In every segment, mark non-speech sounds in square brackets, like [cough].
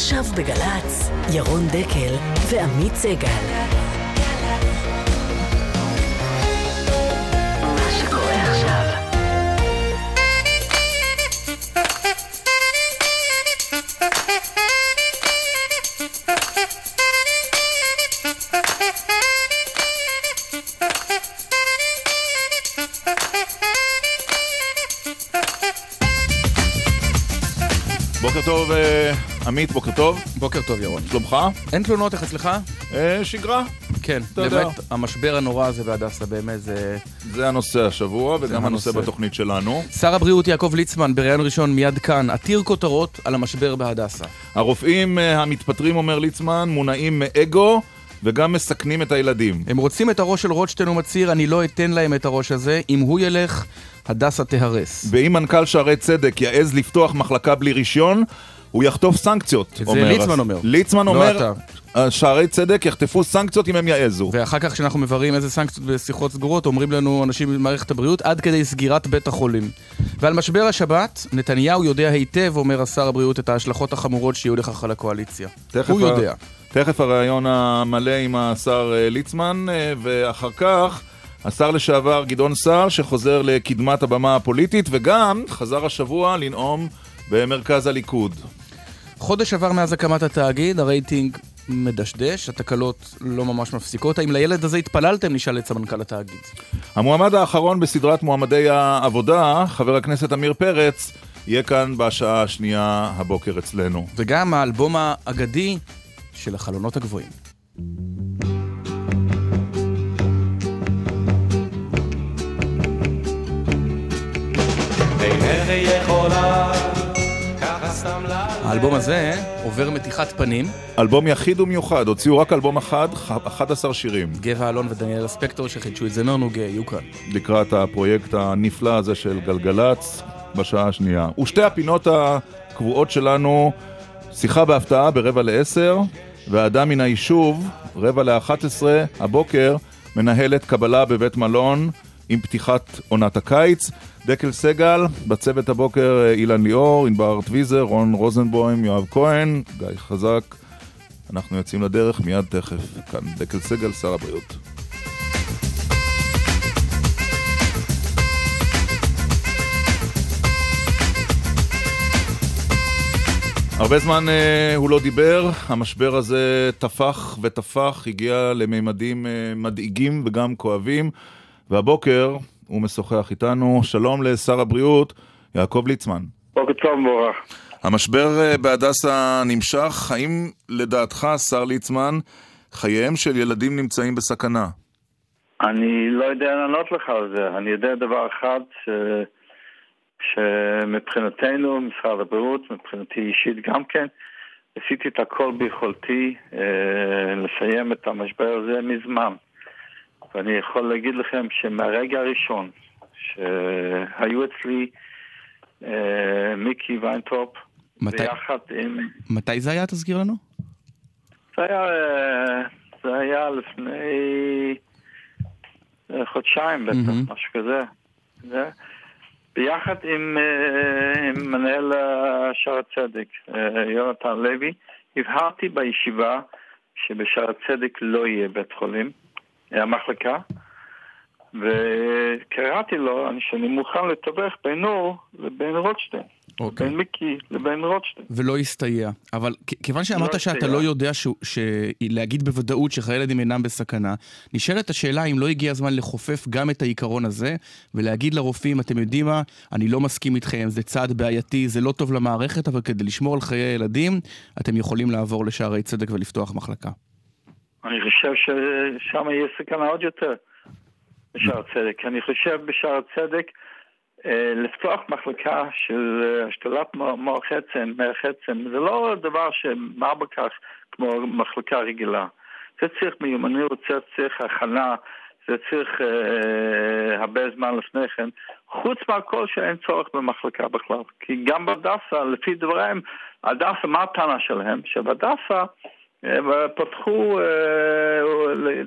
עכשיו בגל"צ, ירון דקל ועמית סגל. בוקר טוב, אה, עמית, בוקר טוב. בוקר טוב, ירון. שלומך? אין תלונות, איך אצלך? אה, שגרה. כן. באמת, המשבר הנורא הזה בהדסה, באמת זה... זה הנושא השבוע, וגם הנושא. בתוכנית שלנו. שר הבריאות יעקב ליצמן, בריאיון ראשון מיד כאן, עתיר כותרות על המשבר בהדסה. הרופאים אה, המתפטרים, אומר ליצמן, מונעים מאגו וגם מסכנים את הילדים. הם רוצים את הראש של רוטשטיין, הוא מצהיר, אני לא אתן להם את הראש הזה, אם הוא ילך, הדסה תיהרס. ואם מנכ"ל שערי צדק יעז לפתוח מחלקה בלי רישיון, הוא יחטוף סנקציות. זה ליצמן אומר. ליצמן לא אומר. "אה, שערי צדק יחטפו סנקציות אם הם יעזו. ואחר כך כשאנחנו מבררים איזה סנקציות בשיחות סגורות, אומרים לנו אנשים ממערכת הבריאות, עד כדי סגירת בית החולים. ועל משבר השבת, נתניהו יודע היטב, אומר השר הבריאות, את ההשלכות החמורות שיהיו לכך על הקואליציה. הוא יודע. תכף הריאיון המלא עם השר אה, ליצמן, אה, ואחר כך השר לשעבר גדעון סער, שחוזר לקדמת הבמה הפוליטית, וגם חזר השבוע לנאום במרכז הליכוד. חודש עבר מאז הקמת התאגיד, הרייטינג מדשדש, התקלות לא ממש מפסיקות. האם לילד הזה התפללתם? נשאל את סמנכ"ל התאגיד. המועמד האחרון בסדרת מועמדי העבודה, חבר הכנסת עמיר פרץ, יהיה כאן בשעה השנייה הבוקר אצלנו. וגם האלבום האגדי של החלונות הגבוהים. אינך יכולה האלבום הזה עובר מתיחת פנים. אלבום יחיד ומיוחד, הוציאו רק אלבום אחד, ח- 11 שירים, גבע אלון ודניאל ספקטור שחידשו את זמר נוגה יהיו כאן. לקראת הפרויקט הנפלא הזה של גלגלצ בשעה השנייה. ושתי הפינות הקבועות שלנו, שיחה בהפתעה ברבע לעשר, והאדם מן היישוב, רבע לאחת עשרה, הבוקר, מנהלת קבלה בבית מלון עם פתיחת עונת הקיץ. דקל סגל, בצוות הבוקר אה, אילן ליאור, ענבר טוויזר, רון רוזנבוים, יואב כהן, גיא חזק. אנחנו יוצאים לדרך מיד תכף. כאן דקל סגל, שר הבריאות. הרבה זמן אה, הוא לא דיבר, המשבר הזה טפח וטפח, הגיע לממדים אה, מדאיגים וגם כואבים, והבוקר הוא משוחח איתנו. שלום לשר הבריאות, יעקב ליצמן. בוקר טוב מבורך. המשבר אה, בהדסה נמשך, האם לדעתך, שר ליצמן, חייהם של ילדים נמצאים בסכנה? אני לא יודע לענות לך על זה. אני יודע דבר אחד, ש... שמבחינתנו, משרד הבריאות, מבחינתי אישית גם כן, עשיתי את הכל ביכולתי אה, לסיים את המשבר הזה מזמן. ואני יכול להגיד לכם שמהרגע הראשון שהיו אצלי אה, מיקי ויינטראוב, מתי- ביחד עם... מתי זה היה? תזכיר לנו. זה היה, אה, זה היה לפני אה, חודשיים בטח, מהמם. משהו כזה. זה, ביחד עם, אה, עם מנהל שער הצדק, יונתן לוי, הבהרתי בישיבה שבשער הצדק לא יהיה בית חולים, היה מחלקה, וקראתי לו שאני מוכן לתווך בינו לבין רוטשטיין, אוקיי. בין מיקי לבין רוטשטיין. ולא הסתייע. אבל כיוון שאמרת לא שאתה הסתייע. לא יודע שהוא- ש... להגיד בוודאות שחיי ילדים אינם בסכנה, נשאלת השאלה אם לא הגיע הזמן לחופף גם את העיקרון הזה, ולהגיד לרופאים, אתם יודעים מה, אני לא מסכים איתכם, זה צעד בעייתי, זה לא טוב למערכת, אבל כדי לשמור על חיי הילדים, אתם יכולים לעבור לשערי צדק ולפתוח מחלקה. אני חושב ששם יש סכנה עוד יותר בשער הצדק. אני חושב בשער הצדק אה, לפתוח מחלקה של השתלת מוח עצם, מח עצם, זה לא דבר שמה בכך כמו מחלקה רגילה. זה צריך מיומנות, זה צריך הכנה, זה צריך אה, הרבה זמן לפני כן. חוץ מהכל שאין צורך במחלקה בכלל. כי גם בהדסה, לפי דבריהם, הדסה, מה הטענה שלהם? שבהדסה אה,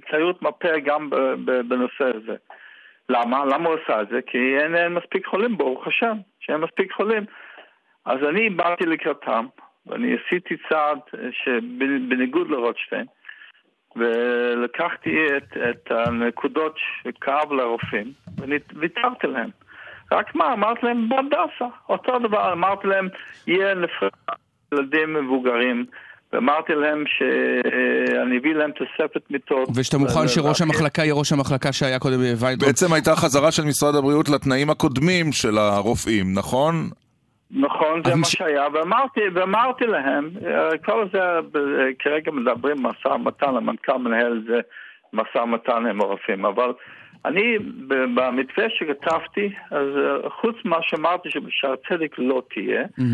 תיירות מרפא גם ב- ב- בנושא הזה. למה? למה הוא עשה את זה? כי אין, אין מספיק חולים, ברוך השם, שאין מספיק חולים. אז אני באתי לקראתם, ואני עשיתי צעד שבניגוד לרוטשטיין, ולקחתי את, את הנקודות שכאב לרופאים, וויתרתי להם. רק מה, אמרתי להם בהדסה, אותו דבר, אמרתי להם, יהיה נפרד ילדים מבוגרים, ואמרתי להם שאני אביא להם תוספת מיטות. ושאתה מוכן שראש המחלקה יהיה ראש המחלקה שהיה קודם ויינטראוב. בעצם הייתה חזרה של משרד הבריאות לתנאים הקודמים של הרופאים, נכון? נכון, זה מה שהיה, ואמרתי, ואמרתי להם, אה, כל זה, אה, כרגע מדברים משא ומתן, המנכ"ל מנהל את זה משא ומתן עם הרופאים, אבל אני, במתווה שכתבתי, אז אה, חוץ ממה שאמרתי שבשער צדק לא תהיה, אבל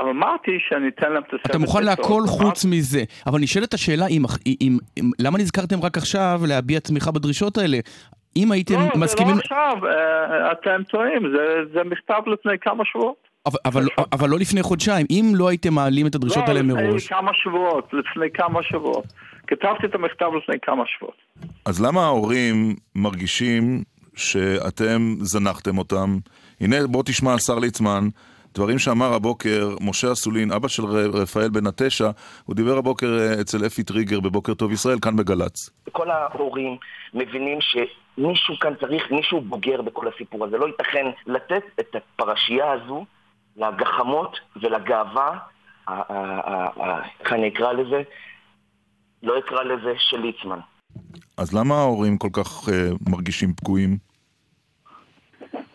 אמרתי שאני אתן להם תוספת... אתה מוכן להכל חוץ מזה. אבל נשאלת השאלה, אם, אם, אם, למה נזכרתם רק עכשיו להביע תמיכה בדרישות האלה? אם הייתם לא, מסכימים... לא, זה לא עכשיו, אה, אתם טועים, זה, זה מכתב לפני כמה שבועות. אבל, אבל, אבל לא לפני חודשיים, אם לא הייתם מעלים את הדרישות האלה מראש... לא, לפני כמה שבועות, לפני כמה שבועות. כתבתי את המכתב לפני כמה שבועות. אז למה ההורים מרגישים שאתם זנחתם אותם? הנה, בוא תשמע, השר ליצמן, דברים שאמר הבוקר משה אסולין, אבא של רפאל בן התשע, הוא דיבר הבוקר אה, אצל אפי טריגר בבוקר טוב ישראל, כאן בגל"צ. כל ההורים מבינים שמישהו כאן צריך, מישהו בוגר בכל הסיפור הזה. לא ייתכן לתת את הפרשייה הזו לגחמות ולגאווה, איך אני אקרא לזה? לא אקרא לזה של ליצמן. אז למה ההורים כל כך uh, מרגישים פגועים?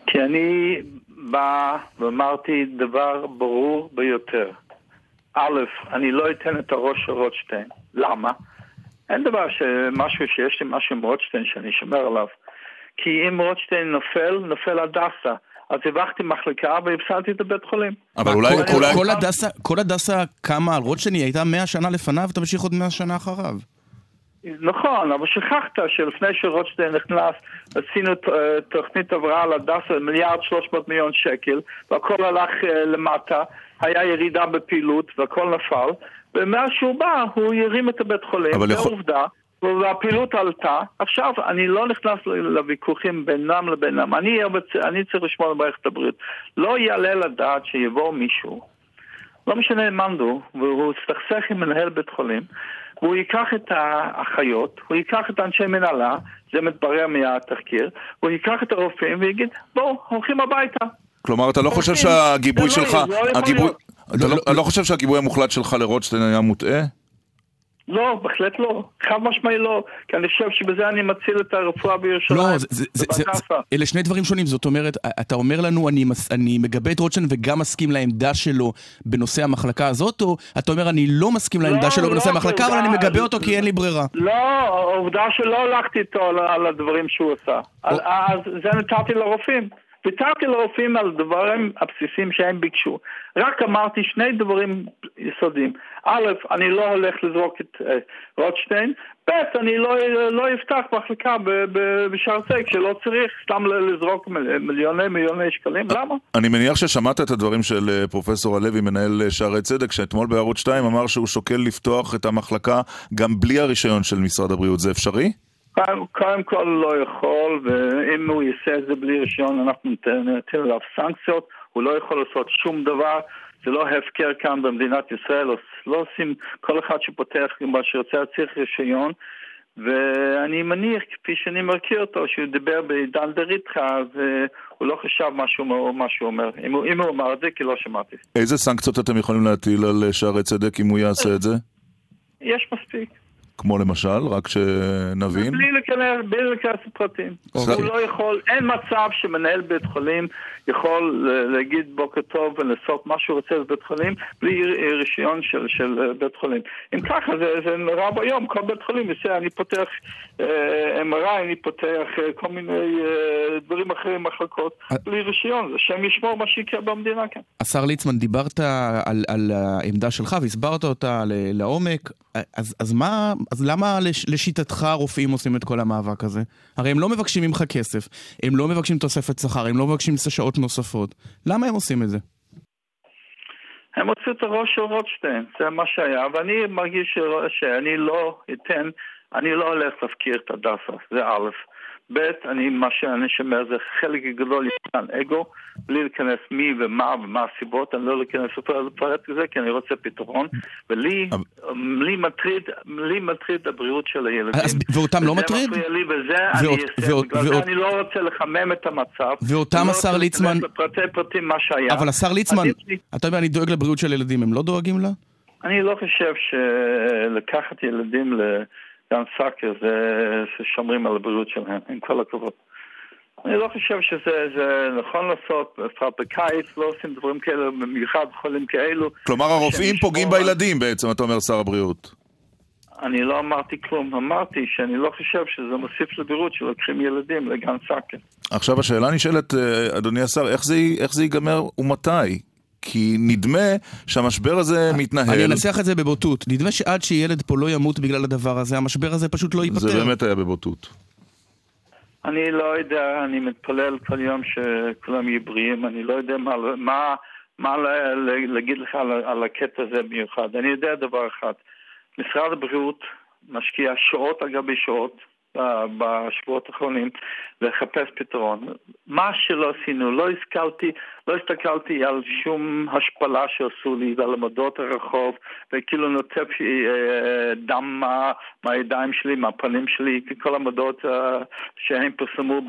כי אני בא ואמרתי דבר ברור ביותר. א', אני לא אתן את הראש של רוטשטיין. למה? אין דבר שמשהו שיש לי משהו עם רוטשטיין שאני שומר עליו. כי אם רוטשטיין נופל, נופל הדסה. אז הבכתי מחלקה והפסדתי את הבית חולים. אבל אולי... כל, הדסה, כל הדסה קמה על רוטשטיין, היא הייתה מאה שנה לפניו, ותמשיך עוד מאה שנה אחריו. נכון, אבל שכחת שלפני שרוטשטיין נכנס, עשינו אה, תוכנית הבראה להדסה, מיליארד שלוש מאות מיליון שקל, והכל הלך אה, למטה, היה ירידה בפעילות והכל נפל, ומאז שהוא בא, הוא ירים את הבית חולים, זה יכול... עובדה. והפעילות עלתה. עכשיו, אני לא נכנס לוויכוחים בינם לבינם. אני, אני צריך לשמור על מערכת הבריאות. לא יעלה לדעת שיבוא מישהו, לא משנה מאן הוא, והוא יסתכסך עם מנהל בית חולים, והוא ייקח את האחיות, הוא ייקח את אנשי מנהלה, זה מתברר מהתחקיר, הוא ייקח את הרופאים ויגיד, בואו, הולכים הביתה. כלומר, אתה לא חושב שהגיבוי לא שלך, הגיבוי, אתה לא, לא חושב שהגיבוי המוחלט שלך לרוטשטיין היה מוטעה? לא, בהחלט לא. חד משמעי לא. כי אני חושב שבזה אני מציל את הרפואה בירושלים. לא, זה, זה, זה, זה, אלה שני דברים שונים. זאת אומרת, אתה אומר לנו, אני, אני מגבה את רוטשטיין וגם מסכים לעמדה שלו בנושא המחלקה הזאת, או אתה אומר, אני לא מסכים לעמדה לא, שלו בנושא לא, המחלקה, אבל אני מגבה אותו כי אין לי ברירה. לא, העובדה שלא הלכתי איתו על, על הדברים שהוא עשה. או... אז זה נתתי לרופאים. ויתרתי לרופאים על דברים הבסיסיים שהם ביקשו. רק אמרתי שני דברים יסודיים. א', אני לא הולך לזרוק את uh, רוטשטיין, ב', אני לא, לא אפתח מחלקה בשער צדק שלא צריך סתם לזרוק מיליוני מיליוני שקלים, למה? אני מניח ששמעת את הדברים של אה, פרופסור הלוי, מנהל אה, שערי צדק, שאתמול בערוץ 2 אמר שהוא שוקל לפתוח את המחלקה גם בלי הרישיון של משרד הבריאות, זה אפשרי? קודם כל לא יכול, ואם הוא יעשה את זה בלי רישיון אנחנו נטיל עליו סנקציות, הוא לא יכול לעשות שום דבר, זה לא הפקר כאן במדינת ישראל, לא עושים, כל אחד שפותח מה שרוצה צריך רישיון, ואני מניח, כפי שאני מכיר אותו, שהוא דיבר בעידן דריתך, אז הוא לא חשב מה שהוא, מה שהוא אומר, אם הוא, אם הוא אמר את זה, כי לא שמעתי. איזה סנקציות אתם יכולים להטיל על שערי צדק אם הוא יעשה את זה? יש מספיק. כמו למשל, רק שנבין. בלי להיכנס, בלי להיכנס לפרטים. אוקיי. הוא לא יכול, אין מצב שמנהל בית חולים יכול להגיד בוקר טוב ולעשות מה שהוא רוצה בבית חולים בלי רישיון של, של בית חולים. אם ככה זה, זה נורא ביום, כל בית חולים יעשה, אני פותח אה, MRI, אני פותח uh, כל מיני uh, דברים אחרים, מחלקות, בלי רישיון, זה שם ישמור מה שיקרה במדינה כאן. השר ליצמן, דיברת על, על העמדה שלך והסברת אותה לעומק, אז, אז מה, אז למה לש, לשיטתך הרופאים עושים את כל המאבק הזה? הרי הם לא מבקשים ממך כסף, הם לא מבקשים תוספת שכר, הם לא מבקשים שעות נוספות. למה הם עושים את זה? הם הוציאו את הראש של רוטשטיין, זה מה שהיה, ואני מרגיש שאני לא אתן, אני לא הולך להפקיר את הדסה, זה א', ב', אני, מה שאני שומע זה חלק גדול ישן אגו, בלי להיכנס מי ומה ומה הסיבות, אני לא להיכנס לפרט את זה, כי אני רוצה פתרון, ולי לי מטריד, לי מטריד הבריאות של הילדים. אז, ואותם לא וזה מטריד? מפריע לי, וזה ואות- אני אעשה, ואות- בגלל זה ואות- אני לא רוצה לחמם את המצב. ואותם אני לא השר ליצמן- לפרטי פרטים מה שהיה. אבל השר ליצמן, לי- אתה יודע, אני דואג לבריאות של ילדים, הם לא דואגים לה? אני לא חושב שלקחת ילדים לגן סאקר זה ששומרים על הבריאות שלהם, עם כל הכבוד. אני לא חושב שזה זה נכון לעשות, בפרט בקיץ לא עושים דברים כאלה, במיוחד חולים כאלו. כלומר, הרופאים פוגעים בילדים בעצם, אתה אומר, שר הבריאות. אני לא אמרתי כלום, אמרתי שאני לא חושב שזה מוסיף לבריאות שלוקחים ילדים לגן סאקר. עכשיו השאלה נשאלת, אה, אדוני השר, איך זה, איך זה ייגמר ומתי? כי נדמה שהמשבר הזה מתנהל, אני אנסח את זה בבוטות. נדמה שעד שילד פה לא ימות בגלל הדבר הזה, המשבר הזה פשוט לא ייפתר. זה באמת היה בבוטות. אני לא יודע, אני מתפלל כל יום שכולם יהיו בריאים, אני לא יודע מה, מה, מה לה- לה- להגיד לך על, על הקטע הזה במיוחד. אני יודע דבר אחד, משרד הבריאות משקיע שעות על גבי שעות בשבועות האחרונים לחפש פתרון. מה שלא עשינו, לא השכלתי, לא הסתכלתי על שום השפלה שעשו לי ועל עמדות הרחוב וכאילו נוטף אה, דם מה, מהידיים שלי, מהפנים שלי, כל עמדות אה, שהם פרסמו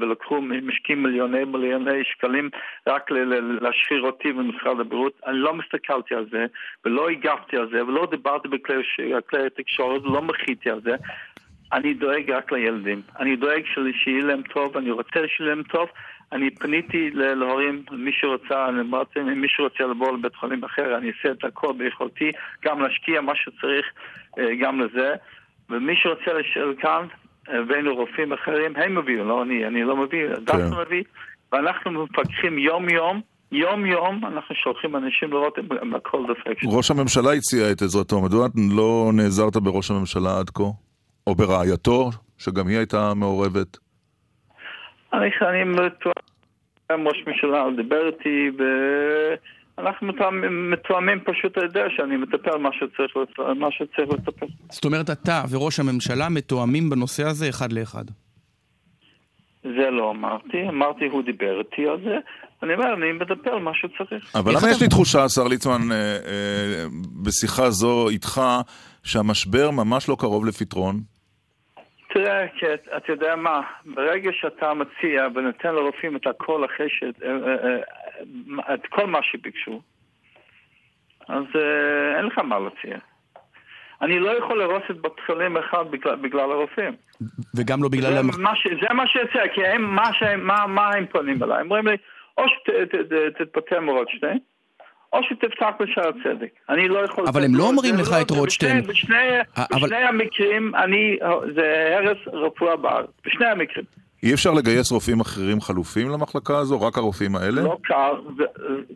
ולקחו, משקיעים מיליוני מיליוני שקלים רק להשחיר אותי במשרד הבריאות. אני לא מסתכלתי על זה ולא הגבתי על זה ולא דיברתי בכלי התקשורת ולא מחיתי על זה. אני דואג רק לילדים. אני דואג שיהיה להם טוב, אני רוצה שיהיה להם טוב. אני פניתי להורים, מי שרוצה, אני אמרתי, אם מישהו רוצה לבוא לבית חולים אחר, אני אעשה את הכל ביכולתי, גם להשקיע מה שצריך, אה, גם לזה. ומי שרוצה להישאר כאן, הבאנו רופאים אחרים, הם הביאו, לא אני, אני לא מביא, דווקא מביא, ואנחנו מפקחים יום-יום, יום-יום, אנחנו שולחים אנשים לראות אם הכל דופק. ראש הממשלה הציע את עזרתו, מדוע לא נעזרת בראש הממשלה עד כה? או ברעייתו, שגם היא הייתה מעורבת? אני, אני מתואם, ראש ממשלה דיבר איתי, ואנחנו מתואמים, מתואמים פשוט, אתה יודע שאני מטפל מה שצריך, מה שצריך לטפל. זאת אומרת, אתה וראש הממשלה מתואמים בנושא הזה אחד לאחד. זה לא אמרתי, אמרתי הוא דיבר איתי על זה, אני אומר, אני מטפל מה שצריך. אבל למה יש לי תחושה, השר ליצמן, אה, אה, בשיחה זו איתך, שהמשבר ממש לא קרוב לפתרון? תראה, כי את- אתה יודע מה, ברגע שאתה מציע ונותן לרופאים את הכל אחרי ש... אה, אה, אה, את כל מה שביקשו, אז אין לך מה להציע. אני לא יכול להרוס את בית חולים אחד בגלל, בגלל הרופאים. וגם לא בגלל... זה המח... מה, ש, זה מה שיוצא, כי הם, מה, שהם, מה, מה הם פונים אליי? הם אומרים לי, או שתתפטר מרוטשטיין, או שתפתח בשער הצדק. אני לא יכול... אבל הם לא אומרים לך לא- את רוטשטיין. בשני, בשני, אבל- בשני המקרים, אני, זה הרס רפואה בארץ. בשני המקרים. אי אפשר לגייס רופאים אחרים חלופים למחלקה הזו? רק הרופאים האלה? לא קל, זה-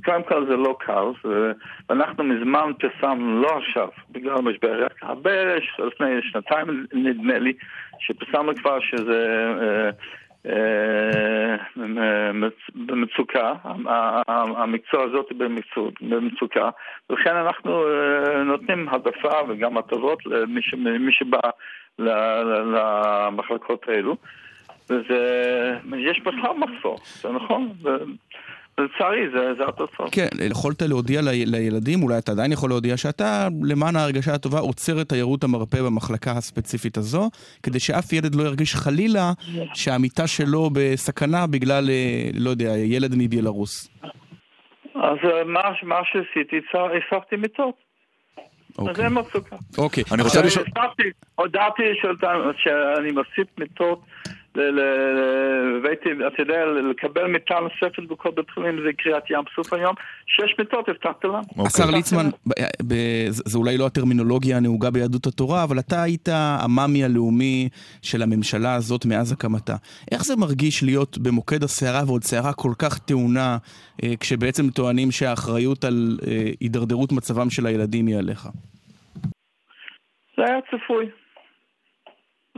קודם כל זה לא קל, זה- ואנחנו מזמן פרסמנו, לא עכשיו, בגלל המשבר, רק הרבה, לפני שנתיים נדמה לי, שפרסמנו כבר שזה אה, אה, במצוקה, המקצוע הזאת במצו- במצוקה, ולכן אנחנו אה, נותנים העדפה וגם הטבות למי שבא למחלקות האלו. וזה, יש בכלל מחסור, זה נכון, ולצערי זה, זה התוצאות. כן, יכולת להודיע לי, לילדים, אולי אתה עדיין יכול להודיע שאתה, למען ההרגשה הטובה, עוצר את תיירות המרפא במחלקה הספציפית הזו, כדי שאף ילד לא ירגיש חלילה שהמיטה שלו בסכנה בגלל, אה, לא יודע, ילד מבלארוס. אז אה, מה, מה שעשיתי, הוספתי מיטות, אז אוקיי. אין מצוקה. אוקיי. אני רוצה עכשיו, לשאול... הודעתי שאני מוסיף מיטות, ל- ל- והייתי, אתה יודע, לקבל מיטה נוספת בכל בית חולים זה קריאת ים סוף היום, שש מיטות הבטחתי להם. אוקיי. השר ליצמן, זה זה אולי לא הטרמינולוגיה הנהוגה ביהדות התורה, אבל אתה היית המאמי הלאומי של הממשלה הזאת מאז הקמתה. איך זה מרגיש להיות במוקד הסערה ועוד סערה כל כך טעונה, אה, כשבעצם טוענים שהאחריות על אה, הידרדרות מצבם של הילדים היא עליך? זה היה צפוי.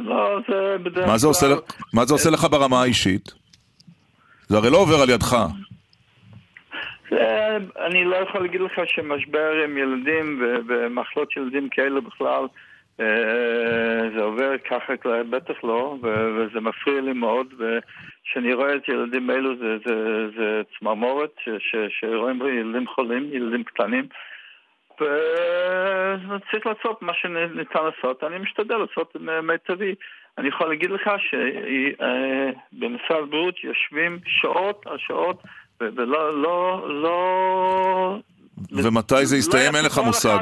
לא, זה בדרך כלל... מה זה עושה לך- מה זה עושה לך ברמה האישית? זה הרי לא עובר על ידך. זה, אני לא יכול להגיד לך שמשבר עם ילדים ומחלות של ילדים כאלה בכלל אה, זה עובר ככה, בטח לא, וזה מפריע לי מאוד, וכשאני רואה את ילדים אלו זה, זה, זה צמרמורת, שרואים ילדים חולים, ילדים קטנים, וצריך לעשות מה שניתן לעשות, אני משתדל לעשות מיטבי. אני יכול להגיד לך שבמשרד הבריאות יושבים שעות על שעות, ולא, לא, לא... ומתי זה יסתיים? לא אין לך מושג.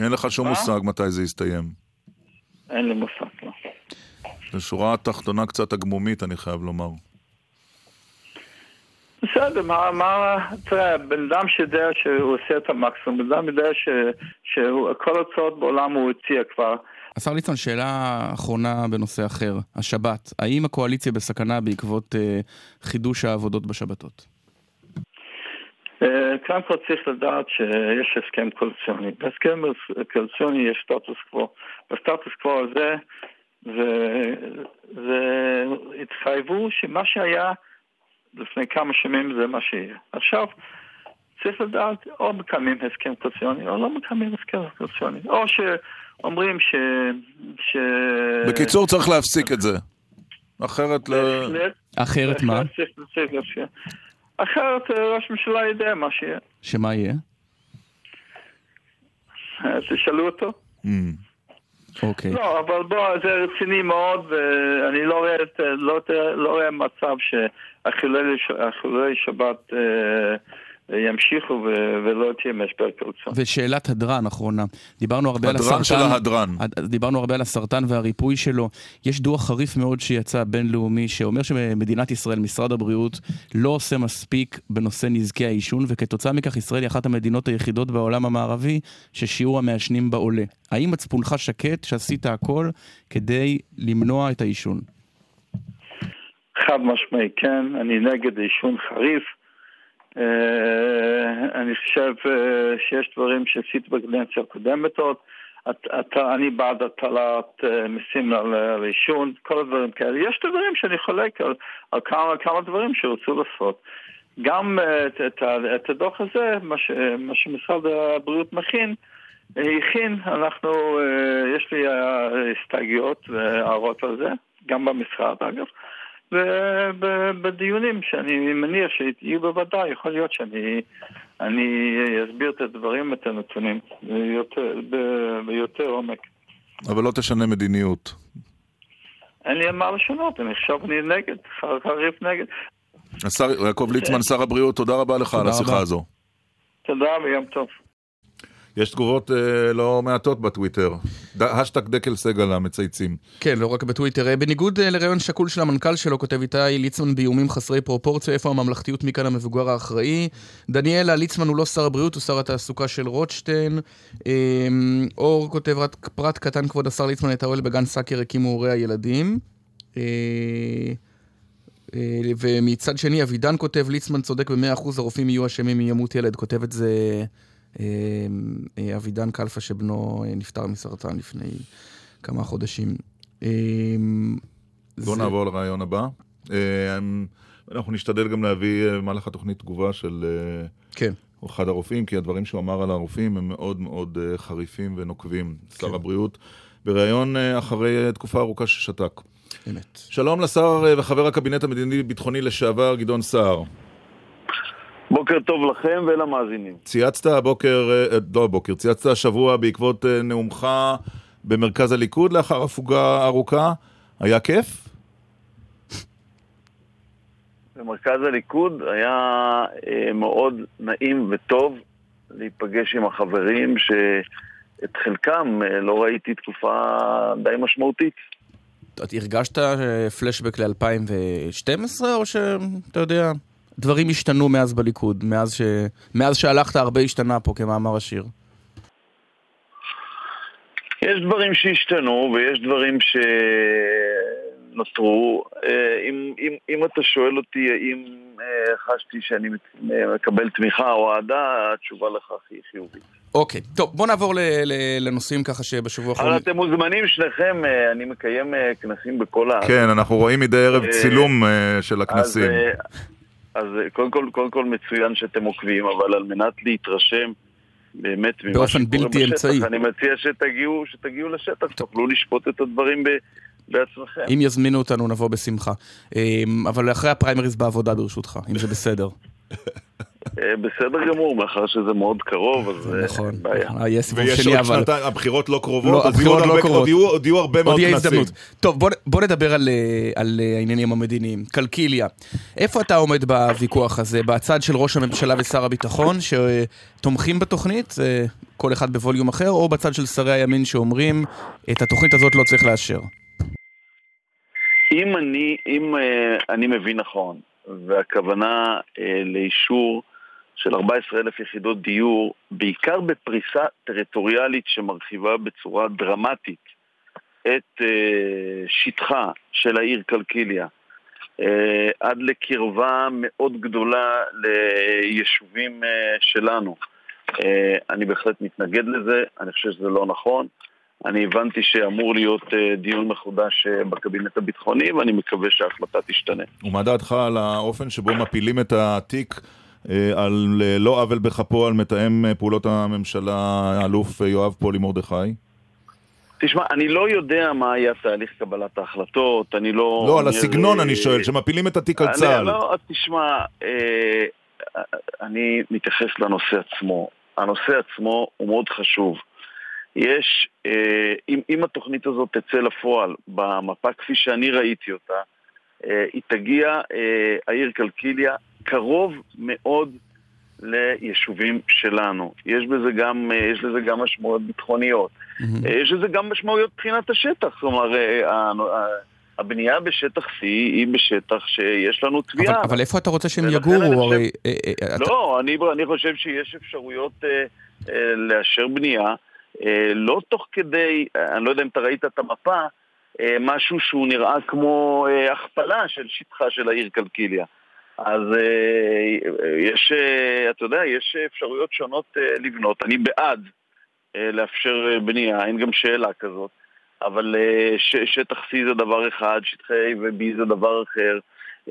אין לך שום מה? מושג מתי זה יסתיים. אין לי מושג, לא. זו שורה תחתונה קצת הגמומית, אני חייב לומר. בסדר, מה, מה, תראה, בן אדם שיודע שהוא עושה את המקסימום, בן אדם יודע ש, שכל ההוצאות בעולם הוא הציע כבר. השר ליצמן, שאלה אחרונה בנושא אחר, השבת. האם הקואליציה בסכנה בעקבות אה, חידוש העבודות בשבתות? אה, קודם כל צריך לדעת שיש הסכם קואליציוני. בהסכם קואליציוני יש סטטוס קוו. בסטטוס קוו הזה זה, זה התחייבו שמה שהיה לפני כמה שנים זה מה שיהיה. עכשיו, צריך לדעת, או מקיימים הסכם קואליציוני או לא מקיימים הסכם קואליציוני. או שאומרים ש... ש... בקיצור, צריך להפסיק את זה. אחרת לא... בהחלט, אחרת מה? אחרת אה, ראש הממשלה יודע מה שיהיה. שמה יהיה? אה, תשאלו אותו. אוקיי. לא, אבל בוא, זה רציני מאוד, ואני לא רואה, לא, לא רואה מצב שהחילולי שבת אה, ימשיכו ו- ולא תהיה משבר קואליציוני. ושאלת הדרן אחרונה. דיברנו הרבה על הדרן הסרטן. של ההדרן. הד- דיברנו הרבה על הסרטן והריפוי שלו. יש דוח חריף מאוד שיצא בינלאומי שאומר שמדינת ישראל, משרד הבריאות, לא עושה מספיק בנושא נזקי העישון, וכתוצאה מכך ישראל היא אחת המדינות היחידות בעולם המערבי ששיעור המעשנים בה עולה. האם מצפונך שקט שעשית הכל כדי למנוע את העישון? חד משמעי כן, אני נגד עישון חריף. אה, אני חושב אה, שיש דברים שעשיתי בקדנציה הקודמת עוד. את- אתה- אני בעד הטלת אה, מיסים על עישון, כל הדברים כאלה. יש דברים שאני חולק על, על כמה, כמה דברים שרצו לעשות. גם אה, את, את, את הדוח הזה, מה, ש, מה שמשרד הבריאות מכין, הכין, אנחנו, אה, יש לי הסתייגויות והערות על זה, גם במשרד אגב. ובדיונים שאני מניח שיהיו בוועדה, יכול להיות שאני אני אסביר את הדברים, את הנתונים, ביותר, ב- ביותר עומק. אבל לא תשנה מדיניות. אין לי מה לשנות, אני עכשיו אני נגד, חריף נגד. השר יעקב ליצמן, שר הבריאות, תודה רבה לך על תודה השיחה רבה. הזו. תודה ויום טוב. יש תגובות אה, לא מעטות בטוויטר. השטג דקל סגל המצייצים. כן, לא רק בטוויטר. אה, בניגוד אה, לרעיון שקול של המנכ"ל שלו, כותב איתי ליצמן באיומים חסרי פרופורציה, איפה הממלכתיות מכאן המבוגר האחראי. דניאלה, ליצמן הוא לא שר הבריאות, הוא שר התעסוקה של רוטשטיין. אה, אור כותב רק פרט קטן, כבוד השר ליצמן, את האוהל בגן סאקר הקימו הורי הילדים. אה, אה, ומצד שני, אבידן כותב, ליצמן צודק ב-100%, הרופאים יהיו אשמים אם ימות ילד. כותב את זה אבידן קלפה, שבנו אה, נפטר מסרטן לפני כמה חודשים. אה, בואו זה- נעבור לרעיון הבא. אה, אנחנו נשתדל גם להביא אה, במהלך התוכנית תגובה של אה, כן. אחד הרופאים, כי הדברים שהוא אמר על הרופאים הם מאוד מאוד אה, חריפים ונוקבים. שר כן. הבריאות, בריאיון אה, אחרי אה, תקופה ארוכה ששתק. אמת. שלום לשר אה, וחבר הקבינט המדיני-ביטחוני לשעבר, גדעון סער. בוקר טוב לכם ולמאזינים. צייצת הבוקר, אה, לא הבוקר, צייצת השבוע בעקבות אה, נאומך במרכז הליכוד לאחר הפוגה ארוכה. היה כיף? במרכז הליכוד היה אה, מאוד נעים וטוב להיפגש עם החברים שאת חלקם אה, לא ראיתי תקופה די משמעותית. את הרגשת אה, פלשבק ל-2012, או שאתה יודע, דברים השתנו מאז בליכוד, מאז, ש... מאז שהלכת הרבה השתנה פה, כמאמר השיר. יש דברים שהשתנו ויש דברים שנותרו. אה, אם, אם, אם אתה שואל אותי האם אה, חשתי שאני אה, מקבל תמיכה או אהדה, התשובה לכך היא חיובית. אוקיי, טוב, בוא נעבור ל- ל- לנושאים ככה שבשבוע אבל האחרון... אתם מוזמנים שניכם, אני מקיים כנסים בכל הארץ. כן, אנחנו רואים מדי ערב צילום של אז, הכנסים. אה, אז אה, קודם כל, קודם כל מצוין שאתם עוקבים, אבל על מנת להתרשם באמת ממה באופן שקורה בלתי בשטח. אמצעי. אני מציע שתגיעו, שתגיעו לשטח, תוכלו לשפוט את הדברים ב, בעצמכם. אם יזמינו אותנו נבוא בשמחה. אמ, אבל אחרי הפריימריז בעבודה ברשותך, אם זה בסדר. [laughs] אה, בסדר גמור, מאחר שזה מאוד קרוב, אז אה, נכון. אין בעיה. סיבוב ויש עוד. שנתיים, הבחירות לא קרובות, לא, אז יהיו הבחירות עוד לא. עוד יהיו- הרבה מאוד עוד יהיה כנסים. הזדמנות. טוב, בוא, נדבר על, אה, על העניינים המדיניים. קלקיליה, איפה אתה עומד בוויכוח הזה? בצד של ראש הממשלה ושר הביטחון שתומכים בתוכנית, כל אחד בווליום אחר, או בצד של שרי הימין שאומרים, את התוכנית הזאת לא צריך לאשר? אם אני, אם אני מבין נכון, והכוונה אה, לאישור של 14,000 יחידות דיור, בעיקר בפריסה טריטוריאלית שמרחיבה בצורה דרמטית את אה, שטחה של העיר קלקיליה, אה, עד לקרבה מאוד גדולה ליישובים אה, שלנו. אה, אני בהחלט מתנגד לזה, אני חושב שזה לא נכון. אני הבנתי שאמור להיות אה, דיון מחודש אה, בקבינט הביטחוני, ואני מקווה שההחלטה תשתנה. ומה דעתך על האופן שבו מפילים את התיק אה, על לא עוול בכפו על מתאם פעולות הממשלה, האלוף יואב פולי מרדכי? תשמע, אני לא יודע מה היה תהליך קבלת ההחלטות, אני לא... לא, על אומר, הסגנון אני שואל, שמפילים את התיק על אני- צה"ל. לא, תשמע, אני מתייחס לנושא עצמו. הנושא עצמו הוא מאוד חשוב. יש, אה, אם, אם התוכנית הזאת תצא לפועל במפה כפי שאני ראיתי אותה, אה, היא תגיע, אה, העיר קלקיליה, קרוב מאוד ליישובים שלנו. יש בזה גם, יש לזה גם משמעויות ביטחוניות. אה, יש לזה גם משמעויות מבחינת השטח. כלומר, הבנייה בשטח C היא בשטח שיש לנו אבל, תביעה. אבל איפה אתה רוצה שהם יגורו? הרי... אה, אתה- לא, אני, אני חושב שיש אפשרויות אה, אה, לאשר בנייה, לא תוך כדי, אה, אני לא יודע אם אתה ראית את המפה, אה, משהו שהוא נראה כמו אה, הכפלה של שטחה של העיר קלקיליה. אז אה, יש, אה, אתה יודע, יש אפשרויות שונות אה, לבנות. אני בעד אה, לאפשר אה, בנייה, אין גם שאלה כזאת. אבל אה, ש, שטח C זה דבר אחד, שטחי A ו-B זה דבר אחר.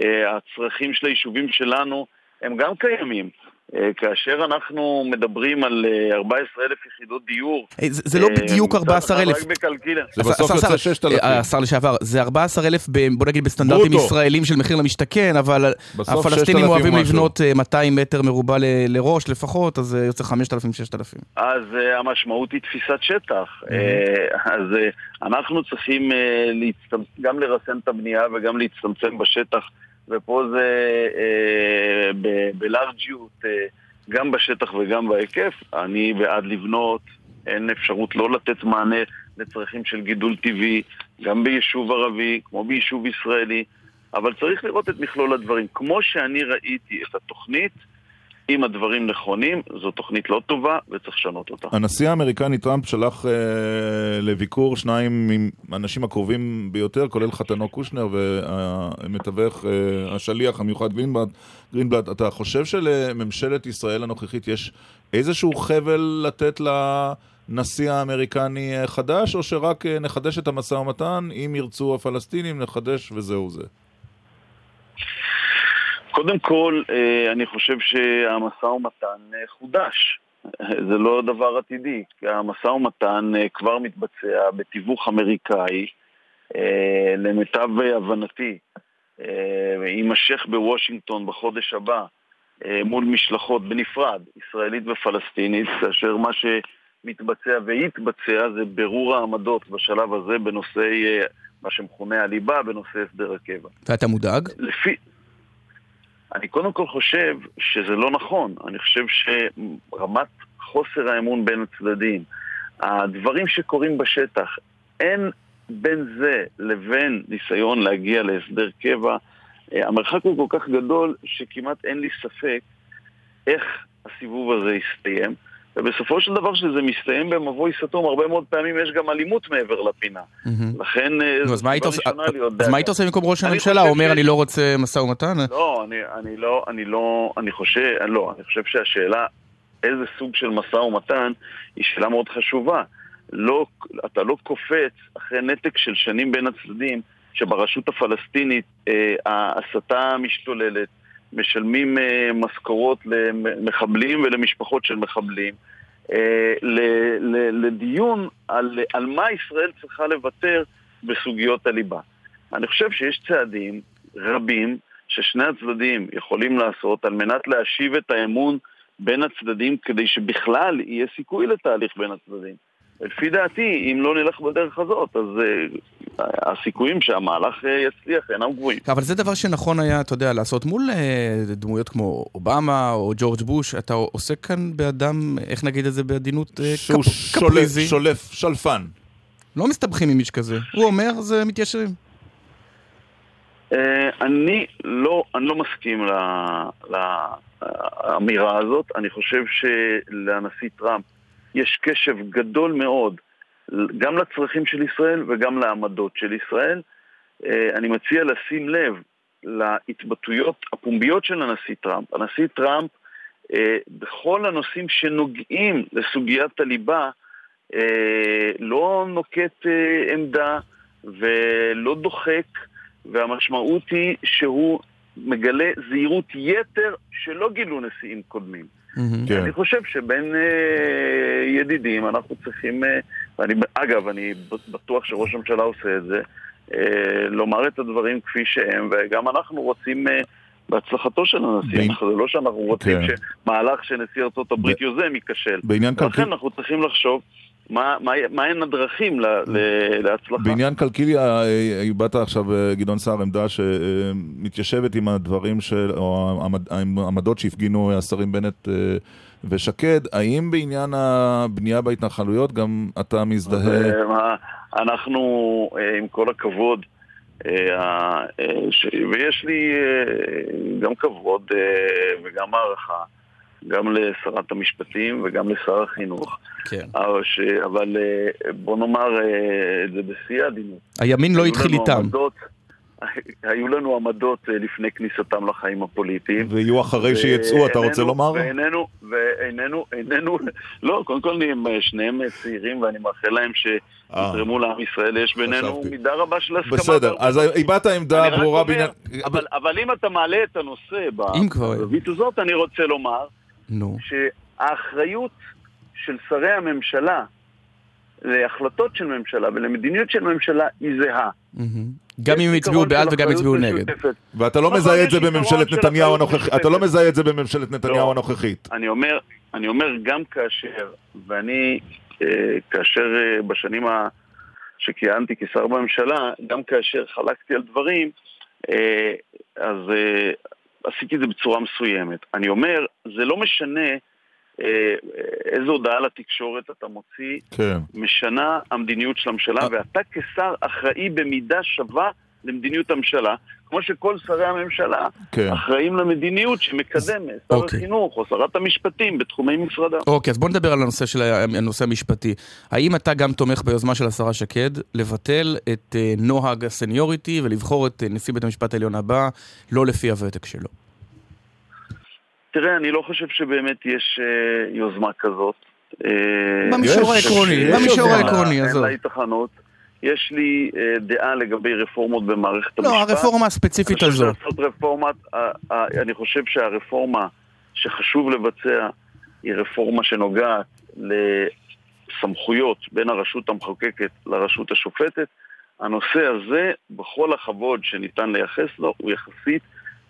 אה, הצרכים של היישובים שלנו הם גם קיימים. אה, כאשר אנחנו מדברים על אה, 14,000 יחידות דיור... אה, זה לא אה, בדיוק מצד אחד 14,000. רק בקלקיליה. זה בסוף השר- יוצא השר- 6,000. אה, השר לשעבר, זה 14,000, ב- בוא נגיד בסטנדרטים. ישראלים של מחיר למשתכן, אבל הפלסטינים 6,000 אוהבים. לבנות אה, 200 מטר מרובע ל- לראש לפחות, אז זה יוצא 5,000-6,000. אז המשמעות היא תפיסת שטח. Uh, אז אנחנו צריכים. גם לרסן את הבנייה וגם להצטמצם בשטח, ופה זה ב- בלארג'יות, uh, גם בשטח וגם בהיקף. אני בעד לבנות, אין אפשרות לא לתת מענה לצרכים של גידול טבעי, גם ביישוב ערבי, כמו ביישוב ישראלי, אבל צריך לראות את מכלול הדברים. כמו שאני ראיתי את התוכנית, אם הדברים נכונים, זו תוכנית לא טובה וצריך לשנות אותה. הנשיא האמריקני טראמפ שלח אה, לביקור שניים מהאנשים הקרובים ביותר, כולל חתנו קושנר והמתווך, אה, השליח המיוחד גרינבלט. גרינבלט, אתה חושב שלממשלת ישראל הנוכחית יש איזשהו חבל לתת לנשיא האמריקני אה, חדש, או שרק אה, נחדש את המשא ומתן, אם ירצו הפלסטינים, נחדש וזהו זה? קודם כל, אה, אני חושב שהמשא ומתן אה, חודש. [laughs] זה לא דבר עתידי, המשא ומתן אה, כבר מתבצע בתיווך אמריקאי, למיטב הבנתי, יימשך בוושינגטון בחודש הבא מול משלחות בנפרד, ישראלית ופלסטינית, [laughs] כאשר מה שמתבצע ויתבצע זה בירור העמדות בשלב הזה בנושאי מה שמכונה הליבה, בנושא הסדר הקבע. ואתה מודאג? לפי... אני קודם כל חושב שזה לא נכון. אני חושב שרמת חוסר האמון בין הצדדים, הדברים שקורים בשטח, אין בין זה לבין ניסיון להגיע להסדר קבע, אה, המרחק הוא כל כך גדול שכמעט אין לי ספק איך הסיבוב הזה יסתיים. ובסופו של דבר כשזה מסתיים במבוי סתום, הרבה מאוד פעמים יש גם אלימות מעבר לפינה. לכן אה, זו סיבה ראשונה להיות אז מה. היית עושה במקום ראש הממשלה? הוא אומר, אני לא רוצה משא ומתן? לא, אני לא, אני לא, אני חושב, לא, אני חושב שהשאלה איזה סוג של משא ומתן היא שאלה מאוד חשובה. לא, אתה לא קופץ אחרי נתק של שנים בין הצדדים, שברשות הפלסטינית אה, ההסתה משתוללת, משלמים אה, משכורות למחבלים ולמשפחות של מחבלים. אה, ל- ל- לדיון על, על מה ישראל צריכה לוותר בסוגיות הליבה. אני חושב שיש צעדים רבים ששני הצדדים יכולים לעשות על מנת להשיב את האמון בין הצדדים כדי שבכלל יהיה סיכוי לתהליך בין הצדדים. לפי דעתי, אם לא נלך בדרך הזאת, אז uh, הסיכויים שהמהלך uh, יצליח אינם גבוהים. אבל זה דבר שנכון היה, אתה יודע, לעשות מול uh, דמויות כמו אובמה או ג'ורג' בוש. אתה עוסק כאן באדם, איך נגיד את זה בעדינות, uh, שהוא קפ... שולף, קפריזי. שולף, שלפן. לא מסתבכים עם איש כזה. הוא אומר, זה מתיישרים. Uh, אני לא, אני לא מסכים לאמירה הזאת. אני חושב שלנשיא טראמפ יש קשב גדול מאוד גם לצרכים של ישראל וגם לעמדות של ישראל. אה, אני מציע לשים לב להתבטאויות הפומביות של הנשיא טראמפ. הנשיא טראמפ, אה, בכל הנושאים שנוגעים לסוגיית הליבה, אה, לא נוקט עמדה ולא דוחק, והמשמעות היא שהוא מגלה זהירות יתר שלא גילו נשיאים קודמים. כן. אני חושב שבין אה, ידידים אנחנו צריכים, אה, ואני, אגב, אני בטוח שראש הממשלה עושה את זה, אה, לומר את הדברים כפי שהם, וגם אנחנו רוצים אה, בהצלחתו של הנשיא, בעין- זה לא שאנחנו רוצים כן. שמהלך שנשיא ארה"ב ב- יוזם ייכשל. בעניין ולכן כלכלי... אנחנו צריכים לחשוב מה, מה, מהן הדרכים ל, ל, להצלחה. בעניין קלקיליה, אה, הבעת עכשיו, אה, גדעון סער, עמדה שמתיישבת עם הדברים של, או העמדות שהפגינו השרים בנט אה, ושקד. האם בעניין הבנייה בהתנחלויות גם אתה מזדהה? אה, אנחנו, אה, עם כל הכבוד, אה, אה, ויש לי אה, גם כבוד אה, וגם הערכה, גם לשרת המשפטים וגם לשר החינוך, כן. אבל ש- אבל אה, בוא נאמר אה, את זה בשיא העדינות. הימין לא התחיל איתם. עמדות- [laughs] היו לנו עמדות אה, לפני כניסתם לחיים הפוליטיים. ויהיו אחרי שיצאו, אתה רוצה לומר? ואיננו, ואיננו, איננו, [laughs] לא, קודם כל הם, שניהם צעירים ואני מאחל להם שיתרמו לעם ישראל, יש בינינו. מידה רבה של הסכמה. בסדר, אז הבעת עמדה ברורה בעניין... אבל, אם אתה מעלה את הנושא. בזווית הזאת, אני רוצה לומר נו. שהאחריות של שרי הממשלה להחלטות של ממשלה ולמדיניות של ממשלה היא זהה. גם אם הצביעו בעד וגם הצביעו נגד. ואתה לא נכון, מזהה את זה בממשלת של נתניהו אחריות הנוכחית. אתה לא. מזהה את זה בממשלת נתניהו לא. הנוכחית. אני אומר, אני אומר גם כאשר, ואני אה, כאשר אה, בשנים. שכיהנתי כשר בממשלה, גם כאשר חלקתי על דברים, אה, אז עשיתי את זה בצורה מסוימת. אני אומר, זה לא משנה אה, איזו הודעה לתקשורת אתה מוציא, כן. משנה המדיניות של הממשלה, אה. ואתה כשר אחראי במידה שווה למדיניות הממשלה, כמו שכל שרי הממשלה כן. אחראים למדיניות שמקדמת שר אוקיי. החינוך או שרת המשפטים בתחומי משרדם. אוקיי, אז בוא נדבר על הנושא של הנושא המשפטי. האם אתה גם תומך ביוזמה של השרה שקד לבטל את אה, נוהג הסניוריטי ולבחור את אה, נשיא בית המשפט העליון הבא לא לפי הוותק שלו? תראה, אני לא חושב שבאמת יש אה, יוזמה כזאת. במישור יש, העקרוני, יש במישור. העקרוני, אין עזוב. לה היתכנות. יש לי אה, דעה לגבי רפורמות במערכת לא, המשפט. הרפורמה הספציפית אני חושב. לעשות רפורמת, אה, אה, אני חושב שהרפורמה שחשוב לבצע היא רפורמה שנוגעת לסמכויות בין הרשות המחוקקת לרשות השופטת. הנושא הזה, בכל הכבוד שניתן לייחס לו, הוא יחסית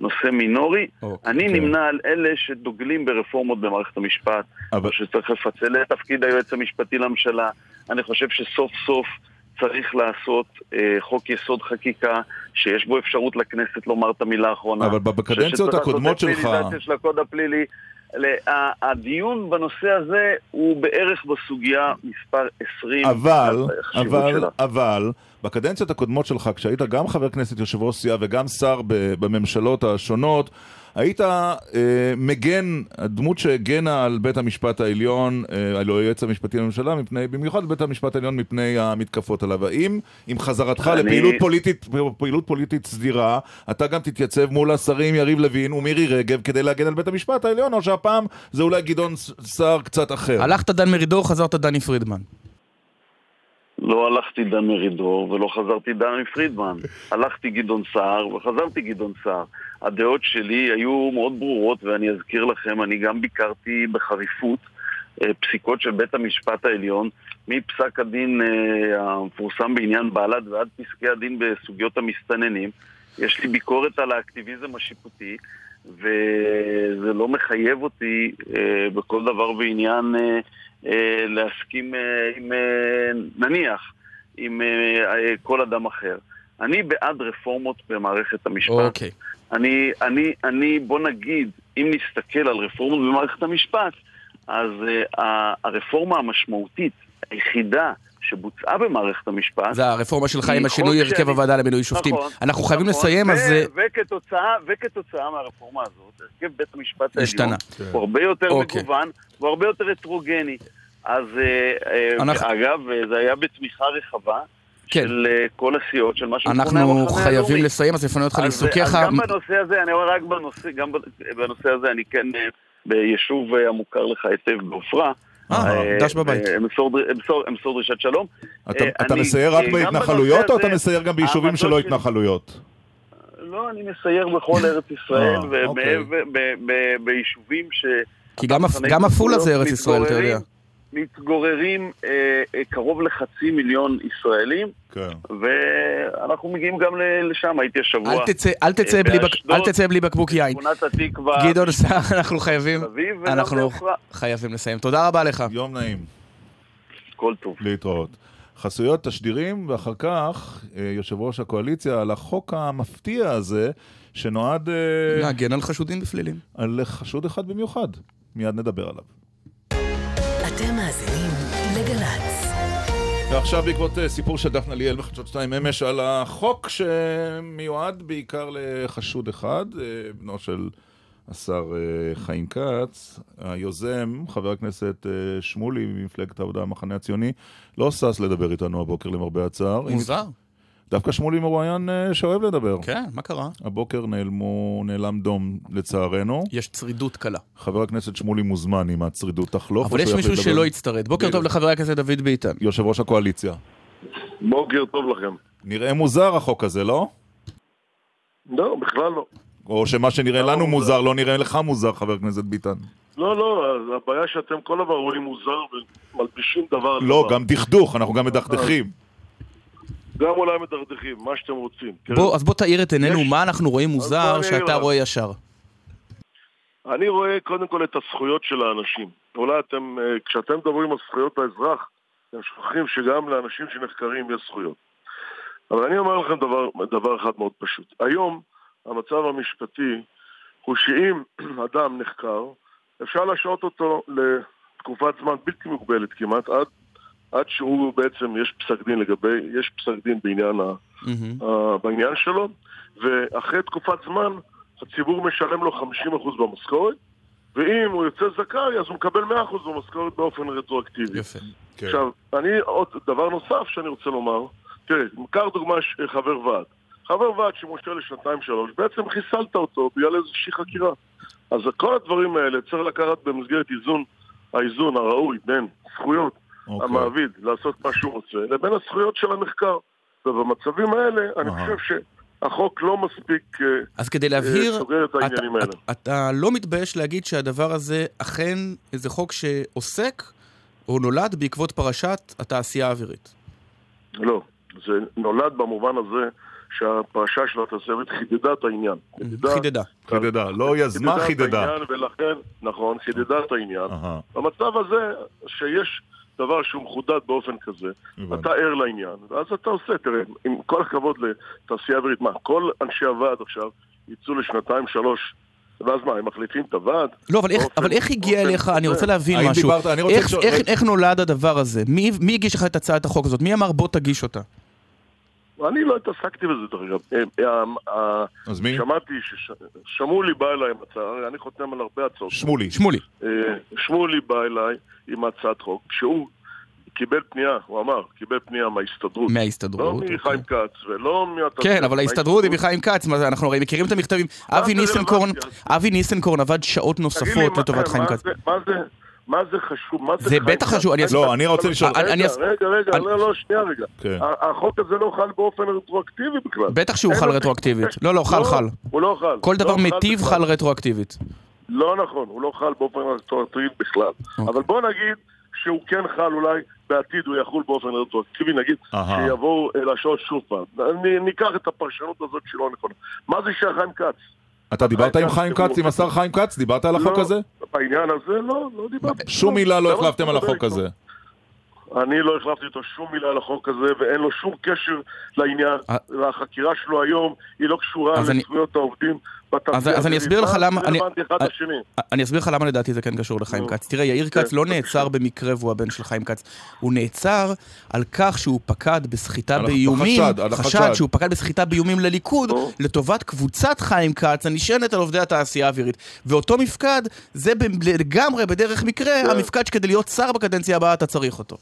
נושא מינורי. אוקיי. אני. נמנה על אלה שדוגלים ברפורמות במערכת המשפט, אבל- שצריך לפצל את תפקיד היועץ המשפטי לממשלה. אני חושב שסוף סוף צריך לעשות אה, חוק יסוד חקיקה, שיש בו אפשרות לכנסת לומר את המילה האחרונה. אבל בקדנציות שצריך לעשות הקודמות שלך... של הקוד הפלילי. ל- ה- הדיון בנושא הזה הוא בערך בסוגיה מספר 20. אבל, אבל, שלה. אבל, בקדנציות הקודמות שלך, כשהיית גם חבר כנסת, יושב ראש סיעה וגם שר בממשלות השונות, היית אה, מגן, הדמות שהגנה על בית המשפט העליון, אה, על היועץ המשפטי לממשלה, מפני, במיוחד בית המשפט העליון מפני המתקפות עליו. האם עם חזרתך אני- לפעילות פוליטית, פעילות פוליטית סדירה, אתה גם תתייצב מול השרים יריב לוין ומירי רגב כדי להגן על בית המשפט העליון, או שהפעם זה אולי גדעון סער קצת אחר? הלכת דן מרידור, חזרת דני פרידמן. לא הלכתי דן מרידור ולא חזרתי דני פרידמן. [laughs] הלכתי גדעון סער וחזרתי גדעון סער. הדעות שלי היו מאוד ברורות, ואני אזכיר לכם, אני גם ביקרתי בחריפות אה, פסיקות של בית המשפט העליון, מפסק הדין אה, המפורסם בעניין בל"ד ועד פסקי הדין בסוגיות המסתננים. יש לי ביקורת על האקטיביזם השיפוטי, וזה לא מחייב אותי אה, בכל דבר ועניין להסכים אה, עם, אה, נניח, עם אה, אה, כל אדם אחר. אני בעד רפורמות במערכת המשפט. אוקיי. אני, אני, אני, בוא נגיד, אם נסתכל על רפורמות במערכת המשפט, אז uh, הרפורמה המשמעותית, היחידה שבוצעה במערכת המשפט... זה הרפורמה שלך עם השינוי הרכב שאני- הוועדה למינוי שופטים. נכון, אנחנו חייבים נכון, לסיים, ו- אז... אה, וכתוצאה, וכתוצאה מהרפורמה הזאת, הרכב בית המשפט השתנה. העליון הוא הרבה יותר אוקיי. מגוון, הוא הרבה יותר הטרוגני. אז אה, אה, אנחנו- אגב, אה, זה היה בתמיכה רחבה כן. של כל הסיעות, של מה שמכונה אנחנו המחנה חייבים הלאומי. לסיים, אז לפנות אותך לעיסוקיך. אז גם בנושא הזה, אני אומר רק בנושא, גם בנושא הזה, אני כן ביישוב המוכר לך היטב בעופרה. אה, דש בבית. אה, אמסור דר- אמסור- אמסור דרישת שלום. אתה, אה, מסייר רק אה, בהתנחלויות, או אתה מסייר גם ביישובים העמדות שלא התנחלויות? לא, אני מסייר בכל ארץ ישראל, אה, אוקיי. ש... כי גם עפולה זה ארץ ישראל, אתה יודע. מתגוררים אה, אה, קרוב לחצי מיליון ישראלים, כן. ואנחנו מגיעים גם ל- לשם, הייתי השבוע. אל תצא- אל תצא אה, בלי בק- אל תצא בלי בקבוק יין. שכונת התקווה, גדעון סער, [laughs] אנחנו חייבים, אנחנו. חייבים לסיים. תודה רבה לך. יום נעים, כל טוב. להתראות. חסויות תשדירים, ואחר כך אה, יושב ראש הקואליציה על החוק המפתיע הזה, שנועד אה, להגן על חשודים בפלילים. על חשוד אחד במיוחד. מיד נדבר עליו. אתם מאזינים לגל"צ. ועכשיו בעקבות אה, סיפור של דפנה ליאל בחדשות 2 אמש על החוק שמיועד בעיקר לחשוד אחד, אה, בנו של השר אה, חיים כץ, היוזם, חבר הכנסת שמולי ממפלגת העבודה המחנה הציוני, לא שש לדבר איתנו הבוקר למרבה הצער. מוזר. דווקא שמולי מרואיין אה, שאוהב לדבר. כן, מה קרה? הבוקר נעלמו, נעלם דום לצערנו. יש צרידות קלה. חבר הכנסת שמולי מוזמן אם הצרידות תחלוף. אבל יש מישהו לדבר. שלא הצטרד. בוקר טוב לחבר הכנסת דוד ביטן. יושב ראש הקואליציה. בוקר טוב לכם. נראה מוזר החוק הזה, לא? לא, בכלל לא. או שמה שנראה לנו מוזר לא נראה לך מוזר, חבר הכנסת ביטן. לא, לא, הבעיה שאתם כל הזמן רואים מוזר ומלבישים דבר על לא, דבר. גם דכדוך, אנחנו גם מדכדכים. גם אולי מדרדכים, מה שאתם רוצים. תראה, בוא, אז בוא תאיר את עינינו, יש- מה אנחנו רואים מוזר שאתה. רואה ישר. אני רואה קודם כל את הזכויות של האנשים. אולי אתם, אה, כשאתם מדברים על זכויות האזרח, אתם שוכחים שגם לאנשים שנחקרים יש זכויות. אבל אני אומר לכם דבר, דבר אחד מאוד פשוט. היום המצב המשפטי הוא שאם [clears throat] אדם נחקר, אפשר להשעות אותו לתקופת זמן בלתי מוגבלת כמעט, עד, עד שהוא בעצם, יש פסק דין לגבי, יש פסק דין בעניין, ה, מהמם. ה, בעניין שלו, ואחרי תקופת זמן הציבור משלם לו 50% במשכורת, ואם הוא יוצא זכאי אז הוא מקבל 100% במשכורת באופן רטרואקטיבי. יפה. כן. עכשיו, אני עוד דבר נוסף שאני רוצה לומר, תראה, קח דוגמה חבר ועד. חבר ועד שמושל לשנתיים שלוש, בעצם חיסלת אותו בגלל איזושהי חקירה. אז כל הדברים האלה צריך לקחת במסגרת איזון, האיזון הראוי בין זכויות אוקיי. המעביד לעשות מה שהוא רוצה, לבין הזכויות של הנחקר. ובמצבים האלה, אני. חושב שהחוק לא מספיק... אה, אז כדי להבהיר, סוגר את העניינים אתה- האלה. אתה- אתה לא מתבייש להגיד שהדבר הזה אכן איזה חוק שעוסק או נולד בעקבות פרשת התעשייה האווירית. לא, זה נולד במובן הזה שהפרשה של התעשייתית חידדה את העניין. חידדה. חידדה, לא יזמה, את חידדה. העניין, ולכן, נכון, חידדה את העניין. במצב הזה, שיש דבר שהוא מחודד באופן כזה, הבנתי. אתה ער לעניין, ואז אתה עושה, תראה, עם כל הכבוד לתעשייה אווירית, מה, כל אנשי הוועד עכשיו יצאו לשנתיים, שלוש, ואז מה, הם מחליפים את הוועד? לא, אבל איך, באופן- אבל איך הגיע אליך, אני. רוצה להבין משהו. דיברת- אני רוצה איך, לשאול- איך, איך נולד הדבר הזה? מי, מי הגיש לך את הצעת החוק הזאת? מי אמר בוא תגיש אותה? אני לא התעסקתי בזה, דרך אגב. אה, אה, אה, אז מי? שמעתי ששמולי בא אליי עם הצעה, אני חותם על הרבה הצעות. שמולי. שמולי. שמולי בא אליי עם הצעת חוק, שהוא קיבל פנייה, הוא אמר, קיבל פנייה מההסתדרות. לא מההסתדרות. מחיים אוקיי. כץ ולא מהתעשייה. כן, אבל ההסתדרות היא מחיים כץ, מה זה, אנחנו הרי מכירים את המכתבים. אבי זה ניסנקורן, עבד שעות נוספות מה- לטובת חיים מה כץ. זה- מה זה, חשוב? מה זה זה בטח? חשוב, אני אסביר. לא, אני רוצה לשאול... אני- אני רגע, רגע, רגע, אני- לא, לא, שנייה רגע. כן. החוק הזה לא חל באופן רטרואקטיבי בכלל. בטח שהוא חל רטרואקטיבית. לא, לא, חל, לא, חל. הוא לא חל. כל דבר לא חל מיטיב. חל רטרואקטיבית. לא נכון, הוא לא חל באופן רטרואקטיבי בכלל. אוקיי. אבל בוא נגיד שהוא כן חל אולי בעתיד, הוא יחול באופן רטרואקטיבי, נגיד. שיבואו להשעות שוב פעם. ניקח את הפרשנות הזאת שלא נכונה. מה זה חיים כץ? אתה דיברת עם חיים כץ, עם השר חיים כץ? דיברת על החוק לא, הזה? בעניין הזה לא, לא דיברתי. שום מילה לא החלפתם על החוק? הזה. אני לא החלפתי איתו שום מילה על החוק הזה, ואין לו שום קשר לעניין. והחקירה שלו היום היא לא קשורה לזכויות העובדים. אז- אז אני. אסביר לך מה למה- זה אני- אסביר לך למה לדעתי זה כן קשור לחיים. כץ. תראה, יאיר כץ כן, לא בבקשה. נעצר במקרה והוא הבן של חיים כץ. הוא נעצר על כך שהוא פקד בסחיטה באיומים, חשד. שהוא פקד בסחיטה באיומים לליכוד. לטובת קבוצת חיים כץ הנשענת על עובדי התעשייה האווירית. ואותו מפקד, זה לגמרי בדרך מקרה, כן. המפקד שכדי להיות שר בקדנציה הבאה אתה צריך אותו.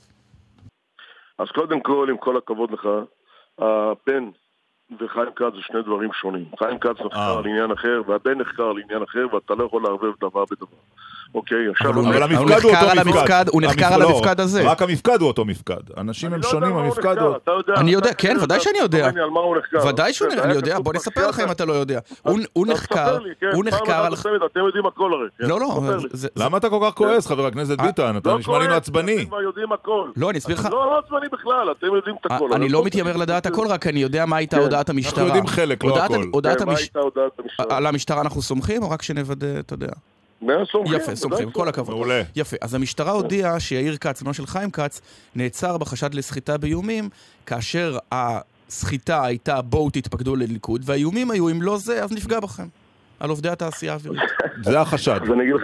אז קודם כל, עם כל הכבוד לך, הבן וחיים כץ זה שני דברים שונים. חיים כץ נחקר אה. על עניין אחר, והבן נחקר על עניין אחר, ואתה לא יכול לערבב דבר בדבר. אוקיי, עכשיו... אבל הוא- אבל אני- המפקד נחקר הוא אותו על מפקד. הוא נחקר על לא, המפקד הזה. רק המפקד הוא אותו מפקד. אנשים הם לא שונים, המפקד נחקר, הוא... אני יודע, כן, ודאי שאני יודע. נחקר. ודאי שהוא, כן, אני יודע, בוא נספר לך אם. אתה לא יודע. הוא- נחקר, כן, הוא נחקר על... אתם יודעים הכל הרי. כן, לא, לא. זה- למה אתה כל כך כועס, חבר הכנסת ביטן? אתה לא נשמע לי מעצבני. לא, אני אסביר לך. לא, לא עצבני בכלל, אתם יודעים את הכל. אני לא מתיימר לדעת הכל, רק אני יודע מה הייתה כן. הודעת המשטרה. יודעים חלק, לא הכל. הודעת כן, מה המש- הייתה הודעת המשטרה? על המשטרה אנחנו סומכים, או רק שנוודא, אתה יודע? מאה סומכים, יפה, סומכים, כל הכבוד. מעולה. יפה, אז המשטרה הודיעה שיאיר כץ, בנו של חיים כץ, נעצר בחשד לסחיטה באיומים, כאשר הסחיטה הייתה בואו תתפקדו לליכוד, והאיומים היו אם לא זה, אז נפגע בכם. על עובדי התעשייה האווירית. [laughs] זה החשד, אז אני אגיד לך,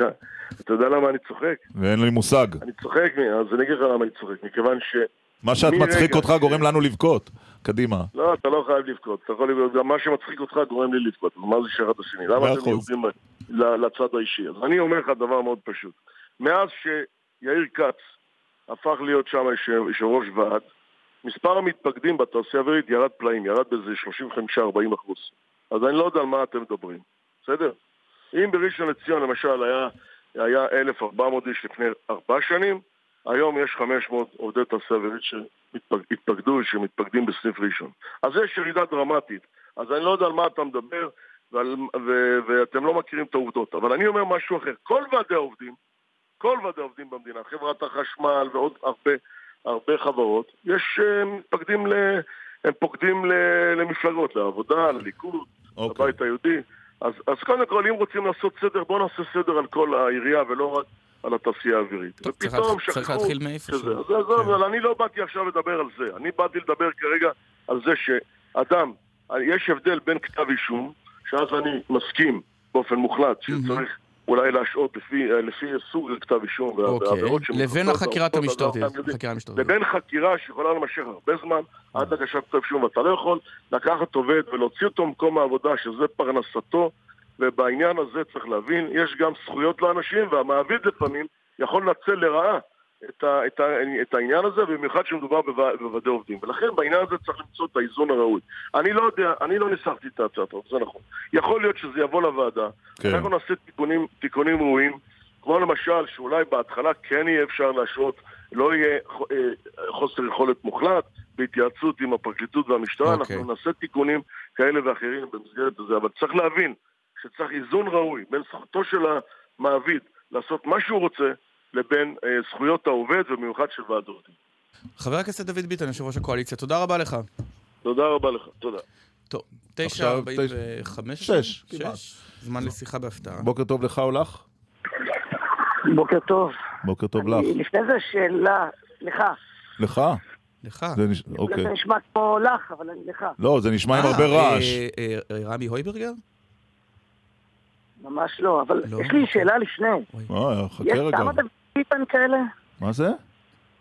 אתה יודע למה אני צוחק? ואין לי מושג. אני צוחק, אז אני אגיד לך למה אני צוחק, מכיוון ש... מה שאת מצחיק אותך גורם לנו לבכות. קדימה. לא, אתה לא חייב לבכות, אתה יכול לבכות, גם מה שמצחיק אותך גורם לי לבכות, מה זה שאחד השני? למה אתם. יורדים לצד האישי? אז אני אומר לך דבר מאוד פשוט. מאז שיאיר כץ הפך להיות שם יושב ראש ועד, מספר המתפקדים בתעשייה האווירית ירד פלאים, ירד באיזה 35-40 אחוז. אז אני לא יודע על מה אתם מדברים, בסדר? אם בראשון לציון למשל היה, היה 1,400 איש לפני ארבע שנים, היום יש 500 עובדי תעשייה אווירית שהתפקדו, שמתפקדים בסניף ראשון. אז יש ירידה דרמטית. אז אני לא יודע על מה אתה מדבר, ועל, ו, ואתם לא מכירים את העובדות. אבל אני אומר משהו אחר. כל ועדי העובדים, כל ועדי העובדים במדינה, חברת החשמל ועוד הרבה, הרבה חברות, יש אה, מתפקדים ל... הם פוקדים ל- למפלגות, לעבודה, לליכוד, אוקיי. לבית היהודי. אז, אז קודם כל, אם רוצים לעשות סדר, בואו נעשה סדר על כל העירייה ולא רק על התעשייה האווירית. טוב, צריך ופתאום צריך שכחו להתחיל מאיפשהו. שזה. אז עזוב, כן. אבל אני לא באתי עכשיו לדבר על זה. אני באתי לדבר כרגע על זה שאדם, יש הבדל בין כתב אישום, שאז אני מסכים באופן מוחלט שצריך אולי להשעות לפי, לפי סוג הכתב אישום אוקיי. והעבירות לבין שמבוצעות החקירת המשטרתית. לבין חקירה שיכולה להימשך הרבה זמן עד הגשת כתב אישום, ואתה לא יכול לקחת עובד ולהוציא אותו ממקום העבודה, שזה פרנסתו, ובעניין הזה צריך להבין, יש גם זכויות לאנשים, והמעביד לפעמים יכול לנצל לרעה את, ה, את, ה, את העניין הזה, במיוחד כשמדובר בווע- בוועדי עובדים. ולכן בעניין הזה צריך למצוא את האיזון הראוי. אני לא יודע, אני לא ניסחתי את הצעת החוק, זה נכון. יכול להיות שזה יבוא לוועדה, כן. אנחנו נעשה תיקונים, תיקונים ראויים, כמו למשל, שאולי בהתחלה כן יהיה אפשר להשעות, לא יהיה אה, חוסר יכולת מוחלט, בהתייעצות עם הפרקליטות והמשטרה, אוקיי. אנחנו נעשה תיקונים כאלה ואחרים במסגרת הזה, אבל צריך להבין שצריך איזון ראוי בין זכותו של המעביד לעשות מה שהוא רוצה, לבין אה, זכויות העובד, ובמיוחד של ועד עובדים. חבר הכנסת דוד ביטן, יושב ראש הקואליציה, תודה רבה לך. תודה רבה לך, תודה. טוב, תשע עכשיו ארבעים וחמש? שש, כמעט. זמן לשיחה בהפתעה. בוקר טוב לך או לך? בוקר טוב. בוקר טוב לך. לפני זה שאלה, לך. לך? לך. זה אוקיי. נשמע כמו לך, אבל אני לך. לא, זה נשמע עם אה, הרבה רעש. אה, אה, אה, רמי הויברגר? ממש לא, אבל לא, יש לי אוקיי. שאלה לפני. אה, חכה יש רגע. כמה דוד ביטן כאלה? מה זה?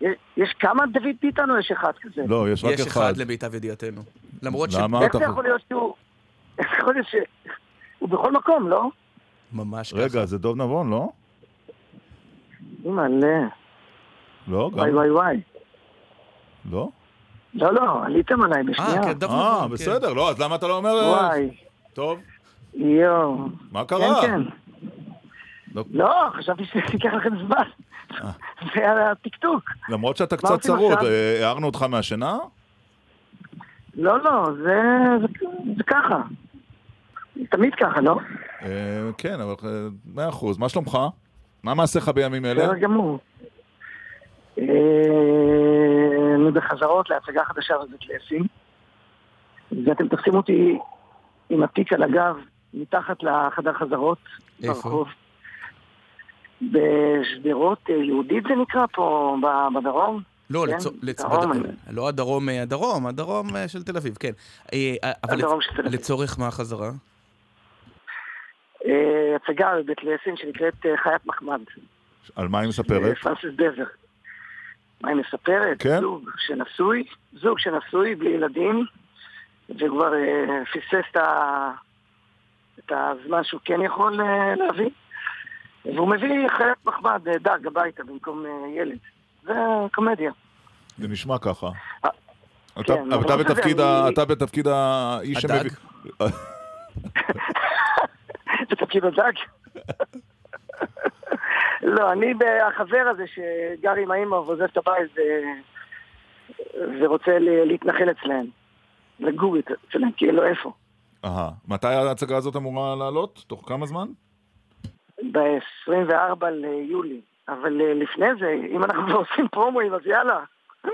יש- יש כמה דוד ביטן או יש אחד כזה? לא, יש רק יש אחד. אחד למיטב ידיעתנו. למרות למה? איך אתה זה חושב- יכול להיות שהוא... [laughs] איך יכול להיות ש... הוא בכל מקום, לא? שממש ככה. רגע, זה דוב נבון, לא? אימא'לה. לא? וואי גם? וואי וואי. לא? לא, לא, עליתם עליי אה, בשנייה. כן, דב אה, כן. בסדר, לא, אז למה אתה לא אומר... אה, וואי. טוב, יואו. מה קרה? כן, כן. לא. לא, חשבתי שזה ייקח לכם זמן. זה היה הטקטוק. למרות שאתה קצת צרוד? אה, הערנו אותך מהשינה? לא, לא, זה, זה, זה ככה. תמיד ככה, לא? אה, כן, אבל אה, מאה אחוז. מה שלומך? מה מעשיך בימים אלה? בסדר גמור. אה, אני בחזרות להצגה חדשה בבית לסין, ואתם תופסים אותי עם התיק על הגב, מתחת לחדר חזרות, איפה? ברחוב. בשדרות אה, יהודית זה נקרא פה, ב- בדרום. לא, כן, לצ... לצ... דרום, בד- לא הדרום, אה, הדרום, הדרום אה, של תל אביב, כן. אבל הדרום לצ... של תל אביב. לצורך מה החזרה? הצגה בבית לסין שנקראת חיית מחמד. על מה היא מספרת? פרנסיס דבר. מה היא מספרת? כן? זוג שנשוי, זוג שנשוי בלי ילדים, וכבר פספס את, ה... את הזמן שהוא כן יכול אה, להביא, והוא מביא חיית מחמד, אה, דג, הביתה במקום אה, ילד. זה קומדיה. זה נשמע ככה. אתה- כן, אבל אתה אבל בתפקיד אני- ה- אתה בתפקיד האיש הדג? שמביא... [laughs] זה תפקיד הדג. [laughs] לא, אני החבר הזה שגר עם האמא ועוזב את הבית ורוצה ל- להתנחל אצלהם. לגור אצ- אצלהם, כי אין לו איפה. אהה. מתי ההצגה הזאת אמורה לעלות? תוך כמה זמן? ב-24 ליולי. אבל אה, לפני זה, אם אנחנו כבר עושים פרומואים, אז יאללה. [laughs]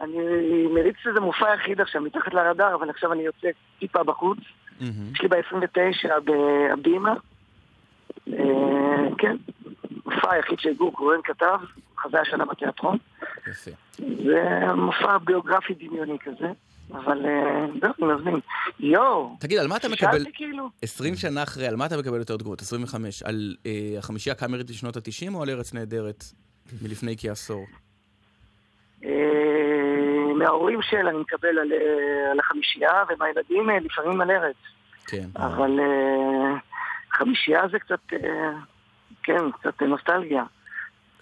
אני מריץ איזה מופע יחיד עכשיו, מתחת לרדאר, אבל עכשיו אני יוצא טיפה בחוץ. יש לי ב-29 בהבימה. אה, כן, מופע היחיד שגור קורן כתב, חזה השנה בתיאטרון. יפה. זה מופע ביוגרפי דמיוני כזה, אבל אה, זהו, אני מבין. יואו, תגיד, על מה אתה מקבל... שאלתי כאילו, 20 שנה אחרי, על מה אתה מקבל יותר תגובות? 25. על אה, החמישייה הקאמרית לשנות ה-90 או על ארץ נהדרת מלפני כעשור? אה, מההורים של אני מקבל על, אה, על החמישייה, ומהילדים אה, לפעמים על ארץ. כן. אבל אה, חמישייה זה קצת, אה, כן, קצת נוסטלגיה.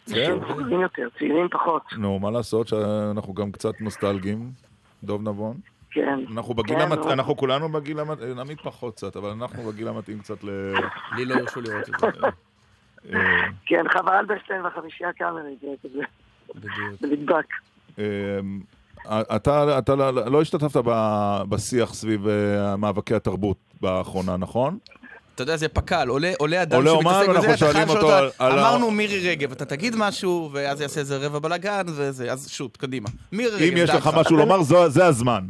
אנשים מבוגרים יותר, צעירים פחות, נו, מה לעשות שאנחנו גם קצת נוסטלגיים, דוב נבון. כן. אנחנו בגיל כן, המת... נו. אנחנו כולנו בגיל המתאים, עמית פחות קצת, אבל אנחנו בגיל המתאים קצת ל... לי לא הרשו לראות את זה. אה, כן, חווה אלברשטיין והחמישייה הקאמרית, זה כזה, בדיוק. זה נדבק. אה, אתה, אתה לא- לא השתתפת בשיח סביב אה, מאבקי התרבות באחרונה, נכון? אתה יודע, זה פק"ל, עולה, עולה אדם עולה אומן, שמתעסק בזה, אתה חייב לשאול אותו על אמרנו מירי רגב, אתה תגיד משהו, ואז יעשה איזה רבע בלאגן, וזה, אז שוט, קדימה. מירי רגב, אם יש לך. משהו לומר, זה הזמן.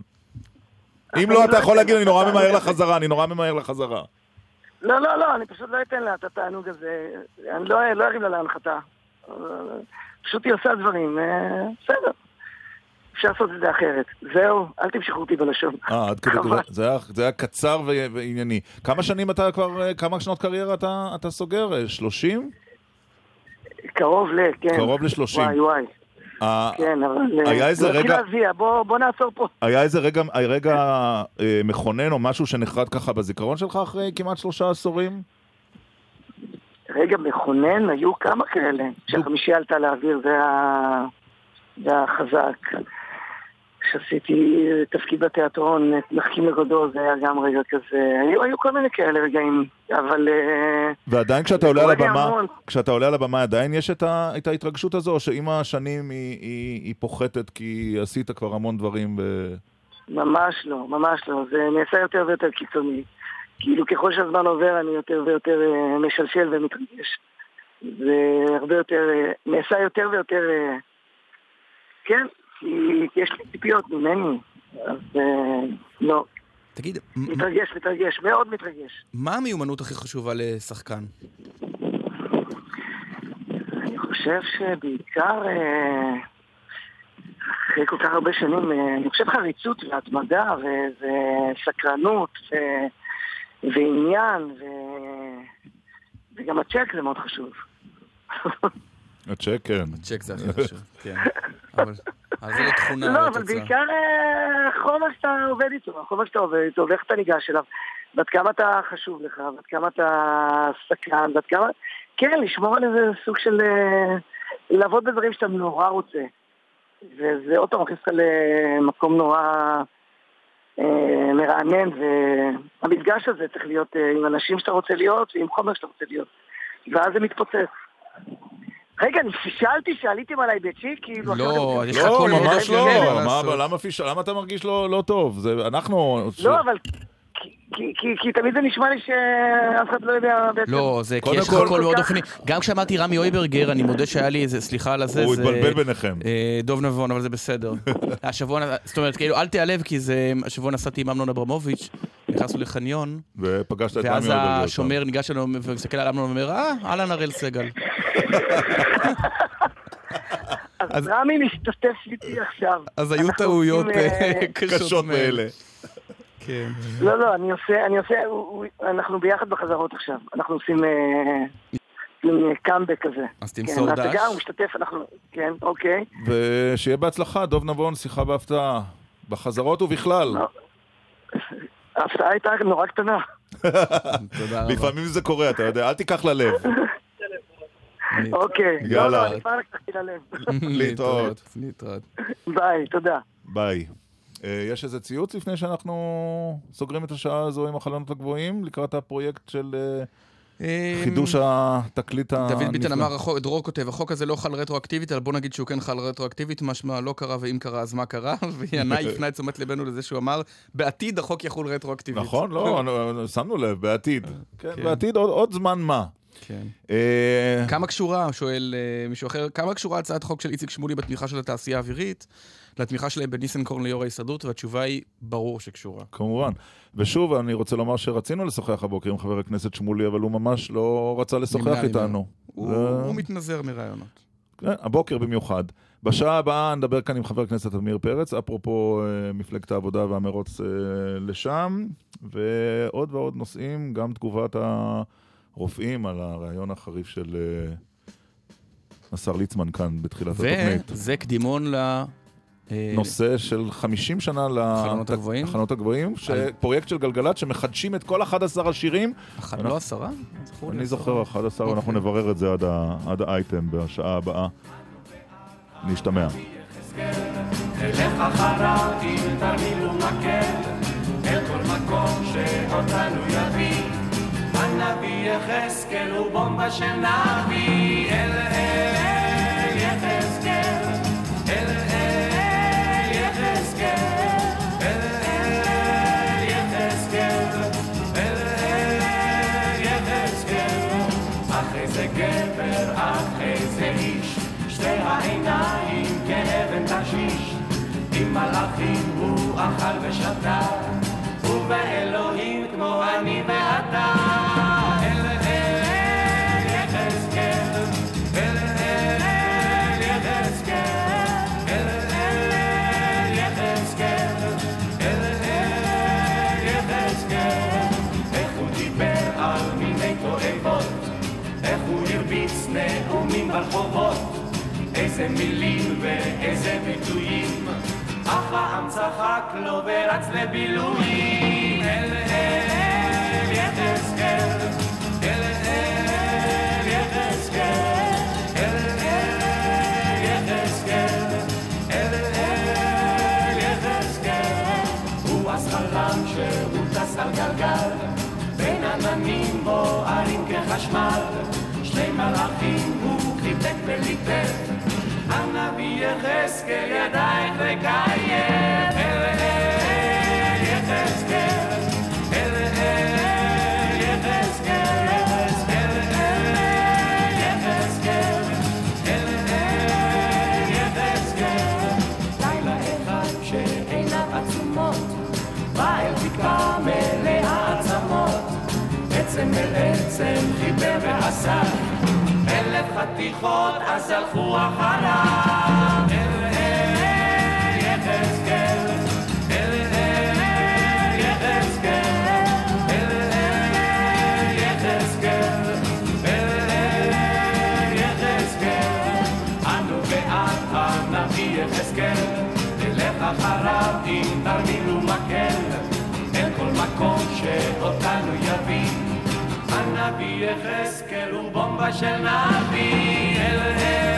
אם לא, אתה יכול להגיד, אני נורא ממהר לחזרה, אני נורא ממהר לחזרה. לא, לא, לא, אני פשוט לא אתן לה את התענוג הזה. אני לא לא ארים לה להנחתה. פשוט היא עושה דברים, אה, בסדר. אפשר לעשות את זה אחרת. זהו, אל תמשכו אותי בלשון. אה, עד כדי. זה היה- זה היה קצר ו- וענייני. כמה שנים אתה כבר, אה, כמה שנות קריירה אתה אתה סוגר? אה, 30? קרוב ל... כן. קרוב ל-30. וואי, וואי. אה, כן, אבל... היה איזה נתחיל רגע- להזיע, בוא בוא נעצור פה. היה איזה רגע, רגע אה, מכונן או משהו שנחרד ככה בזיכרון שלך אחרי כמעט שלושה עשורים? רגע מכונן, היו כמה כאלה. כשהחמישייה עלתה לאוויר, זה ה- זה החזק. כשעשיתי תפקיד בתיאטרון, את מחכים לגודו, זה היה גם רגע כזה. היו, היו כל מיני כאלה רגעים, אבל... אה, ועדיין כשאתה עולה על קורה לי הבמה, המון. כשאתה עולה על הבמה עדיין יש את, ה, את ההתרגשות הזו, או שעם השנים היא, היא, היא פוחתת כי עשית כבר המון דברים ו... ממש לא, ממש לא. זה נעשה יותר ויותר קיצוני. כאילו ככל שהזמן עובר אני יותר ויותר אה, משלשל ומתרגש. זה הרבה יותר, אה, נעשה יותר ויותר, אה, כן, כי יש לי ציפיות ממני. אז אה, לא, תגיד, מתרגש, מתרגש, מאוד מתרגש. מה המיומנות הכי חשובה לשחקן? אני חושב שבעיקר אה, אחרי כל כך הרבה שנים, אה, אני חושב חריצות והתמדה ו- וסקרנות ו- ועניין ו- וגם הצ'ק זה מאוד חשוב. [laughs] הצ'ק, כן. צ'ק זה הכי חשוב, [laughs] כן. אבל זה לא תכונה, לא, אבל. בעיקר אה, החומר שאתה עובד איתו, החומר שאתה עובד איתו, ואיך אתה ניגש אליו, ועד כמה אתה חשוב לך, ועד כמה אתה סקרן, ועד כמה... כן, לשמור על איזה סוג של... אה, לעבוד בדברים שאתה נורא רוצה. וזה עוד פעם מכניס אותך למקום נורא אה, מרענן, והמפגש הזה צריך להיות אה, עם אנשים שאתה רוצה להיות, ועם חומר שאתה רוצה להיות. ואז זה מתפוצץ. רגע, אני פישלתי שעליתם עליי בצ'יק, כאילו... לא, יש לך לא, ממש לא. למה פיש- למה אתה מרגיש לא לא טוב? זה אנחנו... לא, אבל כי- כי- כי- תמיד זה נשמע לי שאף אחד לא יודע בעצם. לא, זה כי יש לך כל- קול מאוד אופני. גם כשאמרתי רמי אויברגר, אני מודה שהיה לי איזה, סליחה על הזה, הוא. התבלבל ביניכם. אה, דוב נבון, אבל זה בסדר. [laughs] השבוע, זאת אומרת, כאילו, אל תיעלב, כי זה... השבוע נסעתי עם אמנון אברמוביץ', נכנסנו לחניון, ופגשת את ואז רמי אויברגר. השומר ניגש אלינו ומסתכל על אמנון ואומר, אה, אהלן הראל סגל. [laughs] אז רמי משתתף איתי עכשיו. אז היו טעויות אה, אה, קשות מאלה. כן. לא, לא, אני עושה, אני עושה, אנחנו ביחד בחזרות עכשיו. אנחנו עושים אה, עושים, אה, קאמבק כזה. אז תמסור כן, דש. ההצגה, הוא משתתף, אנחנו, כן, אוקיי. ושיהיה בהצלחה, דוב נבון, שיחה בהפתעה. בחזרות ובכלל. לא. ההפתעה הייתה נורא קטנה. תודה רבה. לפעמים זה קורה, אתה יודע, אל תיקח ללב. אוקיי. יאללה. אני כבר לקחתי ללב. [laughs] להתראות. להתראות. ביי, תודה. ביי. אה, יש איזה ציוץ לפני שאנחנו סוגרים את השעה הזו עם החלונות הגבוהים לקראת הפרויקט של אה, אה, חידוש התקליט הנפלא? דוד ביטן אמר, דרור כותב, החוק הזה לא חל רטרואקטיבית, אבל בוא נגיד שהוא כן חל רטרואקטיבית, משמע לא קרה, ואם קרה אז מה קרה, [laughs] וינאי [laughs] הפנה את תשומת ליבנו לזה שהוא אמר, בעתיד החוק יחול רטרואקטיבית. נכון, לא, [laughs] נו, שמנו לב, בעתיד. כן, כן. בעתיד עוד- זמן מה. כן. כמה קשורה, שואל מישהו אחר, כמה קשורה הצעת חוק של איציק שמולי בתמיכה של התעשייה האווירית, לתמיכה שלהם בניסנקורן ליו"ר ההסתדרות, והתשובה היא, ברור שקשורה. כמובן. ושוב, אני רוצה לומר שרצינו לשוחח הבוקר עם חבר הכנסת שמולי, אבל הוא ממש לא רצה לשוחח איתנו. הוא מתנזר מרעיונות. כן, הבוקר במיוחד. בשעה הבאה נדבר כאן עם חבר הכנסת עמיר פרץ, אפרופו אה, מפלגת העבודה והמרוץ אה, לשם, ועוד ועוד נושאים, גם תגובת הרופאים על הריאיון החריף של אה, השר ליצמן כאן בתחילת התוכנית. וזה קדימון ל... נושא של 50 שנה החלונות לת- הגבוהים? החלונות הגבוהים, פרויקט של גלגלצ שמחדשים את כל 11 השירים. לא עשרה? אני. זוכר 11, אוקיי. אנחנו נברר את זה עד האייטם בשעה הבאה. נשתמע. אלך אחריו עם תרמיל ומקל, אל כל מקום שאותנו יביא. הנביא יחזקאל הוא בומבה של נביא, אל עם מלאכים הוא אכל ושתה, ובאלוהים כמו אני ואתה. איזה מילים ואיזה ביטויים, אף פעם צחק לו ורץ לבילויים. אל אל יחזקאל, אל אל יחזקאל, אל אל יחזקאל, אל אל יחזקאל. הוא אז חלם שהוא טס על גלגל, בין עננים בוערים כחשמל, שני מלאכים הוא חיבק וליטף, יחזקאל ידייך לקיים. אל אל יחזקאל, אל אל יחזקאל, עצם אל עצם חיבר ועשה, חתיכות אז הלכו אחריו. אחריו עם תרמיל ומקל, אל כל מקום שאותנו יביא. הנביא יחזקאל הוא בומבה של נביא, אל אל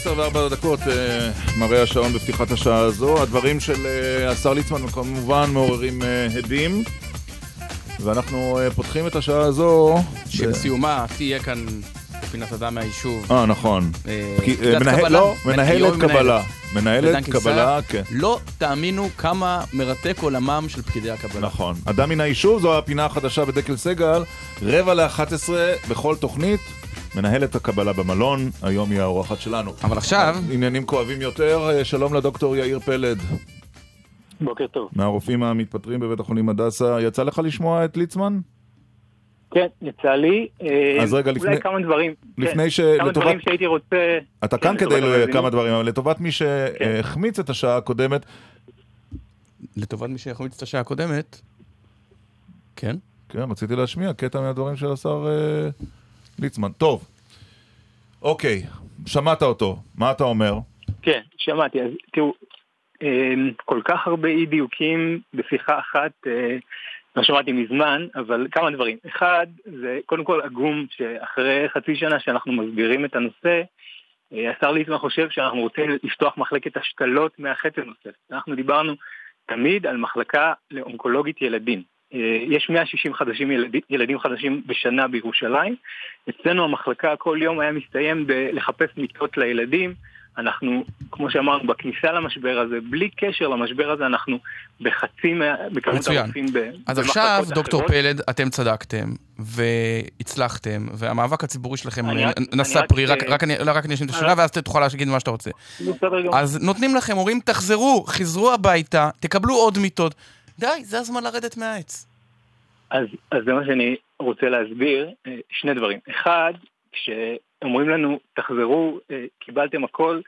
עשר וארבע דקות אה, מראה השעון בפתיחת השעה הזו. הדברים של אה, השר ליצמן כמובן מעוררים אה, הדים. ואנחנו פותחים את השעה הזו. שבסיומה תהיה כאן פינת אדם מהיישוב. אה, נכון. לא, מנהלת קבלה. מנהלת קבלה, כן. לא תאמינו כמה מרתק עולמם של פקידי הקבלה. נכון. אדם מן היישוב זו הפינה החדשה בדקל סגל, רבע לאחת עשרה בכל תוכנית. מנהלת הקבלה במלון, היום היא האורחת שלנו. אבל עכשיו, עניינים כואבים יותר, אה, שלום לדוקטור יאיר פלד, בוקר טוב. מהרופאים המתפטרים בבית החולים הדסה. יצא לך לשמוע את ליצמן? כן, יצא לי. אה, אז רגע, לפני- אולי כמה דברים. לפני כן, ש... כמה לטובת- דברים שהייתי רוצה... אתה כן, כאן כדי ל-. כמה דברים, אבל לטובת מי שהחמיץ את השעה הקודמת, לטובת מי שיחמיץ את השעה הקודמת, כן? כן, רציתי להשמיע קטע מהדברים של השר אה, ליצמן. טוב, אוקיי, שמעת אותו, מה אתה אומר? כן, שמעתי. אז תראו, אה, כל כך הרבה אי דיוקים בשיחה אחת, אה, לא שמעתי מזמן, אבל כמה דברים. אחד, זה קודם כל עגום שאחרי חצי שנה שאנחנו מסבירים את הנושא, אה, השר ליצמן חושב שאנחנו רוצים לפתוח מחלקת השתלות מהחצי נוסף. אנחנו דיברנו תמיד על מחלקה לאונקולוגית ילדים. אה, יש 160 חדשים ילדים, ילדים חדשים בשנה בירושלים. אצלנו המחלקה כל יום היה מסתיים בלחפש מיטות לילדים. אנחנו, כמו שאמרנו, בכניסה למשבר הזה, בלי קשר למשבר הזה, אנחנו בחצי, בכמות. הרופאים ב- אז במחלקות עכשיו, דוקטור אחרות. פלד, אתם צדקתם, והצלחתם, והמאבק הציבורי שלכם נשא פרי, רק- רק רק אני אשלים את השאלה, ואז תוכל להגיד מה שאתה רוצה. אז נותנים לכם, אומרים, תחזרו, חזרו הביתה, תקבלו עוד מיטות. די, זה הזמן לרדת מהעץ. אז, אז זה מה שאני רוצה להסביר, אה, שני דברים. אחד, כשאומרים לנו, תחזרו, אה, קיבלתם הכל,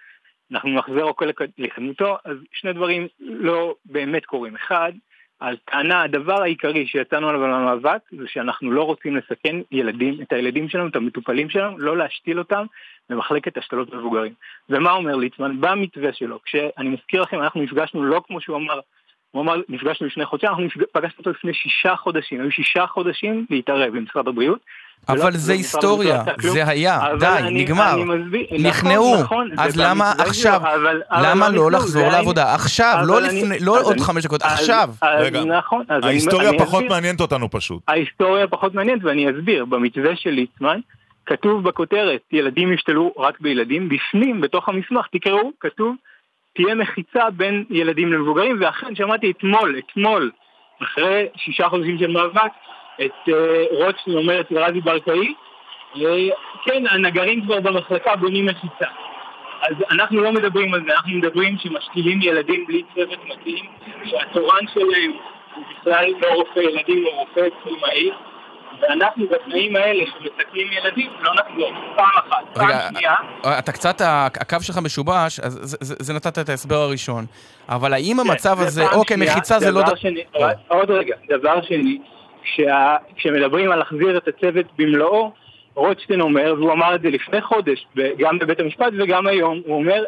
אנחנו נחזיר הכל לק- לקדמותו, אז שני דברים לא באמת קורים. אחד, הטענה, הדבר העיקרי שיצאנו עליו למאבק, זה שאנחנו לא רוצים לסכן ילדים, את הילדים שלנו, את המטופלים שלנו, לא להשתיל אותם במחלקת השתלות מבוגרים. ומה אומר ליצמן? במתווה שלו, כשאני מזכיר לכם, אנחנו נפגשנו לא כמו שהוא אמר, הוא אמר, נפגשנו לפני חודשיים, אנחנו נפג... פגשנו אותו לפני שישה חודשים, היו שישה חודשים להתערב במשרד הבריאות. אבל זה היסטוריה, לא כלום. זה היה, די, נגמר. נכון, נכנעו, נכון, אז למה עכשיו, למה לא לא לחזור לעבודה? עכשיו, לא לא עוד חמש דקות, עכשיו. רגע, נכון, ההיסטוריה פחות. מעניינת אותנו פשוט. ההיסטוריה פחות מעניינת ואני אסביר. במתווה של ליצמן כתוב בכותרת ילדים ישתלו רק בילדים, בפנים, בתוך המסמך, תקראו, כתוב תהיה מחיצה בין ילדים למבוגרים, ואכן שמעתי אתמול, אתמול, אחרי שישה חודשים של מאבק, את אה, רוטשטיין אומרת לרזי ברקאי, אה, כן, הנגרים כבר במחלקה בונים מחיצה. אז אנחנו לא מדברים על זה, אנחנו מדברים שמשתילים ילדים בלי צוות מתאים, שהתורן שלהם הוא בכלל לא רופא ילדים, הוא רופא קלינאי, ואנחנו בתנאים האלה שמסכנים ילדים לא נחזור, פעם אחת. פעם שנייה, אתה קצת, הקו שלך משובש, אז זה- זה- זה נתת את ההסבר הראשון. אבל האם המצב כן, הזה, ופעם אוקיי, שנייה, מחיצה זה לא... שני, או. עוד רגע, דבר שני, כשה- כשמדברים על להחזיר את הצוות במלואו, רוטשטיין אומר, והוא אמר את זה לפני חודש, גם בבית המשפט וגם היום, הוא אומר,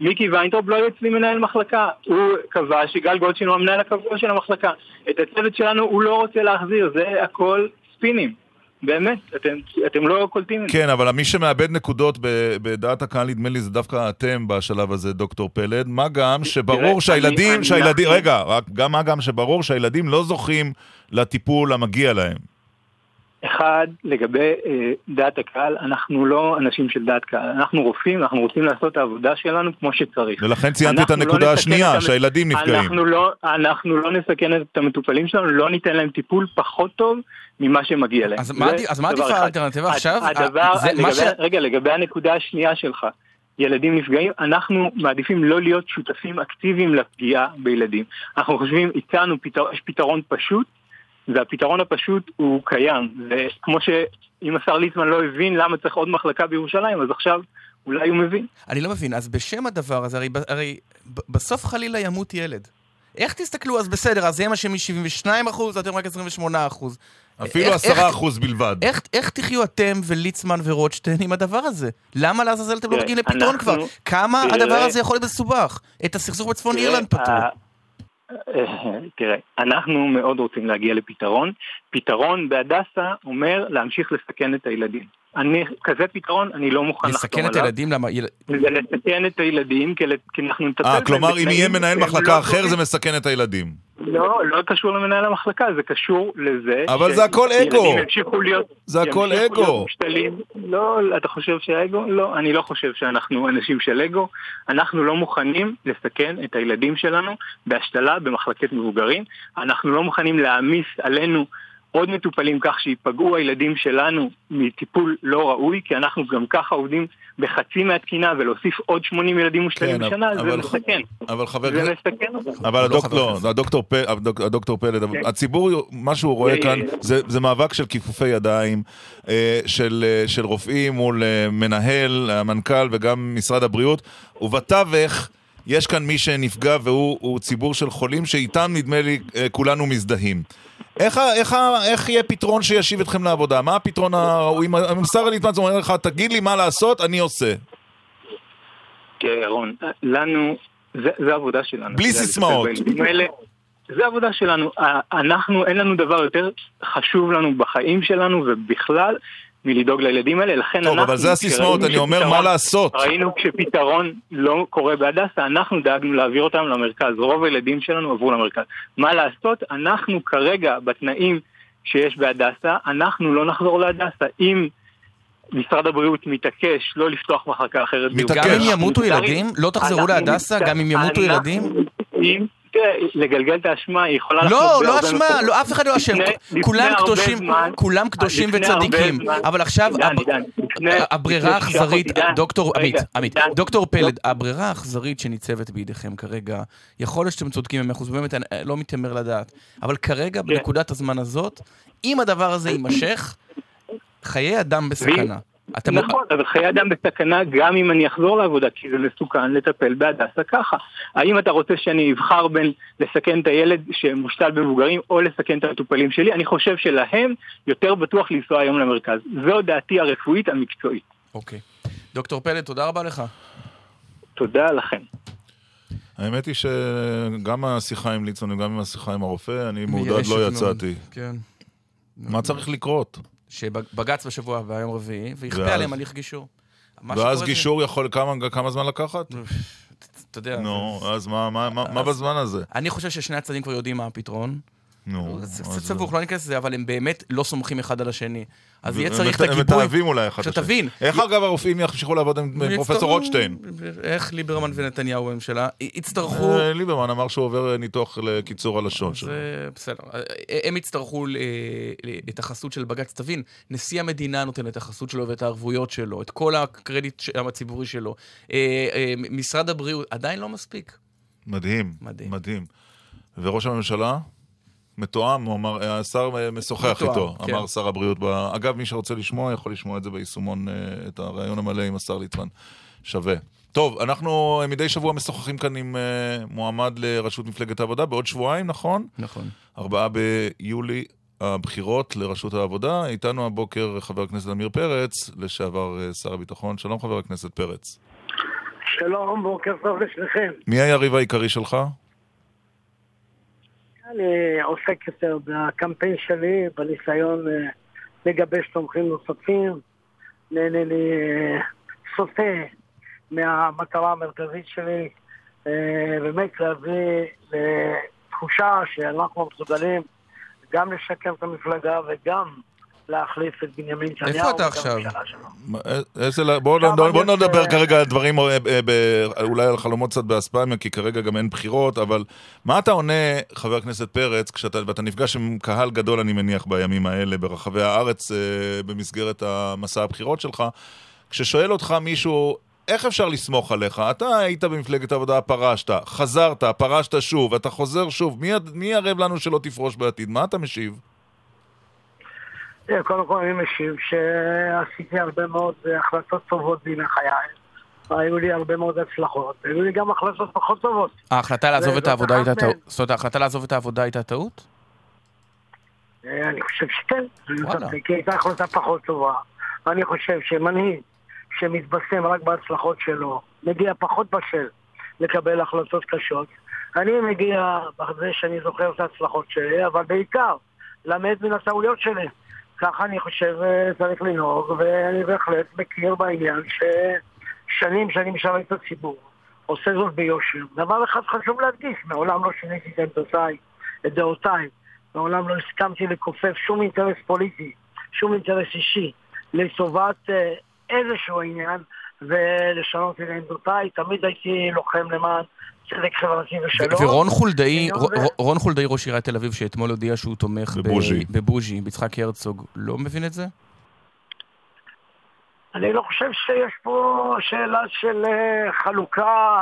מיקי ויינטראוב לא יהיה אצלי מנהל מחלקה. הוא קבע שגל גולדשטיין הוא המנהל הקבוע של המחלקה. את הצוות שלנו הוא לא רוצה להחזיר, זה הכל ספינים. באמת, אתם, אתם לא קולטים את זה. כן, אבל מי שמאבד נקודות בדעת הקהל, נדמה לי, זה דווקא אתם בשלב הזה, דוקטור פלד. מה גם שברור שהילדים, שהילדים, רגע, רק גם מה גם שברור שהילדים לא זוכים לטיפול המגיע להם. אחד, לגבי אה, דעת הקהל, אנחנו לא אנשים של דעת קהל, אנחנו רופאים, אנחנו רוצים לעשות את העבודה שלנו כמו שצריך. ולכן ציינתי את לא הנקודה נסכן השנייה, את שהילדים נפגעים. אנחנו לא, אנחנו לא נסכן את המטופלים שלנו, לא ניתן להם טיפול פחות טוב ממה שמגיע להם. אז מה זה עדיף-. האלטרנטיבה עכשיו? הדבר, זה- מה לגבי, ש- רגע, לגבי הנקודה השנייה שלך, ילדים נפגעים, אנחנו מעדיפים לא להיות שותפים אקטיביים לפגיעה בילדים. אנחנו חושבים, הצענו, פתר, יש פתרון פשוט, והפתרון הפשוט הוא קיים. וכמו שאם השר ליצמן לא הבין למה צריך עוד מחלקה בירושלים, אז עכשיו אולי הוא מבין. אני לא מבין, אז בשם הדבר הזה, הרי, הרי בסוף חלילה ימות ילד. איך תסתכלו, אז בסדר, אז הם אשמים 72 אחוז, אתם רק 28 אחוז. אפילו איך- עשרה איך- אחוז בלבד. איך, איך תחיו אתם וליצמן ורוטשטיין עם הדבר הזה? למה לעזאזל אתם לא מגיעים לפתרון אנחנו- כבר? כמה תראה- הדבר הזה יכול להיות מסובך? את הסכסוך בצפון תראה, אירלנד פתרו. אה, [laughs] תראה, אנחנו מאוד רוצים להגיע לפתרון, פתרון בהדסה אומר להמשיך לסכן את הילדים. אני, כזה פתרון אני לא מוכן לחתום לסכן עליו. את הילדים? למה? זה לסכן את הילדים, כי אנחנו נטפל אה, כלומר, אם יהיה מנהל מחלקה לא אחר. זה מסכן את הילדים. לא, לא קשור למנהל המחלקה, זה קשור לזה... אבל זה הכל אגו. להיות... זה הכל אגו. לא, אתה חושב שהאגו? לא, אני לא חושב שאנחנו אנשים של אגו. אנחנו לא מוכנים לסכן את הילדים שלנו בהשתלה במחלקת מבוגרים. אנחנו לא מוכנים להעמיס עלינו עוד מטופלים כך שיפגעו הילדים שלנו מטיפול לא ראוי, כי אנחנו גם ככה עובדים בחצי מהתקינה ולהוסיף עוד 80 ילדים מושתלים כן, בשנה, זה אבל- מסכן. אבל חבר זה. מסכן אותנו. אבל לא לא. הדוקטור, פ... הדוק, הדוקטור פלד, כן. הציבור, מה שהוא רואה אה, כאן. זה, זה מאבק של כיפופי ידיים, אה, של, אה, של רופאים מול אה, מנהל, המנכ"ל וגם משרד הבריאות, ובתווך יש כאן מי שנפגע והוא הוא ציבור של חולים שאיתם נדמה לי אה, כולנו מזדהים. איך, איך, איך יהיה פתרון שישיב אתכם לעבודה? מה הפתרון הראוי? אם שר ליטמן אומר לך, תגיד לי מה לעשות, אני עושה. תראה, ירון, לנו, זה, זה העבודה שלנו. בלי סיסמאות. זה העבודה שלנו. אנחנו, אין לנו דבר יותר חשוב לנו בחיים שלנו ובכלל מלדאוג לילדים האלה, לכן טוב, אנחנו... אבל זה הסיסמאות, אני אומר מה לעשות. ראינו כשפתרון לא קורה בהדסה, אנחנו דאגנו להעביר אותם למרכז. רוב הילדים שלנו עברו למרכז. מה לעשות? אנחנו כרגע, בתנאים שיש בהדסה, אנחנו לא נחזור להדסה. אם משרד הבריאות מתעקש לא לפתוח מחלקה אחרת מתעקש. גם אם ימותו אנחנו ילדים? לא תחזרו אנחנו להדסה? גם אם ימותו אנחנו- ילדים? לגלגל את האשמה, היא יכולה... לא, לא אשמה. לא, אף אחד לא אשם. כולם קדושים, כולם קדושים וצדיקים. אבל עכשיו, הברירה האכזרית, דוקטור עמית, עמית, דוקטור פלד, הברירה האכזרית שניצבת בידיכם כרגע, יכול להיות שאתם צודקים במאה אחוז, באמת, לא מתיימר לדעת, אבל כרגע, כן. בנקודת הזמן הזאת, אם הדבר הזה יימשך, חיי אדם בסכנה. אתם... נכון, אבל חיי אדם בסכנה גם אם אני אחזור לעבודה, כי זה מסוכן לטפל בהדסה ככה. האם אתה רוצה שאני אבחר בין לסכן את הילד שמושתל במבוגרים או לסכן את המטופלים שלי? אני חושב שלהם יותר בטוח לנסוע היום למרכז. זו דעתי הרפואית המקצועית. אוקיי. דוקטור פלד, תודה רבה לך. תודה לכם. האמת היא שגם השיחה עם ליצמן וגם עם השיחה עם הרופא, אני מעודד לא. יצאתי. כן. מה צריך לקרות? שבג"ץ בשבוע הבא, יום רביעי, ויכפה עליהם הליך גישור. ואז גישור יכול כמה- כמה זמן לקחת? אתה יודע, נו, אז מה- מה מה- מה בזמן הזה? אני חושב ששני הצדדים כבר יודעים מה הפתרון. נו, זה אז- קצת סבוך, לא ניכנס לזה, אבל הם באמת לא סומכים אחד על השני. אז יהיה צריך את הגיבוי. הם מתעבים אולי אחד השני. שתבין. איך אגב הרופאים ימשיכו לעבוד עם פרופסור רוטשטיין? איך ליברמן ונתניהו בממשלה יצטרכו... אה, ליברמן אמר שהוא עובר ניתוח לקיצור הלשון שלו. זה בסדר. הם יצטרכו את החסות של בג"ץ. תבין, נשיא המדינה נותן את החסות שלו ואת הערבויות שלו, את כל הקרדיט הציבורי שלו. אה, אה, משרד הבריאות עדיין לא מספיק. מדהים. מדהים. וראש הממשלה? מתואם, הוא אמר, השר משוחח מתואם, איתו, כן. אמר שר הבריאות. ב- אגב, מי שרוצה לשמוע, יכול לשמוע את זה ביישומון, אה, את הרעיון המלא עם השר ליצמן. שווה. טוב, אנחנו מדי שבוע משוחחים כאן עם אה, מועמד לראשות מפלגת העבודה, בעוד שבועיים, נכון? נכון. ארבעה ביולי הבחירות לראשות העבודה. איתנו הבוקר חבר הכנסת עמיר פרץ, לשעבר אה, שר הביטחון. שלום חבר הכנסת פרץ. שלום, בוקר טוב לשניכם. מי היריב העיקרי שלך? אני עוסק יותר בקמפיין שלי, בניסיון אה, לגבש תומכים נוספים. אינני אה, סוטה מהמטרה המרכזית שלי, אה, באמת להביא לתחושה שאנחנו מסוגלים גם לשקם את המפלגה וגם להחליף את בנימין נתניהו. איפה אתה עכשיו? ל- בואו נדבר כרגע על דברים, אה, אה, אולי על חלומות קצת באספמיה, כי כרגע גם אין בחירות, אבל מה אתה עונה, חבר הכנסת פרץ, כשאתה, ואתה נפגש עם קהל גדול, אני מניח, בימים האלה, ברחבי הארץ, אה, במסגרת המסע הבחירות שלך, כששואל אותך מישהו, איך אפשר לסמוך עליך? אתה היית במפלגת העבודה, פרשת, חזרת, פרשת שוב, אתה חוזר שוב, מי, מי ערב לנו שלא תפרוש בעתיד? מה אתה משיב? תראה, קודם כל אני משיב שעשיתי הרבה מאוד החלטות טובות בימי חיי. היו לי הרבה מאוד הצלחות, היו לי גם החלטות פחות טובות. ההחלטה לעזוב את העבודה הייתה. טעות? זאת אומרת, ההחלטה לעזוב את העבודה הייתה טעות? אה, אני חושב שכן. כי הייתה החלטה פחות טובה. אני חושב שמנהיג שמתבשם רק בהצלחות שלו, מגיע פחות בשל לקבל החלטות קשות. אני מגיע בזה שאני זוכר את ההצלחות שלי, אבל בעיקר למד מן הטעויות שלהם. ככה אני חושב אה, צריך לנהוג, ואני בהחלט מכיר בעניין ששנים שאני משרת את הציבור, עושה זאת ביושר. דבר אחד חשוב להדגיש, מעולם לא שיניתי את עמדותיי, את דעותיי, מעולם לא הסכמתי לכופף שום אינטרס פוליטי, שום אינטרס אישי, לטובת אה, איזשהו עניין, ולשנות את עמדותיי. תמיד הייתי לוחם למען צדק חברתי ושלום. ורון חולדאי, רון חולדאי, ראש עיריית תל אביב, שאתמול הודיע שהוא תומך בבוז'י. בבוז'י, ביצחק הרצוג, לא מבין את זה? אני לא חושב שיש פה שאלה של אה, חלוקה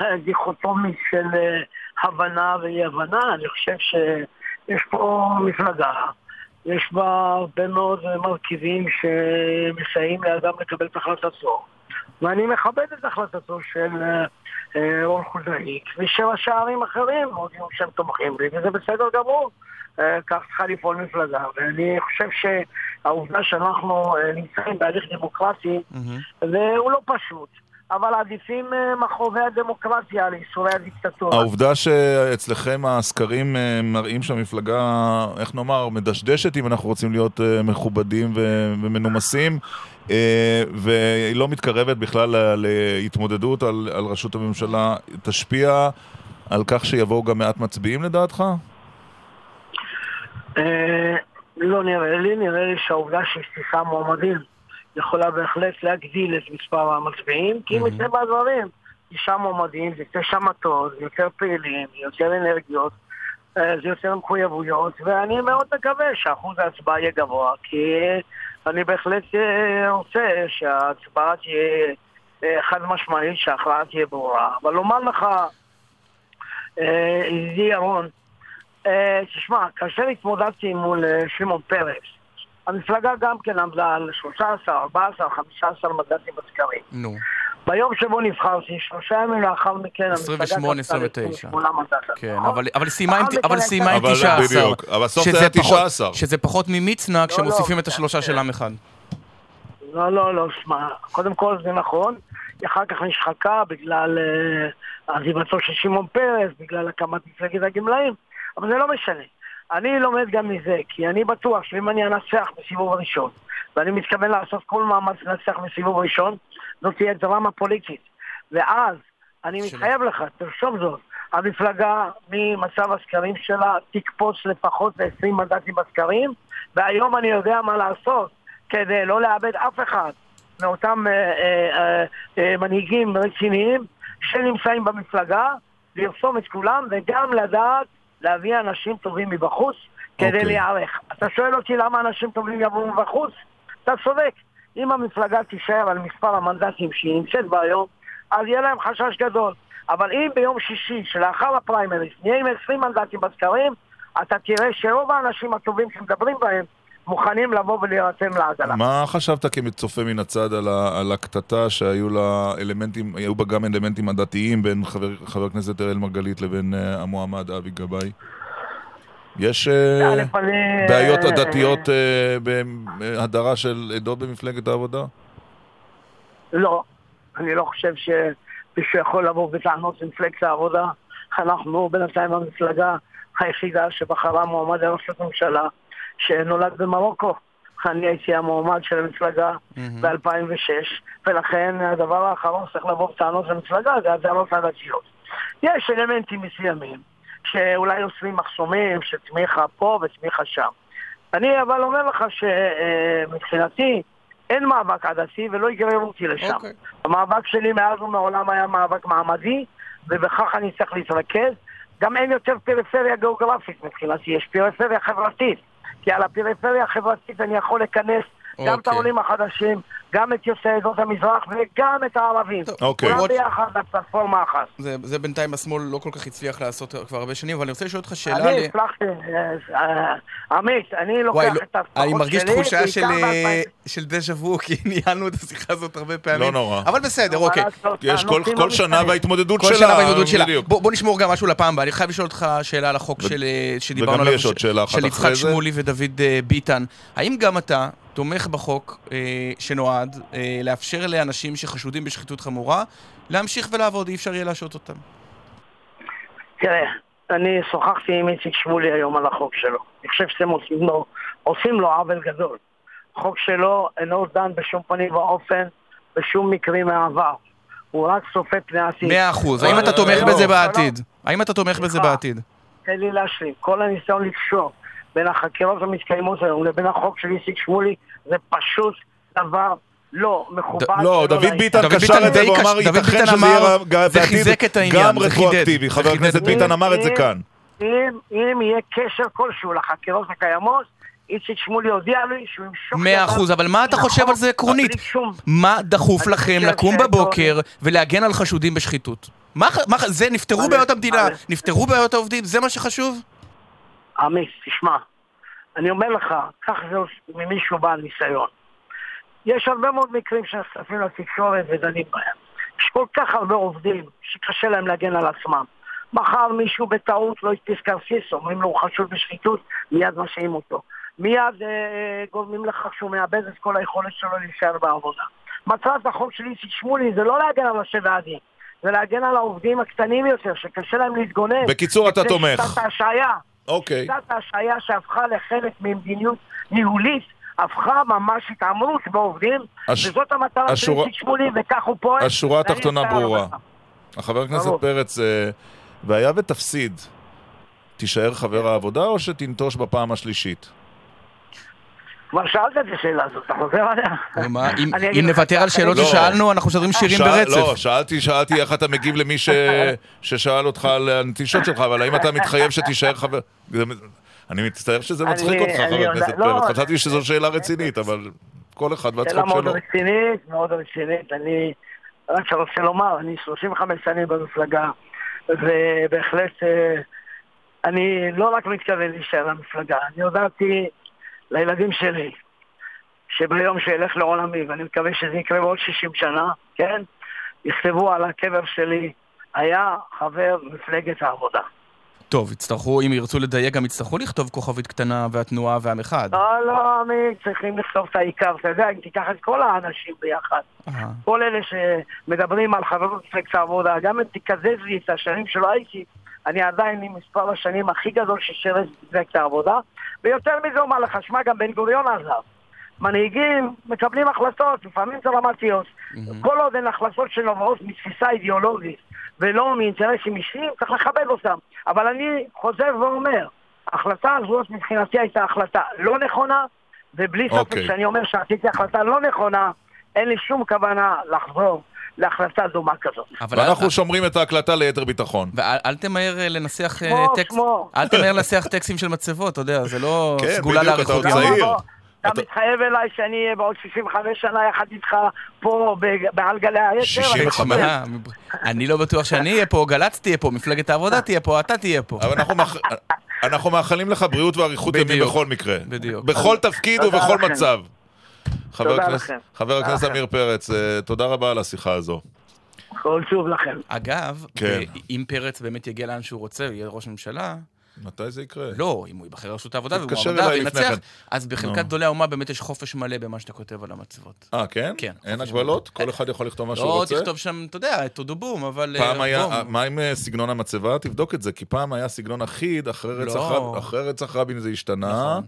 אה, דיכוטומית של אה, הבנה ואי הבנה, אני חושב שיש פה מפלגה, יש בה הרבה מאוד מרכיבים שמסייעים לאדם לקבל את החלטתו, ואני מכבד את החלטתו של אה, אה, רון חולדאי, כפי שראשי אחרים הודיעו שהם תומכים בי, וזה בסדר גמור. אה, כך צריכה לפעול מפלגה, ואני חושב שהעובדה שאנחנו נמצאים בהליך דמוקרטי, והוא לא פשוט, אבל עדיפים מחרובי הדמוקרטיה לייסורי הדיקטטורה. העובדה שאצלכם הסקרים מראים שהמפלגה, איך נאמר, מדשדשת, אם אנחנו רוצים להיות מכובדים ומנומסים, והיא לא מתקרבת בכלל להתמודדות על, על ראשות הממשלה, תשפיע על כך שיבואו גם מעט מצביעים לדעתך? אה, לא נראה לי, נראה לי שהעובדה שיש תשעה מועמדים יכולה בהחלט להגדיל את מספר המצביעים, כי מטבע הדברים, תשעה מועמדים זה תשע מטות, זה יותר פעילים, זה יותר אנרגיות, אה, זה יותר מחויבויות, ואני מאוד מקווה שאחוז ההצבעה יהיה גבוה, כי אני בהחלט אה, רוצה שההצבעה תהיה אה, חד משמעית, שההכרעה תהיה ברורה. אבל לומר לך, אה, ידידי ירון, תשמע, כאשר התמודדתי מול שמעון פרס, המפלגה גם כן עמדה על 13, 14, 15 מנדטים בסקרים. נו. ביום שבו נבחרתי, שלושה ימים לאחר מכן, המפלגה 28, קפצה 29. ל-28 מנדטים. כן? אבל, אבל סיימה עם, לאחר אבל 19. בדיוק, אבל בסוף זה היה פחות- 19. שזה פחות ממצנע כשמוסיפים לא, את השלושה של עם אחד. לא, לא, לא, שמע, קודם כל זה נכון, היא אחר כך נשחקה בגלל אה, עזיבתו של שמעון פרס, בגלל הקמת מפלגת הגמלאים, אבל זה לא משנה. אני לומד גם מזה, כי אני בטוח שאם אני אנצח בסיבוב הראשון, ואני מתכוון לעשות כל מאמץ לנצח בסיבוב ראשון, זאת תהיה דרמה פוליטית. ואז, אני מתחייב לך, תרשום זאת, המפלגה ממצב הסקרים שלה תקפוץ לפחות ל-20 מנדטים בסקרים, והיום אני יודע מה לעשות כדי לא לאבד אף אחד מאותם אה, אה, אה, אה, מנהיגים רציניים שנמצאים במפלגה, לרסום את כולם וגם לדעת להביא אנשים טובים מבחוץ כדי אוקיי. להיערך. אתה שואל אותי למה אנשים טובים יבואו מבחוץ? אתה צודק. אם המפלגה תישאר על מספר המנדטים שהיא נמצאת בה היום, אז יהיה להם חשש גדול. אבל אם ביום שישי, שלאחר הפריימריס, נהיה עם 20 מנדטים בסקרים, אתה תראה שרוב האנשים הטובים שמדברים בהם מוכנים לבוא ולהירתם לעגלה. מה חשבת כצופה מן הצד על, הקטטה שהיו לה אלמנטים, היו בה גם אלמנטים עדתיים בין חבר, חבר הכנסת אראל מרגלית לבין uh, המועמד אבי גבאי? יש uh, א', אני- בעיות עדתיות uh, בהדרה של עדות במפלגת העבודה? לא, אני לא חושב שמישהו יכול לבוא בטענות למפלגת העבודה. אנחנו בינתיים המפלגה היחידה שבחרה מועמד לראשות ממשלה שנולד במרוקו. אני הייתי המועמד של המפלגה ב-2006, ולכן הדבר האחרון שצריך לבוא בטענות למפלגה זה הדרות הדתיות. יש אלמנטים מסוימים שאולי יוצרים מחסומים של תמיכה פה ותמיכה שם. אני אבל אומר לך שמבחינתי אין מאבק עדתי ולא יגררו אותי לשם. אוקיי. המאבק שלי מאז ומעולם היה מאבק מעמדי, ובכך אני צריך להתרכז. גם אין יותר פריפריה גיאוגרפית מבחינתי, יש פריפריה חברתית. כי על הפריפריה החברתית אני יכול לכנס גם את אוקיי. העולים החדשים, גם את יוצאי עדות המזרח וגם את הערבים. אוקיי. כולם ביחד בפלטפורמה אחת. זה, זה בינתיים השמאל לא כל כך הצליח לעשות כבר הרבה שנים, אבל אני רוצה לשאול אותך שאלה... אני הצלחתי, אה, אה, עמית, אני לוקח וואי, לא, את ההבטחות אני מרגיש שלי, תחושה של, אה, של דז'ה וו, [laughs] כי ניהלנו את השיחה הזאת הרבה פעמים. לא נורא. אבל בסדר, אוקיי. יש כל, כל שנה. וההתמודדות כל שלה. שנה בהתמודדות שלה. בוא, בוא נשמור גם משהו לפעם הבאה. אני חייב לשאול אותך שאלה על החוק שדיברנו וגם לי עליו, יש עוד שאלה אחת של יצחק. שמולי ודוד ביטן. האם גם אתה תומך בחוק אה, שנועד אה, לאפשר לאנשים שחשודים בשחיתות חמורה להמשיך ולעבוד, אי אפשר יהיה להשעות אותם? תראה, אני שוחחתי עם איציק שמולי היום על החוק שלו. אני חושב שאתם עושים לו, עושים לו עוול גדול. החוק שלו אינו דן בשום פנים ואופן בשום מקרים מהעבר. הוא רק צופה פני עתיד. מאה אחוז. האם אתה לא, תומך לא, בזה לא, בעתיד? האם אתה תומך בזה. בעתיד? תן לי להשלים. כל הניסיון לקשור בין החקירות המתקיימות היום לבין החוק של איציק שמולי זה פשוט דבר לא מכובד. לא, דוד. ביטן קשר את זה די והוא קש- אמר דוד ייתכן שזה אמר יהיה בעתיד גם. רטרואקטיבי. חבר. הכנסת ביטן אמר את זה כאן. אם, אם יהיה קשר כלשהו לחקירות הקיימות, איציק שמולי הודיע לי שהוא ימשוך... מאה אחוז, אבל מה אתה מהחוק חושב על זה עקרונית? מה דחוף לכם לקום בבוקר ולהגן על חשודים בשחיתות? מה זה, נפתרו בעיות המדינה. נפתרו בעיות העובדים, זה מה שחשוב? עמית, תשמע, אני אומר לך, קח זה ממישהו בעל ניסיון. יש הרבה מאוד מקרים שנחשפים לתקשורת ודנים בהם. יש כל כך הרבה עובדים שקשה להם להגן על עצמם. מחר מישהו בטעות לא הדפיס כרטיס, אומרים לו הוא חשוד בשחיתות, מיד משעים אותו. מיד אה, גורמים לכך שהוא מאבד את כל היכולת שלו להישאר בעבודה. מטרת החוק של איציק שמולי זה לא להגן על ראשי ועדים, זה להגן על העובדים הקטנים יותר, שקשה להם להתגונן. בקיצור, אתה זה תומך. שיטת ההשעיה. אוקיי. שיטת ההשעיה שהפכה לחלק ממדיניות ניהולית, הפכה ממש התעמרות בעובדים, הש- וזאת המטרה של השורה- איציק שמולי, וכך הוא פועל. השורה התחתונה ברורה. חבר הכנסת. פרץ, אה, והיה ותפסיד, תישאר חבר העבודה או שתנטוש בפעם השלישית? כבר שאלת את השאלה הזאת, אתה חוזר עליה? אם- נוותר על שאלות לא. ששאלנו, אנחנו משדרים שירים ברצף. לא, שאלתי, שאלתי איך אתה מגיב למי. [laughs] ששאל אותך על הנטישות שלך, אבל האם אתה מתחייב שתישאר חבר... אני מצטער שזה מצחיק אותך, חבר הכנסת לא, פרץ. חשבתי שזו שאלה רצינית, אבל כל אחד שאלה והצחוק מאוד שלו. רצינית, מאוד רצינית. אני רק רוצה לומר, אני 35 שנים במפלגה, ובהחלט אה, אני לא רק מתכוון להישאר במפלגה, אני הודעתי לילדים שלי שביום שאלך לעולמי, ואני מקווה שזה יקרה בעוד 60 שנה, כן? יכתבו על הקבר שלי, היה חבר מפלגת העבודה. טוב, יצטרכו, אם ירצו לדייק, גם יצטרכו לכתוב כוכבית קטנה והתנועה והמחד. לא, לא, עמית, צריכים לכתוב את העיקר, אתה יודע, אם תיקח את כל האנשים ביחד. כל אלה שמדברים על חברות מפלגת העבודה, גם אם תקזז לי את השנים שלא הייתי, אני עדיין עם מספר השנים הכי גדול ששירת במפלגת העבודה, ויותר מזה אומר לך, שמע, גם בן גוריון עזב. מנהיגים מקבלים החלטות, לפעמים דרמטיות. כל עוד הן החלטות שנובעות מתפיסה אידיאולוגית ולא מאינטרסים אישיים, צריך לכבד אותם. אבל אני חוזר ואומר, ההחלטה הזאת מבחינתי הייתה החלטה לא נכונה, ובלי ספק אוקיי. שאני אומר שעשיתי החלטה לא נכונה, אין לי שום כוונה לחזור להחלטה דומה כזאת. ואנחנו אל- שומרים את ההקלטה ליתר ביטחון. ואל אל תמהר אה, לנסח אה, שמו, טקסט, שמו. אל תמהר לנסח טקסטים של מצבות, אתה יודע, זה לא כן, סגולה בדיוק, אתה לאריכות עוד. צעיר. אתה- מתחייב אליי שאני אהיה בעוד 65 שנה יחד איתך פה ב- בעל גלי היתר? 65. אני לא בטוח שאני אהיה פה, גל"צ תהיה פה, מפלגת העבודה תהיה פה, אתה תהיה פה. אבל אנחנו מאח- אנחנו מאחלים לך בריאות ואריכות ימים. בכל מקרה. בדיוק. בכל תפקיד ובכל. מצב. חבר תודה הכנסת-. חבר. עמיר פרץ, אה, תודה רבה על השיחה הזו. כל טוב לכם. אגב, כן. אם פרץ באמת יגיע לאן שהוא רוצה, יהיה ראש ממשלה, מתי זה יקרה? לא, אם הוא ייבחר לרשות העבודה אליי לפני וינצח, כן. אז בחלקת. גדולי האומה באמת יש חופש מלא במה שאתה כותב על המצבות. אה, כן? כן, אין הגבלות? כל אחד יכול לכתוב מה שהוא לא רוצה? תכתוב שם, אתה יודע, טודו בום, אבל... פעם אה, היה, בום. מה עם אה, סגנון המצבה? תבדוק את זה, כי פעם היה סגנון אחיד, אחרי רצח לא. רבין- רצח רבין זה השתנה, נכון.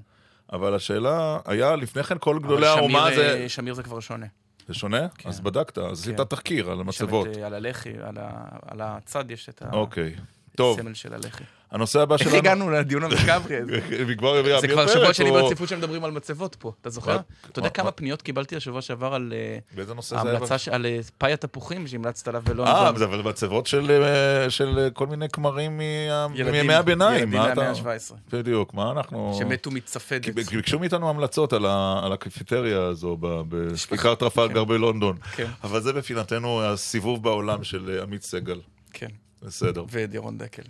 אבל השאלה, היה לפני כן כל גדולי האומה אה, זה... שמיר זה כבר שונה. זה שונה? כן. אז בדקת, אז עשית כן. תחקיר על יש המצבות. שם את, על הלח"י, על ה- על הצד יש את אוקיי. טוב, הסמל של הלח"י. הנושא הבא איך שלנו... הגענו לדיון המקאברי הזה? [laughs] וכבר הביא זה כבר שבוע שני ברציפות שמדברים על מצבות פה, אתה זוכר? אתה יודע מה- כמה מה- פניות קיבלתי השבוע שעבר על אה, באיזה נושא זה היה? על אה, פאי התפוחים שהמלצת עליו ולא אה, אבל מצבות של, אה, של כל מיני כמרים מימי הביניים. ילדים מהמאה ה-17. בדיוק, מה אנחנו... שמתו מצפדת. ביקשו מאיתנו המלצות על, על הקפיטריה הזו ב- בכיכר טרפלגר בלונדון. כן. אבל זה בפינתנו הסיבוב בעולם של עמית סגל. כן, בסדר. ואת ירון דקל.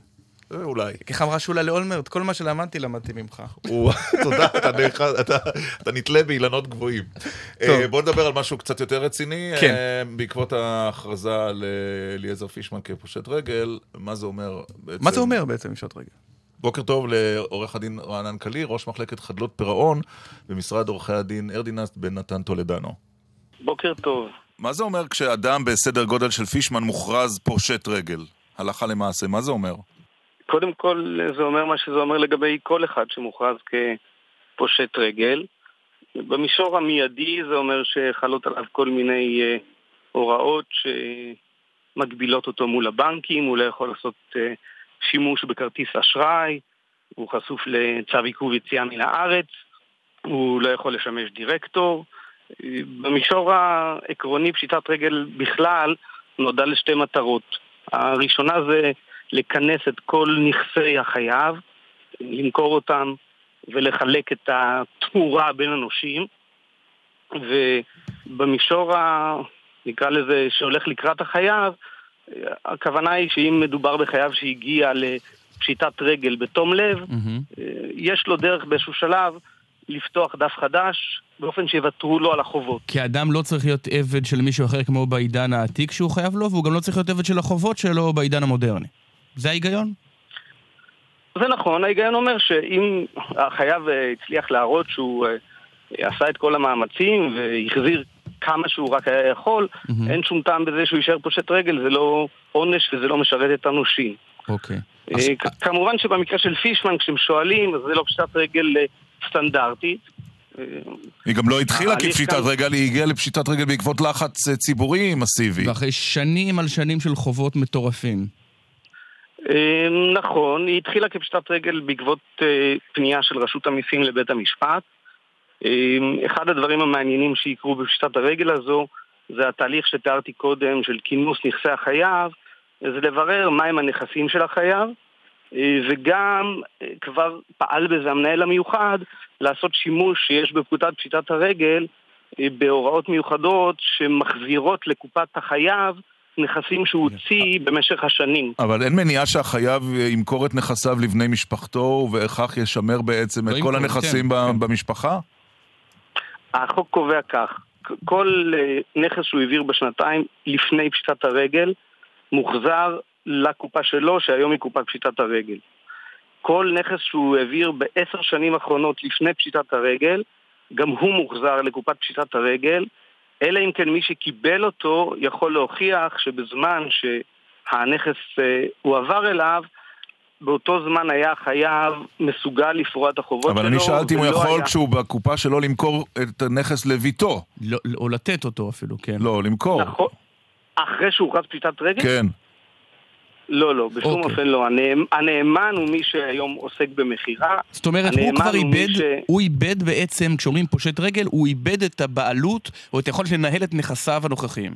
אה, אולי. איך אמרה שולה לאולמרט? כל מה שלמדתי למדתי ממך. [laughs] תודה, אתה נאחז- אתה- אתה נתלה באילנות גבוהים. אה, בוא נדבר על משהו קצת יותר רציני. כן. אה, בעקבות ההכרזה על אליעזר פישמן כפושט רגל, מה זה אומר בעצם? מה זה אומר בעצם, משעות רגע? בוקר טוב לעורך הדין רענן קלי, ראש מחלקת חדלות פירעון במשרד עורכי הדין ארדינסט בן נתן טולדנו. בוקר טוב. מה זה אומר כשאדם בסדר גודל של פישמן מוכרז פושט רגל? הלכה למעשה, מה זה אומר? קודם כל, זה אומר מה שזה אומר לגבי כל אחד שמוכרז כפושט רגל. במישור המיידי זה אומר שחלות עליו כל מיני uh, הוראות שמגבילות אותו מול הבנקים, הוא לא יכול לעשות uh, שימוש בכרטיס אשראי, הוא חשוף לצו עיכוב יציאה מן הארץ, הוא לא יכול לשמש דירקטור. במישור העקרוני פשיטת רגל בכלל נועדה לשתי מטרות. הראשונה זה לכנס את כל נכסי החייב, למכור אותם ולחלק את התמורה בין הנושים, ובמישור, ה... נקרא לזה, שהולך לקראת החייב, הכוונה היא שאם מדובר בחייב שהגיע לפשיטת רגל בתום לב, mm-hmm. יש לו דרך באיזשהו שלב לפתוח דף חדש באופן שיוותרו לו על החובות. כי אדם לא צריך להיות עבד של מישהו אחר כמו בעידן העתיק שהוא חייב לו, והוא גם לא צריך להיות עבד של החובות שלו בעידן המודרני. זה ההיגיון? זה נכון, ההיגיון אומר שאם החייב אה, הצליח להראות שהוא אה, עשה את כל המאמצים והחזיר כמה שהוא רק היה יכול, mm-hmm. אין שום טעם בזה שהוא יישאר פושט רגל, זה לא עונש וזה לא משרת את הנושים. אוקיי. Okay. אז... כמובן שבמקרה של פישמן, כשהם שואלים, אז זה לא פשיטת רגל סטנדרטית. היא גם לא התחילה כפשיטת כאן... רגל, היא הגיעה לפשיטת רגל בעקבות לחץ ציבורי מסיבי. ואחרי שנים על שנים של חובות מטורפים. אמ, נכון, היא התחילה כפשיטת רגל בעקבות אה, פנייה של רשות המיסים לבית המשפט. אמ, אחד הדברים המעניינים שיקרו בפשיטת הרגל הזו זה התהליך שתיארתי קודם של כינוס נכסי החייב, זה לברר מהם הנכסים של החייב, אה, וגם אה, כבר פעל בזה המנהל המיוחד לעשות שימוש שיש בפקודת פשיטת הרגל בהוראות מיוחדות שמחזירות לקופת החייב נכסים שהוא הוציא במשך השנים. אבל אין מניעה שהחייב ימכור את נכסיו לבני משפחתו, ובכך ישמר בעצם את לא כל הנכסים כן, כן. במשפחה? החוק קובע כך, כל אה, נכס שהוא העביר בשנתיים לפני פשיטת הרגל, מוחזר לקופה שלו, שהיום היא קופת פשיטת הרגל. כל נכס שהוא העביר בעשר שנים האחרונות לפני פשיטת הרגל, גם הוא מוחזר לקופת פשיטת הרגל, אלא אם כן מי שקיבל אותו יכול להוכיח שבזמן שהנכס אה, הועבר אליו, באותו זמן היה חייב מסוגל לפרוע את החובות שלו. אבל אני שאלתי אם הוא יכול היה... כשהוא בקופה שלו למכור את הנכס לביתו. לא, או לתת אותו אפילו, כן. לא, למכור. נכון. אחרי שהוא שהוכרז פשיטת רגל? כן. לא, לא, בשום אוקיי. אופן לא. הנאמ, הנאמן הוא מי שהיום עוסק במכירה. זאת אומרת, הוא כבר איבד, ש... הוא איבד בעצם, כשאומרים פושט רגל, הוא איבד את הבעלות, או את היכולת לנהל את נכסיו הנוכחיים.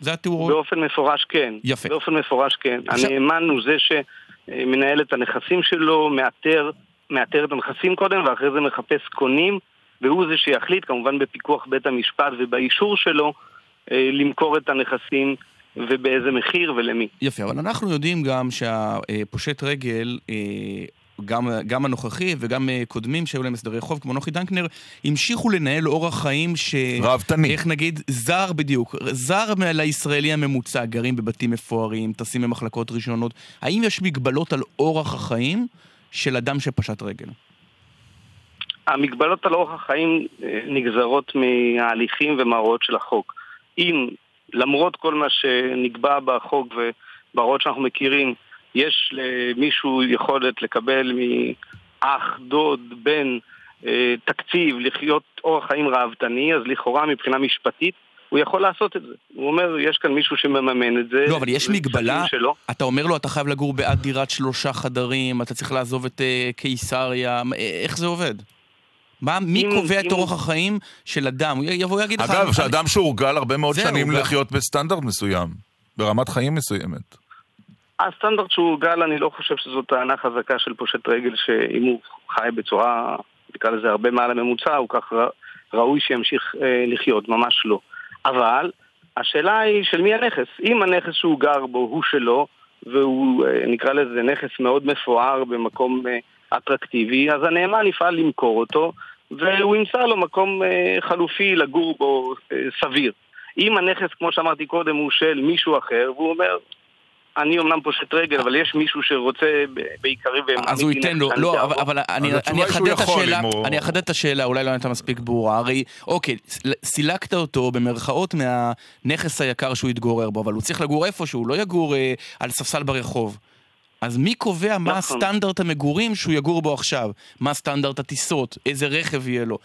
זה התיאור? באופן מפורש כן. יפה. באופן מפורש כן. עכשיו... הנאמן הוא זה שמנהל את הנכסים שלו, מאתר, מאתר את הנכסים קודם, ואחרי זה מחפש קונים, והוא זה שיחליט, כמובן בפיקוח בית המשפט ובאישור שלו, אה, למכור את הנכסים. ובאיזה מחיר ולמי. יפה, אבל אנחנו יודעים גם שהפושט רגל... אה, גם, גם הנוכחי וגם אה, קודמים שהיו להם הסדרי חוב, כמו נוחי דנקנר, המשיכו לנהל אורח חיים ש... ראוותני. איך נגיד, זר בדיוק, זר לישראלי הממוצע, גרים בבתים מפוארים, טסים במחלקות ראשונות. האם יש מגבלות על אורח החיים של אדם שפשט רגל? המגבלות על אורח החיים אה, נגזרות מההליכים ומההוראות של החוק. אם למרות כל מה שנקבע בחוק ובהוראות שאנחנו מכירים, יש למישהו יכולת לקבל מאח, דוד, בן, אה, תקציב, לחיות אורח חיים ראוותני, אז לכאורה מבחינה משפטית הוא יכול לעשות את זה. הוא אומר, יש כאן מישהו שמממן את זה. לא, אבל יש מגבלה, אתה אומר לו, אתה חייב לגור בעד דירת שלושה חדרים, אתה צריך לעזוב את uh, קיסריה, איך זה עובד? מה, מי אם, קובע אם... את אורח החיים של אדם? הוא יבוא ויגיד לך... אגב, שאדם אני... שהורגל הרבה מאוד שנים הורגל. לחיות בסטנדרט מסוים, ברמת חיים מסוימת. הסטנדרט שהוא הורגל, אני לא חושב שזו טענה חזקה של פושט רגל, שאם הוא חי בצורה, נקרא לזה הרבה מעל הממוצע, הוא כך ראוי שימשיך אה, לחיות, ממש לא. אבל השאלה היא של מי הנכס. אם הנכס שהוא גר בו הוא שלו, והוא, אה, נקרא לזה, נכס מאוד מפואר במקום... אה, אטרקטיבי, אז הנאמן יפעל למכור אותו, והוא ימצא לו מקום אה, חלופי לגור בו אה, סביר. אם הנכס, כמו שאמרתי קודם, הוא של מישהו אחר, והוא אומר, אני אמנם פושט רגל, אבל יש מישהו שרוצה בעיקרי אז הוא ייתן לו, לא, אבל, אבל אני, אני אחדד את השאלה, הוא... אני אחדד את השאלה, אולי לא הייתה מספיק ברורה, הרי, אוקיי, סילקת אותו במרכאות מהנכס היקר שהוא יתגורר בו, אבל הוא צריך לגור איפשהו, לא יגור אה, על ספסל ברחוב. אז מי קובע מה נכון. סטנדרט המגורים שהוא יגור בו עכשיו? מה סטנדרט הטיסות? איזה רכב יהיה לו?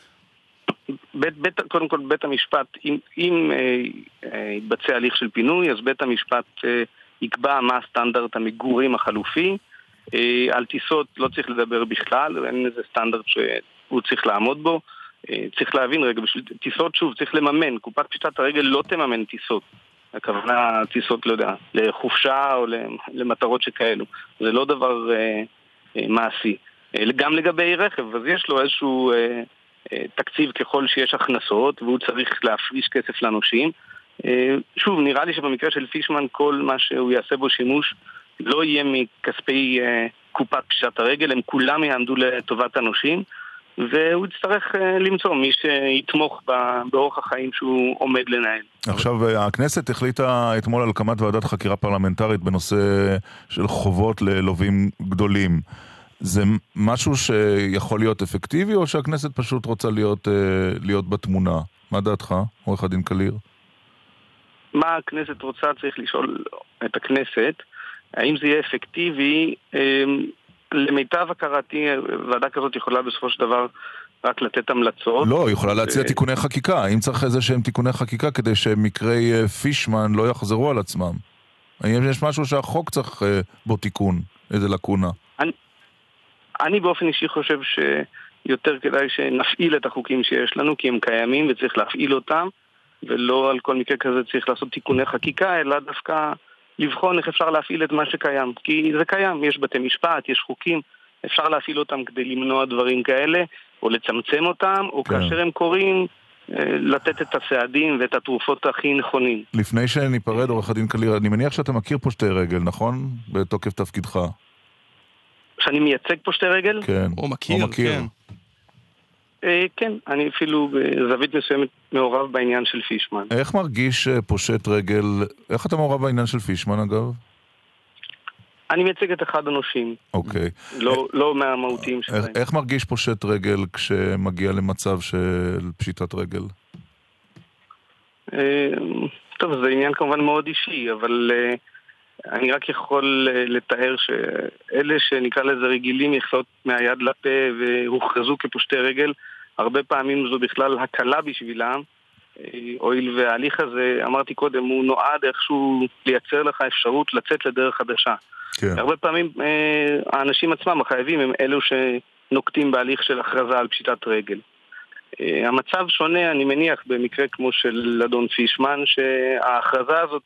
בית, בית, קודם כל בית המשפט, אם, אם אה, אה, יתבצע הליך של פינוי, אז בית המשפט אה, יקבע מה הסטנדרט המגורים החלופי. אה, על טיסות לא צריך לדבר בכלל, אין איזה סטנדרט שהוא צריך לעמוד בו. אה, צריך להבין רגע, בשביל טיסות שוב צריך לממן, קופת פשיטת הרגל לא תממן טיסות. הכוונה טיסות, לא יודע, לחופשה או למטרות שכאלו. זה לא דבר אה, אה, מעשי. אה, גם לגבי רכב, אז יש לו איזשהו... אה, תקציב ככל שיש הכנסות והוא צריך להפריש כסף לנושים. שוב, נראה לי שבמקרה של פישמן כל מה שהוא יעשה בו שימוש לא יהיה מכספי קופת פשיטת הרגל, הם כולם יעמדו לטובת הנושים והוא יצטרך למצוא מי שיתמוך באורח החיים שהוא עומד לנהל. עכשיו, הכנסת החליטה אתמול על הקמת ועדת חקירה פרלמנטרית בנושא של חובות ללווים גדולים. זה משהו שיכול להיות אפקטיבי, או שהכנסת פשוט רוצה להיות, להיות בתמונה? מה דעתך, עורך הדין קליר? מה הכנסת רוצה צריך לשאול את הכנסת. האם זה יהיה אפקטיבי? למיטב הכרתי, ועדה כזאת יכולה בסופו של דבר רק לתת המלצות. לא, היא יכולה להציע תיקוני חקיקה. האם צריך איזה שהם תיקוני חקיקה כדי שמקרי פישמן לא יחזרו על עצמם? האם יש משהו שהחוק צריך בו תיקון? איזה לקונה? אני, אני באופן אישי חושב שיותר כדאי שנפעיל את החוקים שיש לנו, כי הם קיימים וצריך להפעיל אותם, ולא על כל מקרה כזה צריך לעשות תיקוני חקיקה, אלא דווקא לבחון איך אפשר להפעיל את מה שקיים. כי זה קיים, יש בתי משפט, יש חוקים, אפשר להפעיל אותם כדי למנוע דברים כאלה, או לצמצם אותם, או כן. כאשר הם קורים, לתת את הסעדים ואת התרופות הכי נכונים. לפני שניפרד, עורך הדין קליר, אני מניח שאתה מכיר פושטי רגל, נכון? בתוקף תפקידך. שאני מייצג פושטי רגל? כן. או מכיר, או מכיר. כן. אה, כן, אני אפילו בזווית מסוימת מעורב בעניין של פישמן. איך מרגיש פושט רגל, איך אתה מעורב בעניין של פישמן אגב? אני מייצג את אחד הנושים. אוקיי. לא, לא מהמהותיים שלהם. איך מרגיש פושט רגל כשמגיע למצב של פשיטת רגל? טוב, זה עניין כמובן מאוד אישי, אבל אני רק יכול לתאר שאלה שנקרא לזה רגילים יחסות מהיד לפה והוכרזו כפושטי רגל, הרבה פעמים זו בכלל הקלה בשבילם, הואיל וההליך הזה, אמרתי קודם, הוא נועד איכשהו לייצר לך אפשרות לצאת לדרך חדשה. כן. הרבה פעמים האנשים עצמם, החייבים, הם אלו שנוקטים בהליך של הכרזה על פשיטת רגל. המצב שונה, אני מניח, במקרה כמו של אדון פישמן, שההכרזה הזאת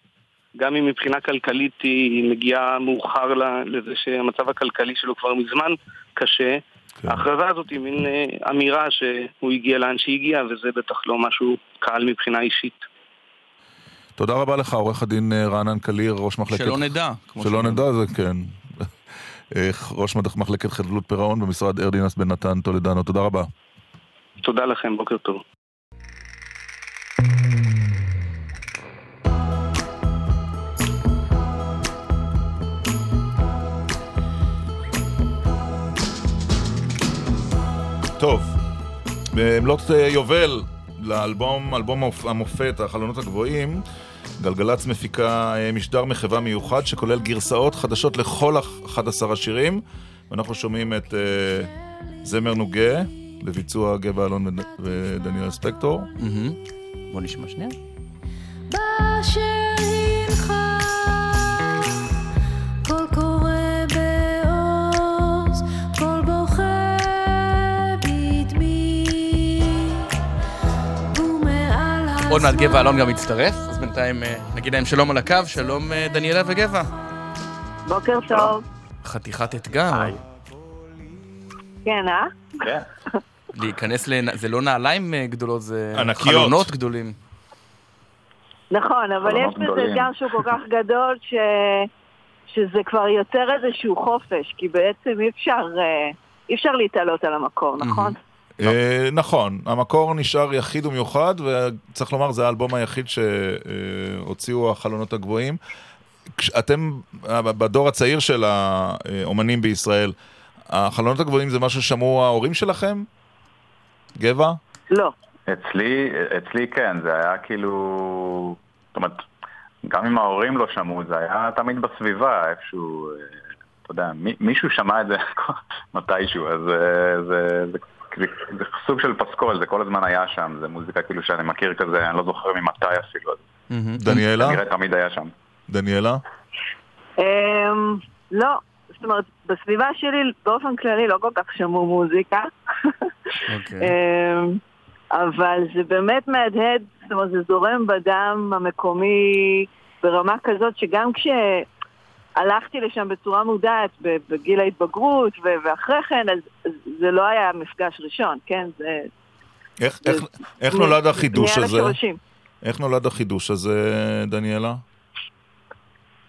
גם אם מבחינה כלכלית היא מגיעה מאוחר לזה שהמצב הכלכלי שלו כבר מזמן קשה, כן. ההכרזה הזאת היא מין אמירה שהוא הגיע לאן שהגיע, וזה בטח לא משהו קל מבחינה אישית. תודה רבה לך, עורך הדין רענן קליר, ראש מחלקת... שלא נדע. שלא נדע, זה כן. [laughs] ראש מחלקת חדלות פירעון במשרד ארדינס בן נתן טולדנו, תודה רבה. תודה לכם, בוקר טוב. טוב, במלאת יובל לאלבום, אלבום המופת, החלונות הגבוהים, גלגלצ מפיקה משדר מחווה מיוחד שכולל גרסאות חדשות לכל 11 השירים ואנחנו שומעים את uh, זמר נוגה לביצוע גבע אלון ודניאל ספקטור. Mm-hmm. בוא נשמע שנייה. עוד מעט גבע אלון גם מצטרף, אז בינתיים נגיד להם שלום על הקו, שלום דניאלה וגבע. בוקר טוב. חתיכת אתגר. כן, אה? כן. להיכנס ל... זה לא נעליים גדולות, זה ענקיות. חלונות גדולים. נכון, אבל יש בזה אתגר שהוא כל כך גדול ש... שזה כבר יוצר איזשהו חופש, כי בעצם אי אפשר, אי אפשר להתעלות על המקור, נכון? נכון, המקור נשאר יחיד ומיוחד, וצריך לומר, זה האלבום היחיד שהוציאו החלונות הגבוהים. אתם, בדור הצעיר של האומנים בישראל, החלונות הגבוהים זה משהו ששמעו ההורים שלכם? גבע? לא. אצלי, אצלי כן, זה היה כאילו... זאת אומרת, גם אם ההורים לא שמעו, זה היה תמיד בסביבה, איפשהו... אתה יודע, מי- מישהו שמע את זה [laughs] מתישהו, אז אה, זה, זה, זה, זה סוג של פסקול, זה כל הזמן היה שם, זה מוזיקה כאילו שאני מכיר כזה, אני לא זוכר ממתי אפילו, דניאלה? כנראה תמיד היה שם. דניאלה? אמ, לא, זאת אומרת, בסביבה שלי באופן כללי לא כל כך שמעו מוזיקה. אוקיי. [laughs] אמ, אבל זה באמת מהדהד, זאת אומרת, זה זורם בדם המקומי ברמה כזאת שגם כשהלכתי לשם בצורה מודעת בגיל ההתבגרות ואחרי כן, אז זה לא היה מפגש ראשון, כן? זה... איך- איך- איך נולד החידוש הזה? איך נולד החידוש הזה, דניאלה?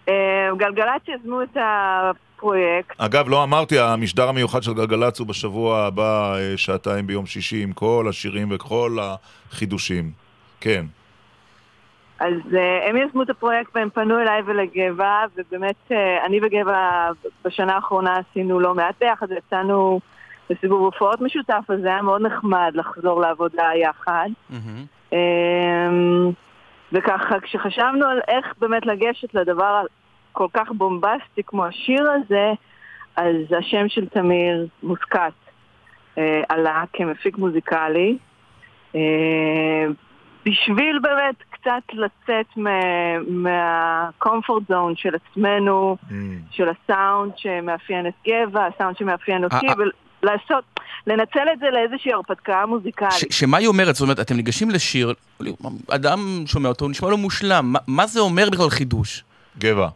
אמ, גלגלצ יזמו את הפרויקט. אגב, לא אמרתי, המשדר המיוחד של גלגלצ הוא בשבוע הבא, אה, שעתיים ביום שישי, עם כל השירים וכל החידושים. כן. אז uh, הם יזמו את הפרויקט והם פנו אליי ולגבע, ובאמת uh, אני וגבע בשנה האחרונה עשינו לא מעט ביחד, יצאנו לסיבוב הופעות משותף, אז זה היה מאוד נחמד לחזור לעבודה יחד. Um, וככה, כשחשבנו על איך באמת לגשת לדבר כל כך בומבסטי כמו השיר הזה, אז השם של תמיר מוסקת uh, עלה כמפיק מוזיקלי. Uh, בשביל באמת קצת לצאת מהקומפורט זון של עצמנו, של הסאונד שמאפיין את גבע, הסאונד שמאפיין אותי, אה, ולעשות, לנצל את זה לאיזושהי הרפתקה מוזיקלית. ש- שמה היא אומרת? זאת אומרת, אתם ניגשים לשיר, אדם שומע אותו, הוא נשמע לו מושלם. מה- מה זה אומר בכלל חידוש? גבע.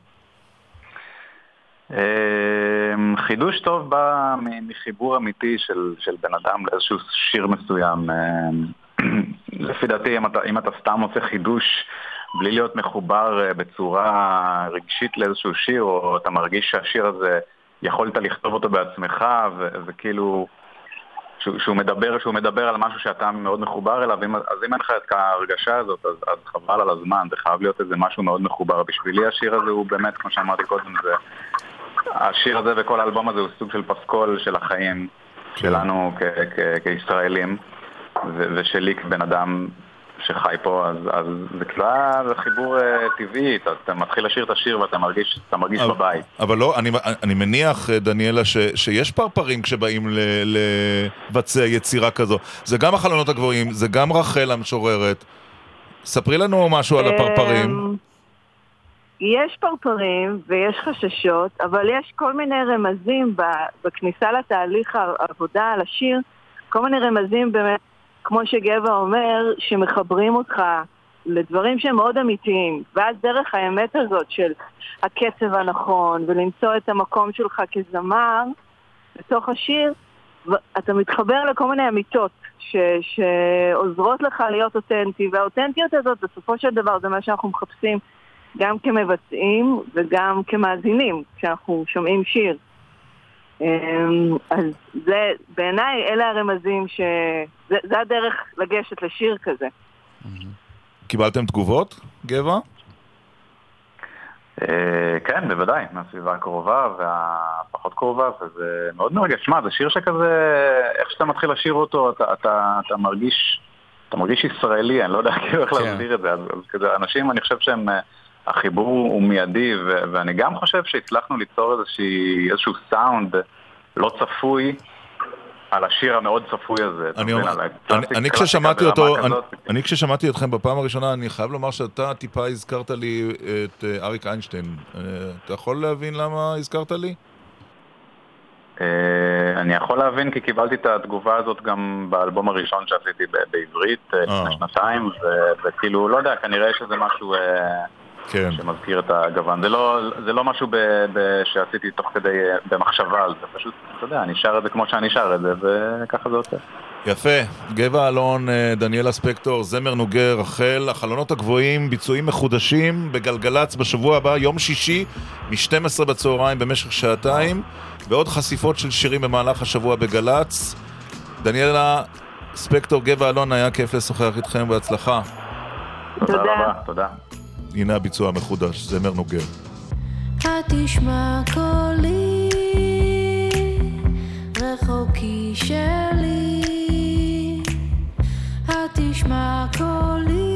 אמ, חידוש טוב בא מחיבור אמיתי של, של בן אדם לאיזשהו שיר מסוים. לפי דעתי, אם אתה, אם אתה סתם עושה חידוש בלי להיות מחובר אה, בצורה רגשית לאיזשהו שיר, או אתה מרגיש שהשיר הזה, יכולת לכתוב אותו בעצמך, ו- וכאילו... שהוא, שהוא, מדבר, שהוא מדבר על משהו שאתה מאוד מחובר אליו, אם, אז אם אין לך את ההרגשה הזאת, אז, אז חבל על הזמן, זה חייב להיות איזה משהו מאוד מחובר. בשבילי השיר הזה הוא באמת, כמו שאמרתי קודם, זה, השיר הזה וכל האלבום הזה הוא סוג של פסקול של החיים שלנו כ- כ- כישראלים, ושלי כבן אדם שחי פה, אז, אז זה כאילו היה זה חיבור uh, טבעי, אתה, אתה מתחיל לשיר את השיר ואתה מרגיש, אתה מרגיש אבל- בבית. אבל לא, אני, אני מניח, אה, דניאלה, ש, שיש פרפרים כשבאים ל, לבצע יצירה כזו. זה גם החלונות הגבוהים, זה גם רחל המשוררת. ספרי לנו משהו על הפרפרים. אמ, יש פרפרים ויש חששות, אבל יש כל מיני רמזים בכניסה לתהליך העבודה על השיר, כל מיני רמזים באמת, כמו שגבע אומר, שמחברים אותך לדברים שהם מאוד אמיתיים, ואז דרך האמת הזאת של הקצב הנכון, ולמצוא את המקום שלך כזמר בתוך השיר, אתה מתחבר לכל מיני אמיתות ש- שעוזרות לך להיות אותנטי, והאותנטיות הזאת בסופו של דבר זה מה שאנחנו מחפשים גם כמבצעים וגם כמאזינים כשאנחנו שומעים שיר. אמ, אז זה, בעיניי אלה הרמזים ש... זה, זה הדרך לגשת לשיר כזה. קיבלתם תגובות, גבע? אה, כן, בוודאי, מהסביבה הקרובה והפחות קרובה, וזה מאוד מרגש. שמע, זה שיר שכזה, איך שאתה מתחיל לשיר אותו, אתה, אתה, אתה מרגיש, אתה מרגיש ישראלי, אני לא יודע כאילו [laughs] איך כן. להסביר את זה. אז, אז כזה, אנשים, אני חושב שהם, אה, החיבור הוא מיידי, ו, ואני גם חושב שהצלחנו ליצור איזושהי, איזשהו סאונד לא צפוי. על השיר המאוד צפוי הזה. אני? אומר- אני, אני ברמה כששמעתי אותו, אני. אני כששמעתי אתכם בפעם הראשונה, אני חייב לומר שאתה טיפה הזכרת לי את אה, אריק איינשטיין. אה, אתה יכול להבין למה הזכרת לי? אה, אני יכול להבין כי קיבלתי את התגובה הזאת גם באלבום הראשון שעשיתי בעברית לפני שנתיים, ו- וכאילו, לא יודע, כנראה יש איזה משהו אה, כן. שמזכיר את הגוון. זה לא, זה לא משהו ב- ב- שעשיתי תוך כדי, אה, במחשבה על זה, פשוט, אתה יודע, אני שר את זה כמו שאני שר את זה, וככה זה עושה. יפה. גבע אלון, אה, דניאלה ספקטור, זמר נוגר, רחל, החלונות הגבוהים, ביצועים מחודשים בגלגלצ בשבוע הבא, יום שישי, מ-12 בצהריים במשך שעתיים, ועוד חשיפות של שירים במהלך השבוע בגל"צ. דניאלה ספקטור, גבע אלון, היה כיף לשוחח איתכם, בהצלחה. תודה רבה, תודה. הנה הביצוע המחודש, זמר נוגר. התשמע קולי, רחוקי שלי. התשמע קולי,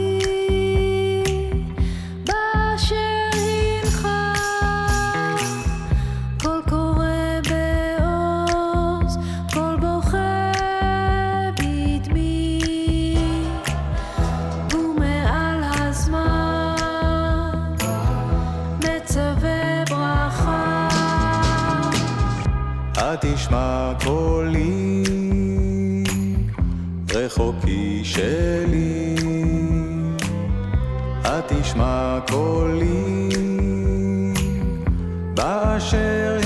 תשמע קולי, רחוקי שלי. התשמע קולי, באשר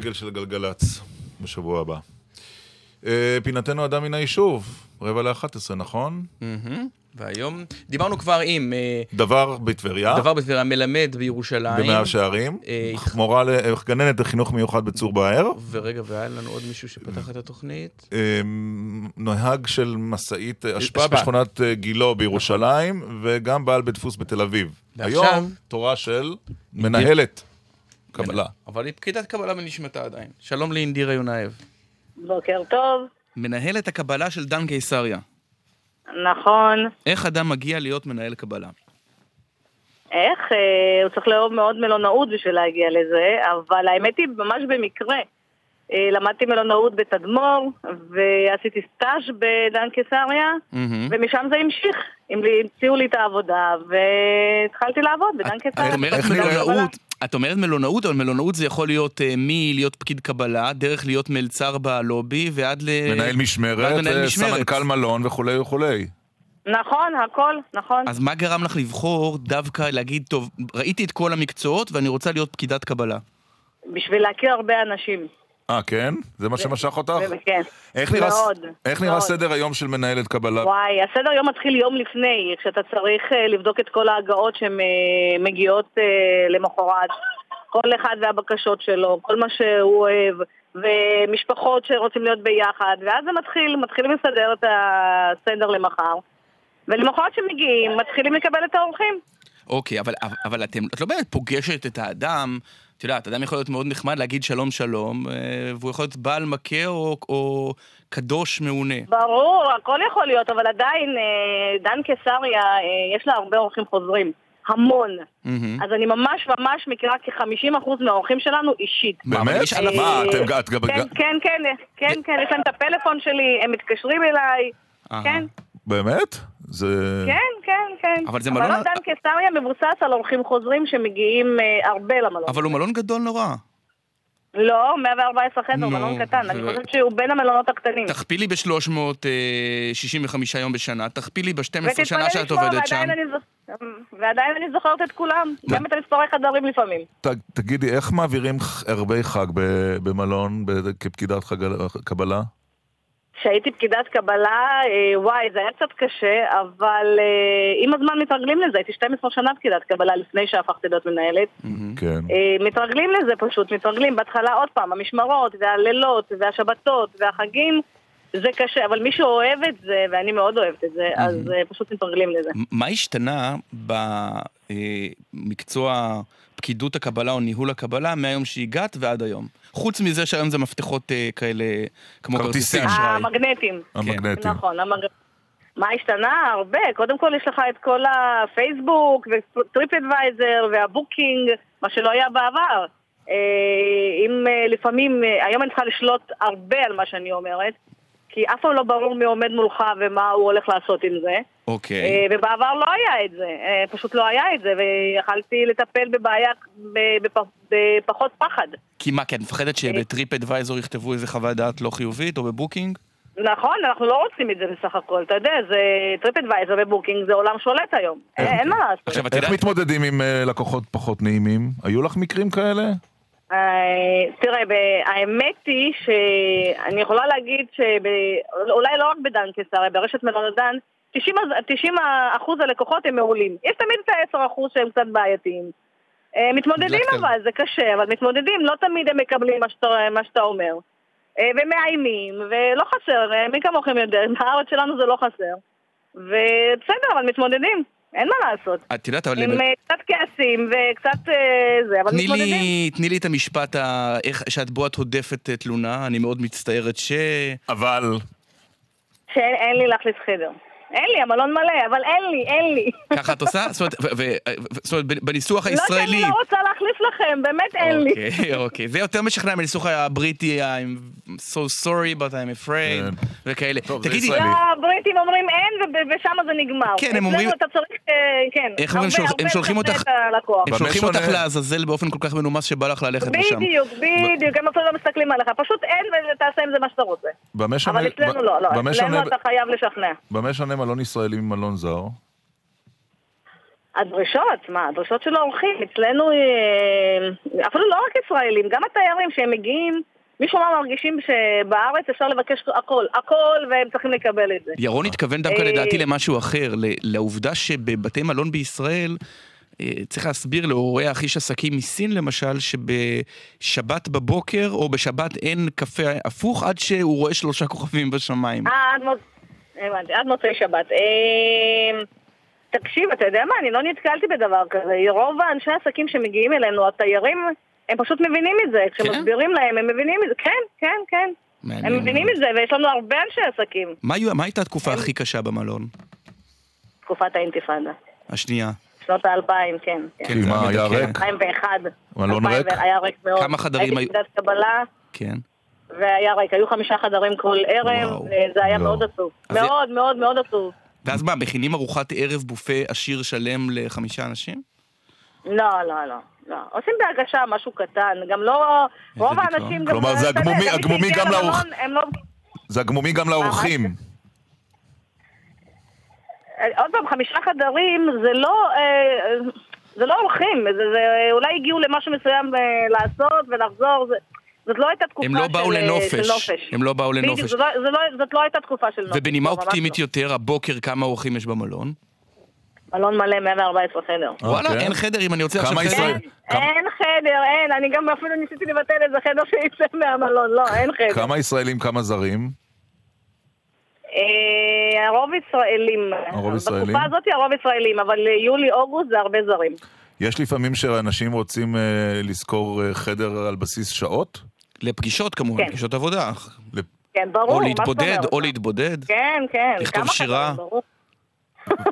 פרויקט דגל של גלגלצ בשבוע הבא. אה, פינתנו אדם מן היישוב, רבע לאחת עשרה, נכון? והיום דיברנו כבר עם... אה, דבר בטבריה. דבר בטבריה, מלמד בירושלים. במאה שערים. אה, מורה, גננת לחינוך מיוחד בצור באר. ורגע, והיה לנו עוד מישהו שפתח את התוכנית. אה, נהג של משאית אשפה. בשכונת גילו בירושלים, וגם בעל בית דפוס בתל אביב. היום תורה של מנהלת קבלה. אבל היא פקידת קבלה בנשמתה עדיין. שלום לאינדירה יונאב. בוקר טוב. מנהלת הקבלה של דן קיסריה. נכון. איך אדם מגיע להיות מנהל קבלה? איך? אה, הוא צריך לאהוב מאוד מלונאות בשביל להגיע לזה, אבל האמת היא ממש במקרה. אה, למדתי מלונאות בתדמור, ועשיתי סטאז' בדן קיסריה, ומשם זה המשיך. המציאו לי את העבודה, והתחלתי לעבוד בדן קיסריה. את אומרת מלונאות, את אומרת מלונאות, אבל מלונאות זה יכול להיות אה, מלהיות פקיד קבלה, דרך להיות מלצר בלובי, ועד ל... מנהל ועד משמרת, מנהל אה, משמרת. סמנכ"ל מלון וכולי וכולי. נכון, הכל, נכון. אז מה גרם לך לבחור דווקא להגיד, טוב, ראיתי את כל המקצועות ואני רוצה להיות פקידת קבלה? בשביל להכיר הרבה אנשים. אה, כן? זה מה שמשך אותך? כן. איך נראה, מאוד. איך נראה מאוד. סדר היום של מנהלת קבלה? וואי, הסדר יום מתחיל יום לפני, כשאתה צריך אה, לבדוק את כל ההגעות שהן אה, אה, למחרת, כל אחד והבקשות שלו, כל מה שהוא אוהב, ומשפחות שרוצים להיות ביחד, ואז זה מתחיל, מתחילים לסדר את הסדר למחר, ולמחרת שמגיעים, מתחילים לקבל את האורחים. אוקיי, אבל, אבל אתם, את לא באמת פוגשת את האדם, את יודעת, אדם יכול להיות מאוד נחמד להגיד שלום שלום, אה, והוא יכול להיות בעל מכה או, או קדוש מעונה. ברור, הכל יכול להיות, אבל עדיין אה, דן קיסריה, אה, יש לה הרבה אורחים חוזרים. המון. מהמם. אז אני ממש ממש מכירה כ-50% מהאורחים שלנו אישית. באמת? אה, מה, אתם את גם... כן, כן, כן, כן, כן, יש להם את הפלאפון שלי, הם מתקשרים אליי. כן, באמת? זה... כן, כן, כן. אבל זה אבל מלון- לא דן קיסריה מבוסס על אורחים חוזרים שמגיעים אה, הרבה למלון. אבל הוא מלון גדול נורא. לא, 114 חדר, נו, מלון קטן. אני ו- חושבת שהוא בין המלונות הקטנים. תכפילי ב-365 יום בשנה, תכפילי ב-12 ותתפלא שנה שאת עובדת שם. ועדיין אני זוכ- ועדיין אני זוכרת את כולם, גם את המספרי חדרים לפעמים. ת- תגידי, איך מעבירים ערבי חג ב- במלון ב- כפקידת חג- קבלה? כשהייתי פקידת קבלה, אה, וואי, זה היה קצת קשה, אבל אה, עם הזמן מתרגלים לזה. הייתי 12 שנה פקידת קבלה לפני שהפכתי להיות מנהלת. כן. אה, מתרגלים לזה פשוט, מתרגלים. בהתחלה עוד פעם, המשמרות, והלילות, והשבתות, והחגים, זה קשה, אבל מי שאוהב את זה, ואני מאוד אוהבת את זה, אז פשוט מתרגלים לזה. מה השתנה במקצוע פקידות הקבלה או ניהול הקבלה מהיום שהגעת ועד היום? חוץ מזה שהיום זה מפתחות אה, כאלה כמו כרטיסי כרטיסים. אשראי. המגנטים. המגנטים. נכון, המג... מה השתנה? הרבה. קודם כל יש לך את כל הפייסבוק ו TripAdvisor וה Booking, מה שלא היה בעבר. אה, אם אה, לפעמים, אה, היום אני צריכה לשלוט הרבה על מה שאני אומרת, כי אף פעם לא ברור מי עומד מולך ומה הוא הולך לעשות עם זה. אוקיי. אה, ובעבר לא היה את זה, אה, פשוט לא היה את זה, ויכלתי לטפל בבעיה בפחות פחד. כי מה, כי את מפחדת שב TripAdvisor יכתבו איזה חוות דעת לא חיובית או ב Booking? נכון, אנחנו לא רוצים את זה בסך הכל, אתה יודע, זה TripAdvisor ו Booking זה עולם שולט היום, אין מה לעשות. עכשיו, איך מתמודדים עם אה, לקוחות פחות נעימים? היו לך מקרים כאלה? אה, תראה, האמת היא שאני יכולה להגיד שאולי לא רק בדן קיסר, ברשת מלונות דן, 90 הז- 90 אחוז הלקוחות הם מעולים. יש תמיד את ה-10 אחוז שהם קצת בעייתיים. אה, מתמודדים. אבל, זה קשה, אבל מתמודדים, לא תמיד הם מקבלים מה שאתה, מה שאתה אומר. אה, ומאיימים, ולא חסר, מי כמוכם יודע, [laughs] בארץ שלנו זה לא חסר. ובסדר, אבל מתמודדים, אין מה לעשות. את יודעת, אבל... עם אה, קצת כעסים וקצת אה, זה, אבל מתמודדים. לי, תני לי את המשפט ה... איך, שאת בו את הודפת אה, תלונה, אני מאוד מצטערת ש... אבל... שאין אין לי להחליף חדר. אין לי, המלון מלא, אבל אין לי, אין לי. ככה את עושה? זאת אומרת, זאת בניסוח לא שאני הישראלי... לא רוצה להחליף לכם, באמת אין לי. אוקיי, אוקיי. זה יותר משכנע מהניסוח הבריטי, I'm so sorry but I'm afraid, וכאלה. טוב, זה תגידי, ישראלי. לא, הבריטים אומרים אין, ושם זה נגמר. כן, הם אומרים- אתה צריך, אה, כן. איך אומרים, הם שולחים אותך-. הם שולחים? אותך לעזאזל באופן כל כך מנומס שבא לך ללכת לשם. בדיוק, בדיוק, הם אפילו לא מסתכלים עליך. פשוט אין ותעשה עם זה מה שאתה רוצה. במה שונה- אבל אצלנו ב- לא, לא. אצלנו אתה חייב לשכנע. במה שונה מלון ישראלי ממלון זר? הדרישות, מה, הדרישות של האורחים, אצלנו, אה, אפילו לא רק ישראלים, גם התיירים שהם מגיעים, משום מה מרגישים שבארץ אפשר לבקש הכל, הכל, והם צריכים לקבל את זה. ירון התכוון דווקא אה, לדעתי למשהו אחר, לעובדה שבבתי מלון בישראל, אה, צריך להסביר להורח איש עסקים מסין למשל, שבשבת בבוקר או בשבת אין קפה הפוך עד שהוא רואה שלושה כוכבים בשמיים. אה, עד מוצ... הבנתי, עד מוצאי שבת. אה, תקשיב, אתה יודע מה, אני לא נתקלתי בדבר כזה. רוב האנשי העסקים שמגיעים אלינו, התיירים, הם פשוט מבינים את זה. כשמסבירים להם, הם מבינים את זה. כן, כן, כן. הם מבינים. את זה, ויש לנו הרבה אנשי עסקים. מה הייתה התקופה הכי קשה במלון? תקופת האינתיפאדה. השנייה. שנות האלפיים, כן. כן. כי מה, היה כן. ריק? 2001. מלון ריק? 2001 היה ריק מאוד. כמה חדרים היו? הייתי פקידת קבלה, כן. והיה ריק. היו חמישה חדרים כל ערב, וואו. וזה היה לא. מאוד עצוב. מאוד מאוד מאוד עצוב. ואז מה, מכינים ארוחת ערב בופה עשיר שלם לחמישה אנשים? לא, לא, לא. לא. עושים בהגשה משהו קטן, גם לא... רוב. האנשים גם... כלומר, זה אתה יודע, הגמומי- מי הגמומי גם לאורח- למלון, הם לא... זה הגמומי גם לאורחים. אה, עוד פעם, חמישה חדרים זה לא... אה, זה לא אורחים, זה, זה אולי הגיעו למשהו מסוים אה, לעשות ולחזור, זה, זאת לא הייתה תקופה הם לא באו של, אה, לנופש. של נופש. הם לא באו בדיוק, לנופש. זו לא, זו לא, זאת לא הייתה תקופה של נופש. ובנימה לא, אופטימית לא. יותר, הבוקר כמה אורחים יש במלון? מלון מלא, 114 חדר. וואלה, אוקיי. אין חדר אם אני רוצה עכשיו כמה חדר. ישראל- אין, כמה- אין חדר, אין, אני גם אפילו ניסיתי לבטל איזה חדר שיצא מהמלון, לא, אין חדר. כמה ישראלים, כמה זרים? אה, הרוב ישראלים. הרוב ישראלים? בתקופה הזאת הרוב ישראלים, אבל יולי-אוגוסט זה הרבה זרים. יש לפעמים שאנשים רוצים אה, לשכור אה, חדר על בסיס שעות? לפגישות כמובן, כן. פגישות עבודה. כן, ברור, או להתבודד? או להתבודד. כן, כן. לכתוב שירה.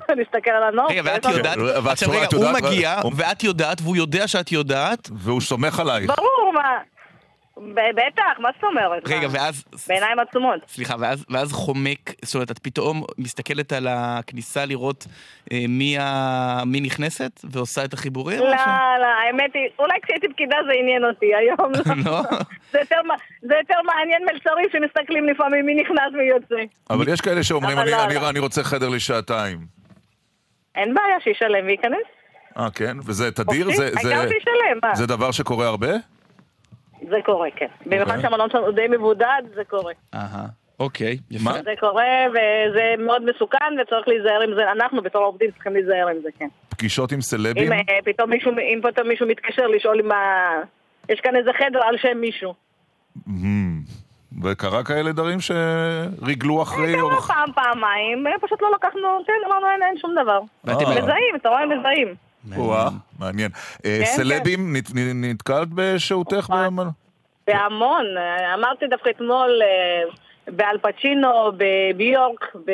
להסתכל [laughs] על הנוף. רגע, ואת לנו- יודעת, ואת עכשיו רגע, הוא יודעת- מגיע, ואת יודעת, והוא יודע שאת יודעת, והוא סומך עלייך. ברור, מה... בטח, מה זאת אומרת? רגע, מה? ואז... בעיניים עצומות. סליחה, ואז, ואז חומק, זאת אומרת, את פתאום מסתכלת על הכניסה לראות אה, מי, ה... מי נכנסת ועושה את החיבורים? לא, ש- לא, האמת היא, אולי כשהייתי פקידה זה עניין אותי, היום לא. [laughs] לא? זה יותר זה יותר מעניין מלצרים שמסתכלים לפעמים מי נכנס ומי יוצא. אבל יש כאלה שאומרים, "אני- לא, אני- לא. אני רוצה חדר לשעתיים. אין בעיה, שישלם וייכנס. אה, כן? וזה תדיר? חופשי, זה- זה- מה? זה דבר שקורה הרבה? זה קורה, כן. במיוחד אוקיי. שהמלון שלנו די מבודד, זה קורה. אהה, אוקיי, יפה. זה קורה, וזה מאוד מסוכן, וצריך להיזהר עם זה. אנחנו בתור עובדים צריכים להיזהר עם זה, כן. פגישות עם סלבים? אם אה, פתאום מישהו, אם פתאום מישהו מתקשר לשאול אם ה... יש כאן איזה חדר על שם מישהו. מהמם. וקרה כאלה דברים שריגלו אחרי קרה אורח... פעם, פעמיים, אה, פשוט לא לקחנו, כן, אמרנו, אין, אין שום דבר. ואתם- מזהים, אתה רואה, מזהים. וואה, מעניין. אה, כן, סלבים, נ- נתקלת בשהותך במלון? בהמון. אמרתי דווקא אתמול אה, באל פצ'ינו, בביורק, ב...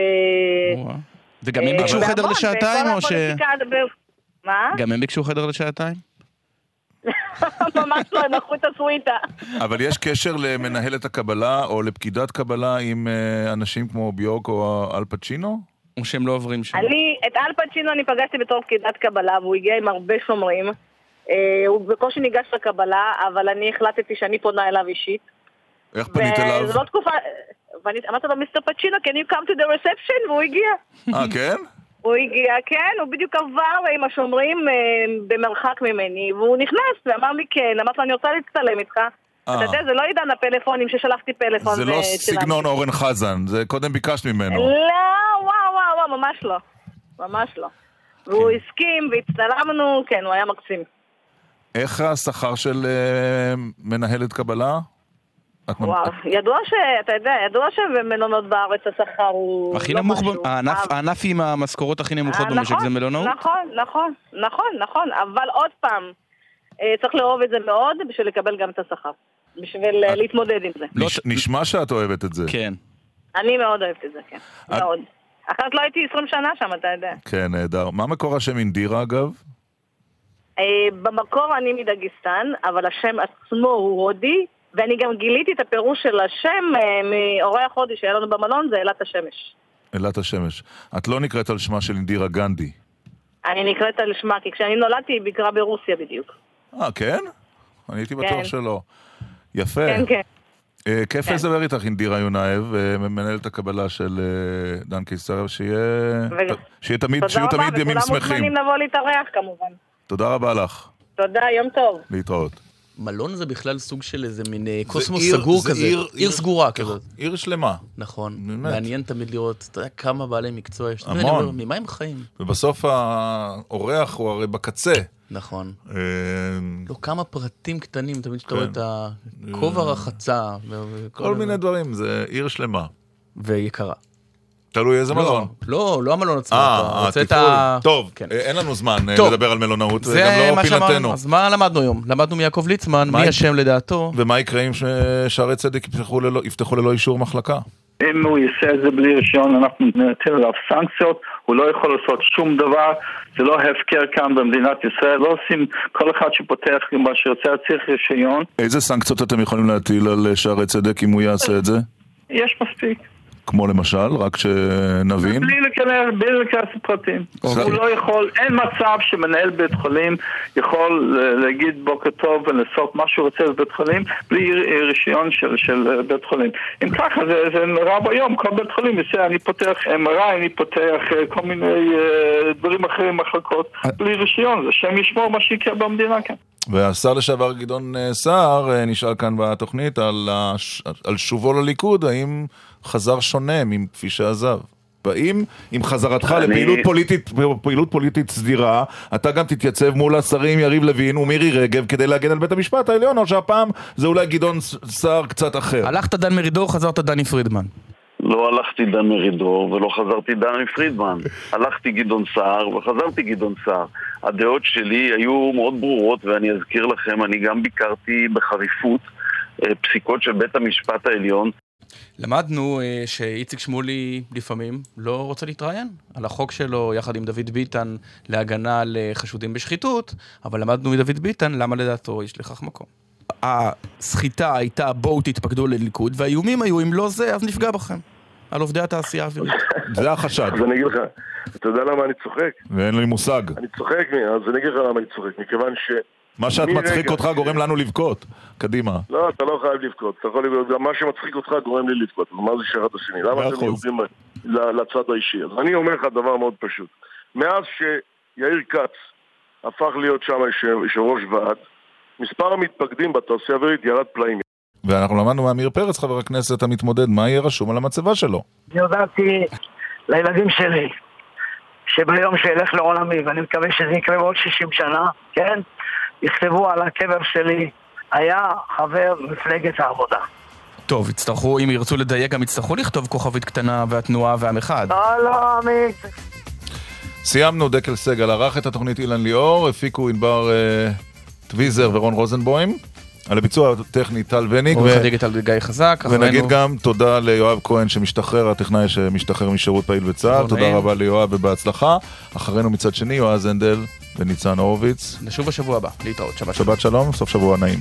וגם הם אה, ביקשו חדר לשעתיים, או ש... מה? גם הם ביקשו חדר לשעתיים? [laughs] ממש לא, הם לקחו את הסוויטה. אבל יש קשר למנהלת הקבלה או לפקידת קבלה עם אנשים כמו ביורק או אל פצ'ינו? או שהם לא עוברים שם? אני, את אל פצ'ינו אני פגשתי בתור פקידת קבלה, והוא הגיע עם הרבה שומרים. אה, הוא בקושי ניגש לקבלה, אבל אני החלטתי שאני פונה אליו אישית. איך פנית אליו? וזו לא תקופה... ואני אמרתי לו, מיסטר פצ'ינו, can you come to the reception? והוא הגיע. אה, כן? הוא הגיע, כן, הוא בדיוק עבר עם השומרים אה, במרחק ממני, והוא נכנס ואמר לי כן, אמרתי לו, אני רוצה להצטלם איתך. אה. אתה יודע, זה לא עידן הפלאפונים ששלחתי פלאפון. זה לא וצילמתי. סגנון אורן חזן, זה קודם ביקשת ממנו. לא, וואו, וואו, וואו, ממש לא. ממש לא. והוא הסכים והצטלמנו, כן, הוא היה מקסים. איך השכר של אה, מנהלת קבלה? וואו, ידוע ש... אתה יודע, ידוע שבמלונות בארץ השכר הוא הכי לא נמוך, משהו. ב- הענף- עם המשכורות הכי נמוכות אה, במשק זה נכון, מלונאות? נכון, נכון, נכון, נכון, אבל עוד פעם, אה, צריך לאהוב את זה מאוד בשביל לקבל גם את השכר. בשביל אה, להתמודד עם זה. נש- נשמע שאת אוהבת את זה. כן. אני מאוד אוהבת את זה, כן. את- מאוד. אחרת לא הייתי 20 שנה שם, אתה יודע. כן, נהדר. מה מקור השם אינדירה אגב? אה, במקור אני מדגיסטן, אבל השם עצמו הוא הודי, ואני גם גיליתי את הפירוש של השם אה, מאורח הודי שהיה לנו במלון, זה אילת השמש. אלת השמש. את לא נקראת על שמה של אינדירה גנדי. אני נקראת על שמה, כי כשאני נולדתי היא ביקרה ברוסיה בדיוק. אה, כן? אני הייתי בטוח כן. שלא. יפה. כן, כן. אה, כיף לדבר איתך, אינדירה יונייב, אה, מנהלת הקבלה של אה, דן קיסר, שיהיה ו- שיהיה תמיד, תודה שיהיו רבה, תמיד ימים וכולם שמחים. מוזמנים לבוא להתארח כמובן. תודה רבה לך. תודה, יום טוב. להתראות. מלון זה בכלל סוג של איזה מין אה, קוסמוס עיר- סגור זה כזה. עיר- עיר עיר- סגורה כזאת. עיר שלמה. נכון. באמת. מעניין תמיד לראות, אתה יודע, כמה בעלי מקצוע יש. המון. אומר, ממה הם חיים? ובסוף האורח הוא הרי בקצה. נכון. אה, לא, כמה פרטים קטנים, תמיד שאתה כן. רואה את הכובע רחצה. ו- וכל כל מיני דברים, זה עיר שלמה. ויקרה. תלוי איזה לא, מלון. לא, לא המלון עצמו. אה, אתה רוצה את התפעול. ה- טוב, כן. אה, אין לנו זמן אה. לדבר על מלונאות, זה וגם לא. פינתנו. אז מה למדנו היום? למדנו מיעקב ליצמן, מי אשם לדעתו. ומה יקרה אם שערי צדק יפתחו ללא- אישור מחלקה? אם הוא יעשה את זה בלי רישיון, אנחנו נטיל עליו סנקציות, הוא לא יכול לעשות שום דבר, זה לא הפקר כאן במדינת ישראל, לא עושים, כל אחד שפותח מה שיוצא צריך רישיון, איזה סנקציות אתם יכולים להטיל על אה, שערי צדק אם הוא יעשה את זה? יש מספיק. כמו למשל, רק שנבין. בלי להיכנס, בלי להיכנס לפרטים. אוקיי. הוא לא יכול, אין מצב שמנהל בית חולים יכול אה, להגיד בוקר טוב ולעשות מה שהוא רוצה בבית חולים בלי ר- רישיון של, של אה, בית חולים. אם ככה זה, זה נורא ביום, כל בית חולים יעשה, אני פותח MRI, אני פותח אה, כל מיני אה, דברים אחרים, מחלקות, בלי רישיון, זה שם ישמור מה שיקרה במדינה כאן. והשר לשעבר גדעון אה, סער אה, נשאל כאן בתוכנית על, הש... על שובו לליכוד, האם חזר שונה מכפי שעזב? והאם עם חזרתך אני- לפעילות פוליטית, פעילות פוליטית סדירה, אתה גם תתייצב מול השרים יריב לוין ומירי רגב כדי להגן על בית המשפט העליון, או שהפעם זה אולי גדעון סער קצת אחר? הלכת דן מרידור, חזרת דני פרידמן. לא הלכתי דן מרידור ולא חזרתי דני פרידמן. הלכתי גדעון סער וחזרתי גדעון סער. הדעות שלי היו מאוד ברורות ואני אזכיר לכם, אני גם ביקרתי בחריפות אה, פסיקות של בית המשפט העליון. למדנו אה, שאיציק שמולי לפעמים לא רוצה להתראיין על החוק שלו יחד עם דוד ביטן להגנה על אה, חשודים בשחיתות, אבל למדנו מדוד ביטן למה לדעתו יש לכך מקום. הסחיטה הייתה בואו תתפקדו לליכוד, והאיומים היו אם לא זה, אז נפגע בכם. על עובדי התעשייה האווירית. [laughs] זה החשד. אז אני אגיד לך, אתה יודע למה אני צוחק? ואין לי מושג. אני צוחק, אז אני אגיד לך למה אני צוחק, מכיוון ש... מה שאת מצחיק אותך גורם לנו לבכות. קדימה. לא, אתה לא חייב לבכות, אתה יכול לבכות, גם מה שמצחיק אותך גורם לי לבכות, אז מה זה שאחד את השני? למה אתם. יורדים לצד האישי? אז אני אומר לך דבר מאוד פשוט. מאז שיאיר כץ הפך להיות שם יושב ראש ועד, מספר המתפקדים בתעשייה האווירית ירד פלאים. ואנחנו למדנו מעמיר פרץ, חבר הכנסת המתמודד, מה יהיה רשום על המצבה שלו. אני הודעתי לילדים שלי שביום שאלך לעולמי, ואני מקווה שזה יקרה בעוד 60 שנה, כן? יכתבו על הקבר שלי, היה חבר מפלגת העבודה. טוב, יצטרכו, אם ירצו לדייק, גם יצטרכו לכתוב כוכבית קטנה והתנועה ועם אחד. לא, לא, עמית. סיימנו, דקל סגל ערך את התוכנית אילן ליאור, הפיקו ענבר אה, טוויזר ורון רוזנבוים. על הביצוע הטכני טל וניג. עורך הדיגיטל גיא חזק. ונגיד גם תודה ליואב כהן שמשתחרר, הטכנאי שמשתחרר משירות פעיל בצה"ל. תודה. רבה ליואב ובהצלחה. אחרינו מצד שני יועז הנדל וניצן הורוביץ. נשוב בשבוע הבא, להתראות, שבת שלום, סוף שבוע נעים.